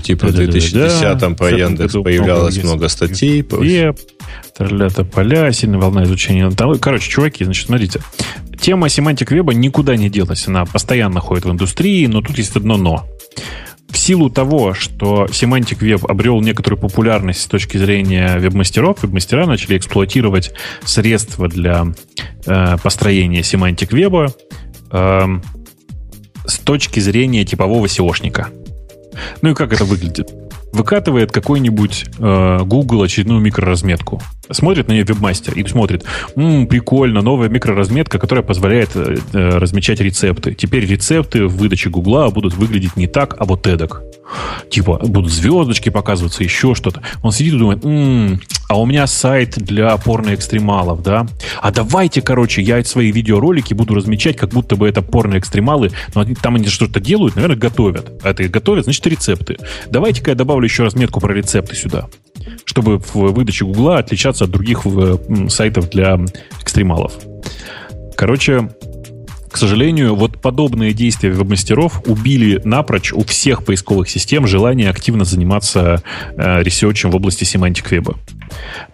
Типа в 2010-м по Яндекс появлялось много статей. Веб, торлята поля, сильная волна изучения. Короче, чуваки, значит, смотрите. Тема семантик веба никуда не делась. Она постоянно ходит в индустрии, но тут есть одно но. В силу того, что семантик веб обрел некоторую популярность с точки зрения веб-мастеров, веб-мастера начали эксплуатировать средства для э, построения семантик веба э, с точки зрения типового SEOшника. Ну и как это выглядит? Выкатывает какой-нибудь э, Google очередную микроразметку. Смотрит на нее вебмастер и смотрит, м-м, прикольно, новая микроразметка, которая позволяет э, э, размечать рецепты. Теперь рецепты в выдаче Гугла будут выглядеть не так, а вот эдак. Типа, будут звездочки показываться, еще что-то. Он сидит и думает, м-м, а у меня сайт для порно-экстремалов, да? А давайте, короче, я свои видеоролики буду размечать, как будто бы это порно-экстремалы, но они, там они что-то делают, наверное, готовят. А это готовят, значит, рецепты. Давайте-ка я добавлю еще разметку про рецепты сюда, чтобы в выдаче Гугла отличаться от других сайтов для экстремалов. Короче, к сожалению, вот подобные действия веб-мастеров убили напрочь у всех поисковых систем желание активно заниматься э, ресерчем в области семантик веба.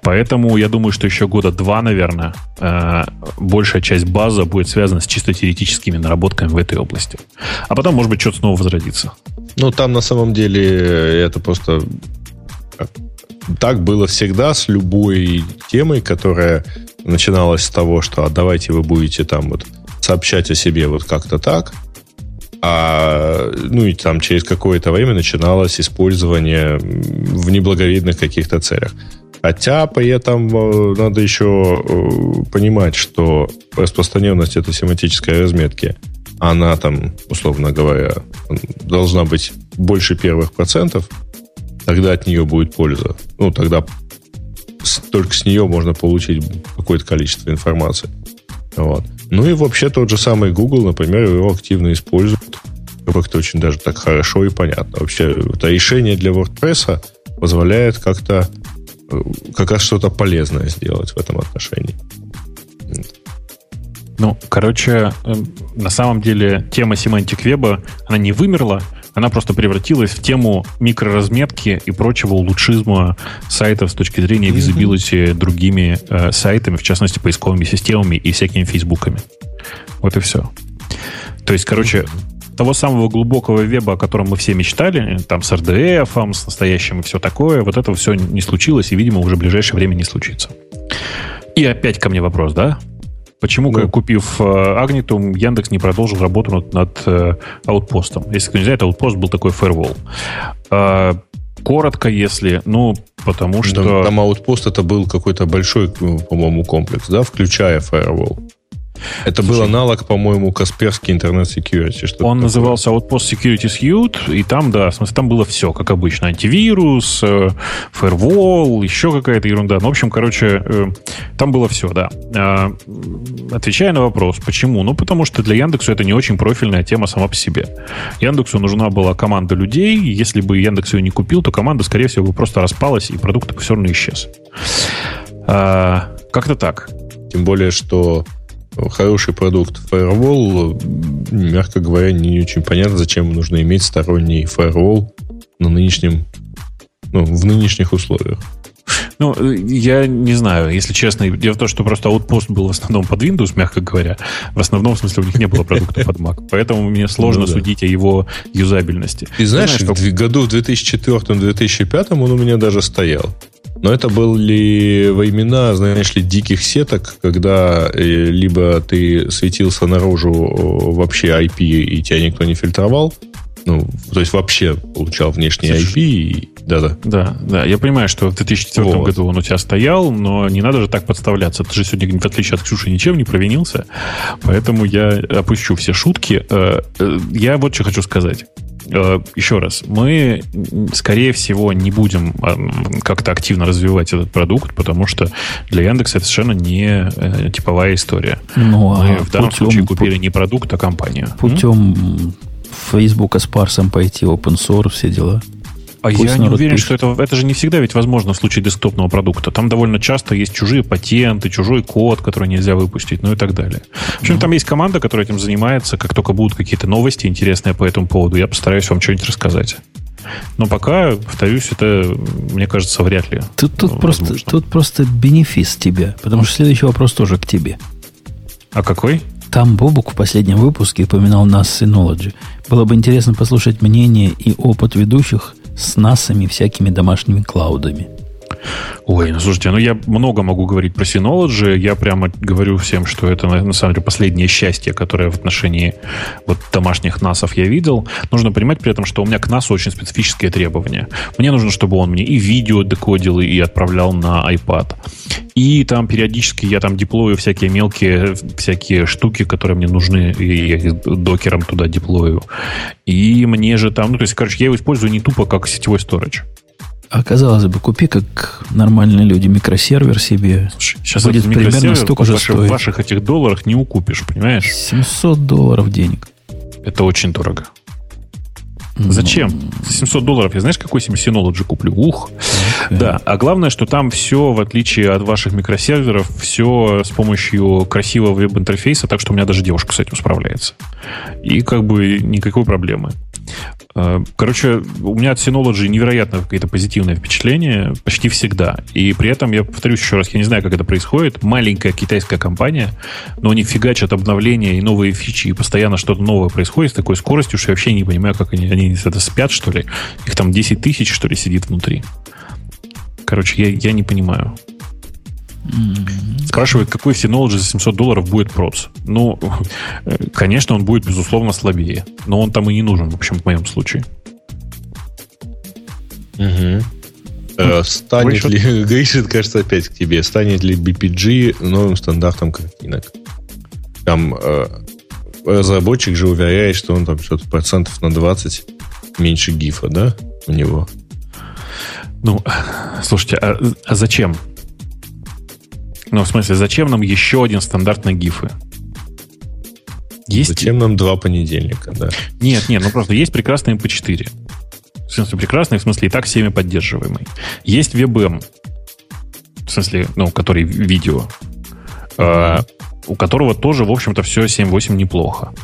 Поэтому я думаю, что еще года два, наверное, э, большая часть базы будет связана с чисто теоретическими наработками в этой области. А потом, может быть, что-то снова возродится. Ну, там на самом деле это просто так было всегда с любой темой, которая начиналась с того, что а давайте вы будете там вот сообщать о себе вот как-то так, а ну и там через какое-то время начиналось использование в неблаговидных каких-то целях. Хотя при этом э, надо еще э, понимать, что распространенность этой семантической разметки, она там, условно говоря, должна быть больше первых процентов, тогда от нее будет польза. Ну, тогда только с нее можно получить какое-то количество информации. Вот. Ну и вообще тот же самый Google, например, его активно использует. Как-то очень даже так хорошо и понятно. Вообще, это решение для WordPress позволяет как-то э, как раз что-то полезное сделать в этом отношении. Ну, короче, эм, на самом деле тема семантик веба, она не вымерла, она просто превратилась в тему микроразметки и прочего улучшизма сайтов с точки зрения визибилити другими э, сайтами, в частности, поисковыми системами и всякими фейсбуками. Вот и все. То есть, короче, того самого глубокого веба, о котором мы все мечтали, там с RDF, с настоящим и все такое, вот этого все не случилось и, видимо, уже в ближайшее время не случится. И опять ко мне вопрос, да? Почему, ну. купив Агнитум, Яндекс не продолжил работу над, над э, аутпостом? Если кто не знает, аутпост был такой фаервол. А, коротко, если, ну, потому что... Там, там аутпост это был какой-то большой, по-моему, комплекс, да, включая фаервол. Это Слушай, был аналог, по-моему, Касперский интернет security. Что он такое. назывался Outpost Security Suite, и там, да, в смысле, там было все, как обычно. Антивирус, э, firewall, еще какая-то ерунда. Ну, в общем, короче, э, там было все, да. Э, отвечая на вопрос, почему? Ну, потому что для Яндексу это не очень профильная тема сама по себе. Яндексу нужна была команда людей, если бы Яндекс ее не купил, то команда, скорее всего, бы просто распалась, и продукт бы все равно исчез. Э, как-то так. Тем более, что хороший продукт Firewall, мягко говоря, не очень понятно, зачем нужно иметь сторонний Firewall на нынешнем, ну, в нынешних условиях. Ну, я не знаю, если честно. Дело в том, что просто Outpost был в основном под Windows, мягко говоря. В основном, в смысле, у них не было продукта под Mac. Поэтому мне сложно ну, да. судить о его юзабельности. И знаешь, знаешь как... в году в 2004-2005 он у меня даже стоял. Но это были времена, знаешь ли, диких сеток, когда э, либо ты светился наружу вообще IP, и тебя никто не фильтровал, ну, то есть вообще получал внешний IP. И... Да-да. Да, да. Я понимаю, что в 2004 вот. году он у тебя стоял, но не надо же так подставляться. Ты же сегодня, в отличие от Ксюши, ничем не провинился. Поэтому я опущу все шутки. Э, э, я вот что хочу сказать. Э, еще раз, мы, скорее всего, не будем как-то активно развивать этот продукт, потому что для Яндекса это совершенно не э, типовая история. Ну, мы а в данном путем, случае купили не продукт, а компанию. Путем М? Фейсбука с парсом пойти, open source, все дела. А Пусть я не уверен, пишет. что это, это же не всегда ведь возможно в случае десктопного продукта. Там довольно часто есть чужие патенты, чужой код, который нельзя выпустить, ну и так далее. В общем, mm там есть команда, которая этим занимается. Как только будут какие-то новости интересные по этому поводу, я постараюсь вам что-нибудь рассказать. Но пока, повторюсь, это, мне кажется, вряд ли. Тут, тут, просто, тут просто бенефис тебе, потому что следующий вопрос тоже к тебе. А какой? Там Бобук в последнем выпуске упоминал нас Synology. Было бы интересно послушать мнение и опыт ведущих с насами всякими домашними клаудами. Ой, ну слушайте, ну я много могу говорить про Synology. Я прямо говорю всем, что это на, на самом деле последнее счастье, которое в отношении вот домашних насов я видел. Нужно понимать при этом, что у меня к насу очень специфические требования. Мне нужно, чтобы он мне и видео декодил, и отправлял на iPad. И там периодически я там деплою всякие мелкие всякие штуки, которые мне нужны, и я их докером туда деплою. И мне же там, ну, то есть, короче, я его использую не тупо как сетевой storage. А казалось бы, купи как нормальные люди микросервер себе. Слушай, сейчас будет примерно столько же ваших, стоит. В ваших этих долларах не укупишь, понимаешь? 700 долларов денег. Это очень дорого. Зачем? За 700 долларов я знаешь, какой себе Synology куплю? Ух! Okay. Да, а главное, что там все, в отличие от ваших микросерверов, все с помощью красивого веб-интерфейса, так что у меня даже девушка с этим справляется. И как бы никакой проблемы. Э, короче, у меня от Synology невероятно какое-то позитивное впечатление почти всегда. И при этом, я повторюсь еще раз, я не знаю, как это происходит. Маленькая китайская компания, но они фигачат обновления и новые фичи, и постоянно что-то новое происходит с такой скоростью, что я вообще не понимаю, как они, они это спят, что ли. Их там 10 тысяч, что ли, сидит внутри. Короче, я, я не понимаю. Спрашивают, какой Synology за 700 долларов будет проц. Ну, конечно, он будет, безусловно, слабее. Но он там и не нужен, в общем, в моем случае. Угу. Э, станет ли, [laughs] Гришит, кажется, опять к тебе, станет ли BPG новым стандартом картинок? Там э, разработчик же уверяет, что он там что-то процентов на 20 меньше гифа, да, у него? Ну, слушайте, а, а зачем? Ну, в смысле, зачем нам еще один стандартный гифы? Есть... Зачем нам два понедельника, да? Нет, нет, ну просто есть прекрасный MP4. В смысле, прекрасный, в смысле, и так всеми поддерживаемый. Есть WebM, в смысле, ну, который видео, э, у которого тоже, в общем-то, все 7.8 неплохо.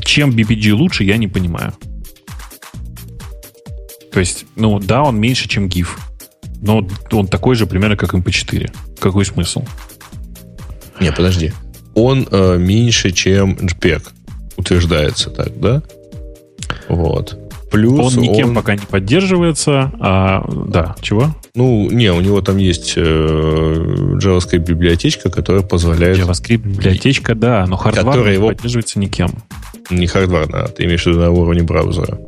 Чем BPG лучше, я не понимаю. То есть, ну, да, он меньше, чем GIF, но он такой же примерно, как MP4. Какой смысл? Не, подожди. Он э, меньше, чем JPEG. Утверждается так, да? Вот. Плюс он никем он... пока не поддерживается. А, да, чего? Ну, не, у него там есть э, JavaScript библиотечка, которая позволяет... JavaScript библиотечка, да, но хардвар не его... поддерживается никем. Не хардварно, а ты имеешь в виду на уровне браузера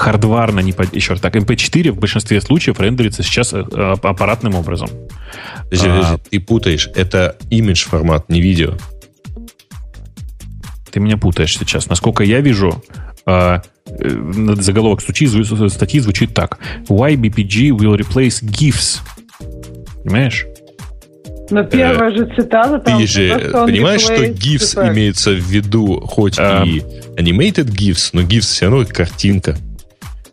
хардварно не под... Еще раз так, MP4 в большинстве случаев рендерится сейчас э, аппаратным образом. Подожди, а... подожди, ты путаешь. Это имидж формат, не видео. Ты меня путаешь сейчас. Насколько я вижу, э, э заголовок статьи, статьи звучит так. Why BPG will replace GIFs? Понимаешь? Но первая э, же цитата там... Ты же понимаешь, что GIFs имеется в виду хоть а... и animated GIFs, но GIFs все равно картинка.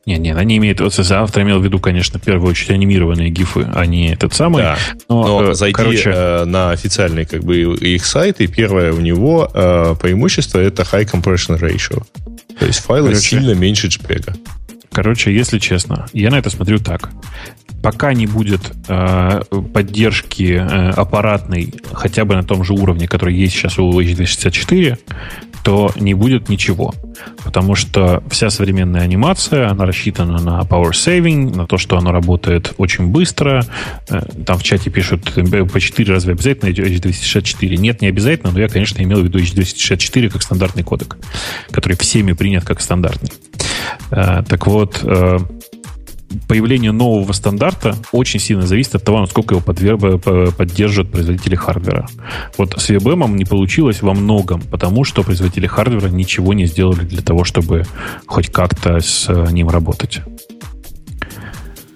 Не, не, они имеют, вот автор имел в виду, конечно, в первую очередь анимированные гифы, а не этот самый. Да. Но, но э, зайти короче... э, на официальный как бы их сайт, и первое у него э, преимущество это high compression ratio. То есть файлы короче, сильно меньше JPEG. Короче, если честно, я на это смотрю так. Пока не будет э, поддержки э, аппаратной хотя бы на том же уровне, который есть сейчас у H264, то не будет ничего. Потому что вся современная анимация, она рассчитана на power saving, на то, что оно работает очень быстро. Э, там в чате пишут, по 4 разве обязательно H264? Нет, не обязательно, но я, конечно, имел в виду H264 как стандартный кодек, который всеми принят как стандартный. Э, так вот, э, появление нового стандарта очень сильно зависит от того, насколько его поддержат производители хардвера. Вот с VBM не получилось во многом, потому что производители хардвера ничего не сделали для того, чтобы хоть как-то с ним работать.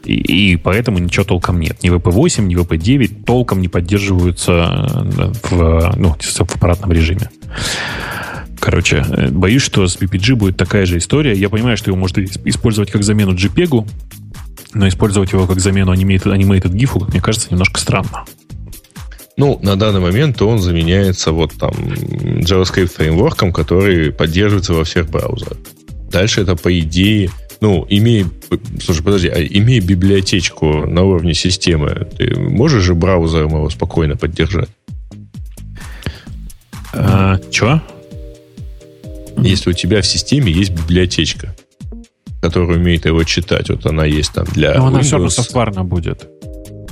И, и поэтому ничего толком нет. Ни VP8, ни VP9 толком не поддерживаются э, в, ну, в аппаратном режиме. Короче, э, боюсь, что с BPG будет такая же история. Я понимаю, что его можно использовать как замену JPEG, но использовать его как замену animated, animated GIF, как мне кажется, немножко странно. Ну, на данный момент он заменяется вот там JavaScript фреймворком, который поддерживается во всех браузерах. Дальше это, по идее, ну, имея... Слушай, подожди, а имея библиотечку на уровне системы, ты можешь же браузером его спокойно поддержать? А, чего? Если у тебя в системе есть библиотечка, которая умеет его читать. Вот она есть там для Но она все равно софтварно будет.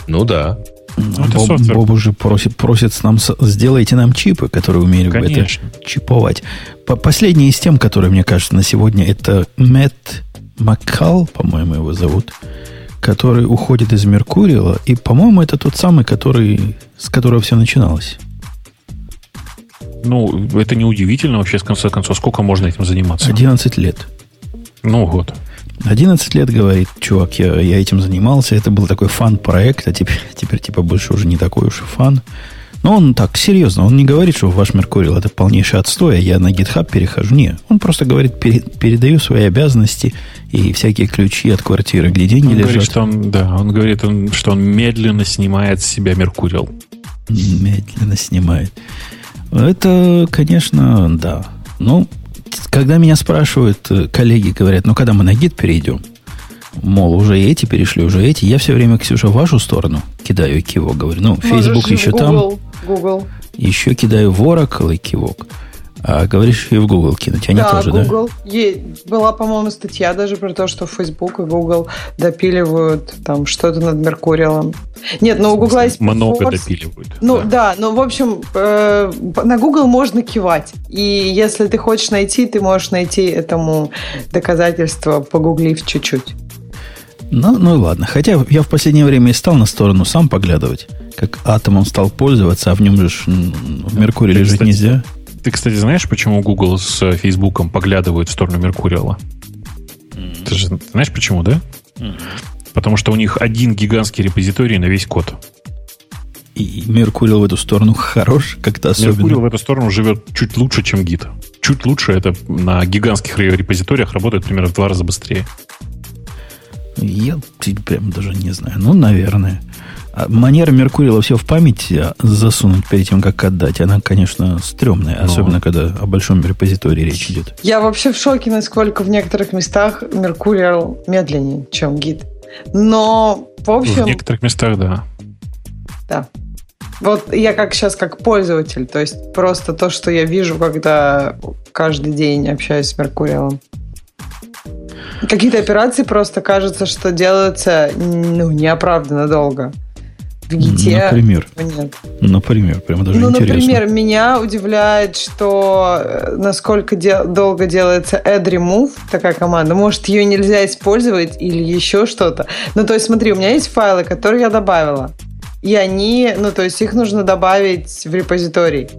Ну да. Ну, Боб, Боб уже просит, просит нам, сделайте нам чипы, которые умели бы это чиповать. По Последний из тем, который, мне кажется, на сегодня, это Мэтт Маккал, по-моему, его зовут, который уходит из Меркурила. И, по-моему, это тот самый, который, с которого все начиналось. Ну, это неудивительно вообще, с конца концов. Сколько можно этим заниматься? 11 лет. Ну вот. 11 лет, говорит, чувак, я, я этим занимался, это был такой фан-проект, а теперь, теперь типа больше уже не такой уж и фан. Но он так, серьезно, он не говорит, что ваш Меркурил это полнейший отстой, а я на GitHub перехожу. Не, он просто говорит, пере, передаю свои обязанности и всякие ключи от квартиры, где деньги он лежат. Говорит, что он, да, он говорит, он, что он медленно снимает с себя Меркурил. Медленно снимает. Это, конечно, да. Ну, когда меня спрашивают э, коллеги, говорят, ну, когда мы на гид перейдем, мол, уже эти перешли, уже эти, я все время, Ксюша, в вашу сторону кидаю кивок, говорю, ну, Facebook еще Google, там. Google. Еще кидаю в Oracle и кивок. А говоришь, и в Google кинуть. Они да, тоже, Google. да? Е- была, по-моему, статья даже про то, что Facebook и Google допиливают там что-то над Меркуриалом. Нет, но у Google есть Много Force. допиливают. Ну да, да но в общем э, на Google можно кивать. И если ты хочешь найти, ты можешь найти этому доказательство, погуглив чуть-чуть. Ну, ну и ладно. Хотя я в последнее время и стал на сторону сам поглядывать, как атомом стал пользоваться, а в нем же в Меркурии лежит нельзя. Ты, кстати, знаешь, почему Google с Фейсбуком поглядывают в сторону Меркуриала? Mm. Ты же знаешь почему, да? Mm. Потому что у них один гигантский репозиторий на весь код. И Меркуриал в эту сторону хорош, как-то особенно. Меркуриал в эту сторону живет чуть лучше, чем гид. Чуть лучше это на гигантских репозиториях работает примерно в два раза быстрее. Я прям даже не знаю. Ну, наверное. А манера Меркурила все в память засунуть перед тем, как отдать, она, конечно, стрёмная, Но... Ну. особенно когда о большом репозитории речь идет. Я вообще в шоке, насколько в некоторых местах Меркурил медленнее, чем гид. Но, в общем... В некоторых местах, да. Да. Вот я как сейчас как пользователь, то есть просто то, что я вижу, когда каждый день общаюсь с Меркуриалом. Какие-то операции просто кажется, что делаются ну, неоправданно долго Гите. Например. Нет. Например, прямо даже ну, интересно. например, меня удивляет, что э, насколько де- долго делается add remove, такая команда. Может, ее нельзя использовать или еще что-то. Ну, то есть, смотри, у меня есть файлы, которые я добавила. И они, ну, то есть их нужно добавить в репозиторий.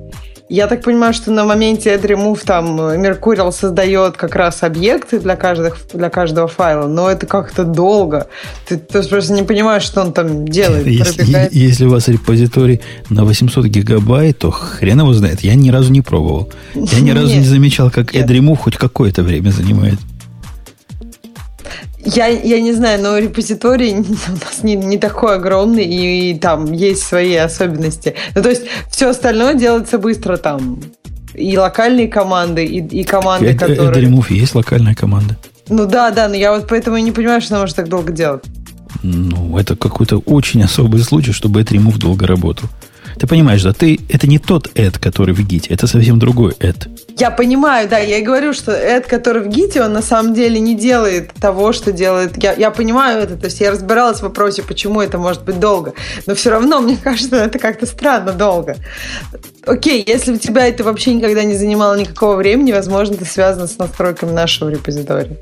Я так понимаю, что на моменте AddRemove там Mercurial создает как раз объекты для, каждых, для каждого файла, но это как-то долго. Ты, ты просто не понимаешь, что он там делает. Если, если у вас репозиторий на 800 гигабайт, то хрен его знает. Я ни разу не пробовал. Я ни разу не замечал, как AddRemove хоть какое-то время занимает. Я, я не знаю, но репозиторий [laughs] у нас не, не такой огромный, и, и там есть свои особенности. Ну, то есть все остальное делается быстро там. И локальные команды, и, и команды, это, которые... Это Remove есть локальная команда? Ну да, да, но я вот поэтому и не понимаю, что она может так долго делать. Ну, это какой-то очень особый случай, чтобы это Remove долго работал. Ты понимаешь, да, ты, это не тот add, который в гите, это совсем другой add. Я понимаю, да, я и говорю, что add, который в гите, он на самом деле не делает того, что делает... Я, я понимаю это, то есть я разбиралась в вопросе, почему это может быть долго, но все равно, мне кажется, это как-то странно долго. Окей, если у тебя это вообще никогда не занимало никакого времени, возможно, это связано с настройками нашего репозитория.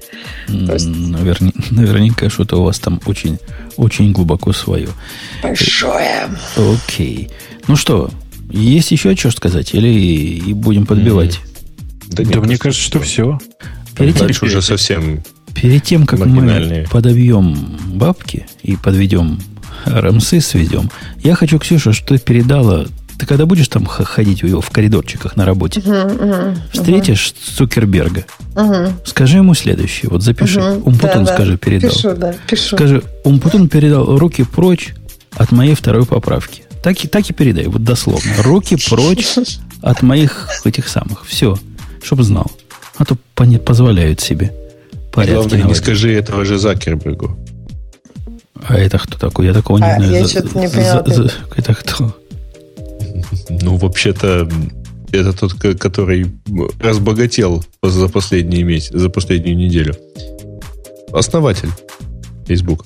Есть... Наверня... Наверняка что-то у вас там очень, очень глубоко свое. Большое. Окей. Ну что, есть еще что сказать? Или и будем подбивать? Да, да мне кажется, что все. Перед тем, Дальше уже совсем Перед тем, как мы подобьем бабки и подведем рамсы сведем, я хочу, Ксюша, что ты передала ты когда будешь там ходить его в коридорчиках на работе, uh-huh, uh-huh, встретишь uh-huh. Цукерберга, uh-huh. скажи ему следующее. Вот запиши. Uh-huh. Умпутун, да, скажи, передал. Пишу, да, пишу. Скажи, Умпутун передал руки прочь от моей второй поправки. Так и, так и передай, вот дословно. Руки прочь [laughs] от моих этих самых. Все, чтобы знал. А то позволяют себе. Главное, не скажи этого же Закербергу. А это кто такой? Я такого не а, знаю. Я за, что-то не поняла. За, за, это кто? Ну, вообще-то, это тот, который разбогател за последние месяцы, за последнюю неделю. Основатель Facebook.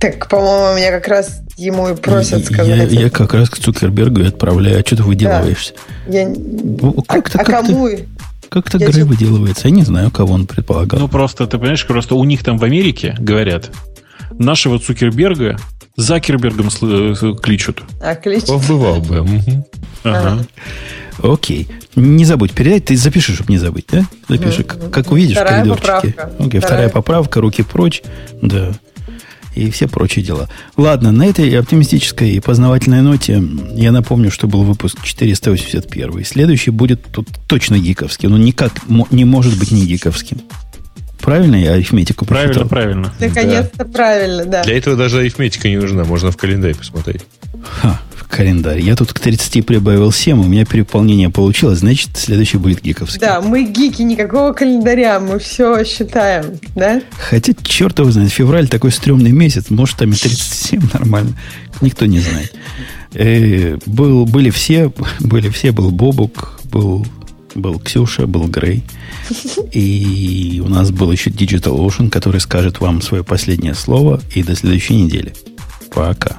Так, по-моему, меня как раз ему и просят Я, сказать. я как раз к Цукербергу и отправляю. А что ты выделываешься? Я- Ну, А, Как-то, а как-то, кому? Как-то Я Грей выделывается. Я не знаю, кого он предполагал. Ну, просто, ты понимаешь, просто у них там в Америке говорят, нашего Цукерберга Закербергом сл- э, кличут. А, клич. Побывал бы. Ага. Окей. Не забудь передать, ты запиши, чтобы не забыть, да? Запиши, как, как увидишь Вторая поправка. Вторая Вторая. поправка, руки прочь, да. И все прочие дела. Ладно, на этой оптимистической и познавательной ноте я напомню, что был выпуск 481. Следующий будет тут точно гиковский. Он никак не может быть не гиковским. Правильно я арифметику Правильно, прочитал? правильно. Наконец-то правильно, да. Для этого даже арифметика не нужна, можно в календарь посмотреть. Ха, календарь. Я тут к 30 прибавил 7, у меня переполнение получилось, значит, следующий будет гиковский. Да, мы гики, никакого календаря, мы все считаем, да? Хотя, черт его знает, февраль такой стрёмный месяц, может, там и 37 нормально. Никто не знает. Э, был, были все, [laughs] были все, был Бобук, был, был Ксюша, был Грей. И у нас был еще Digital Ocean, который скажет вам свое последнее слово. И до следующей недели. Пока.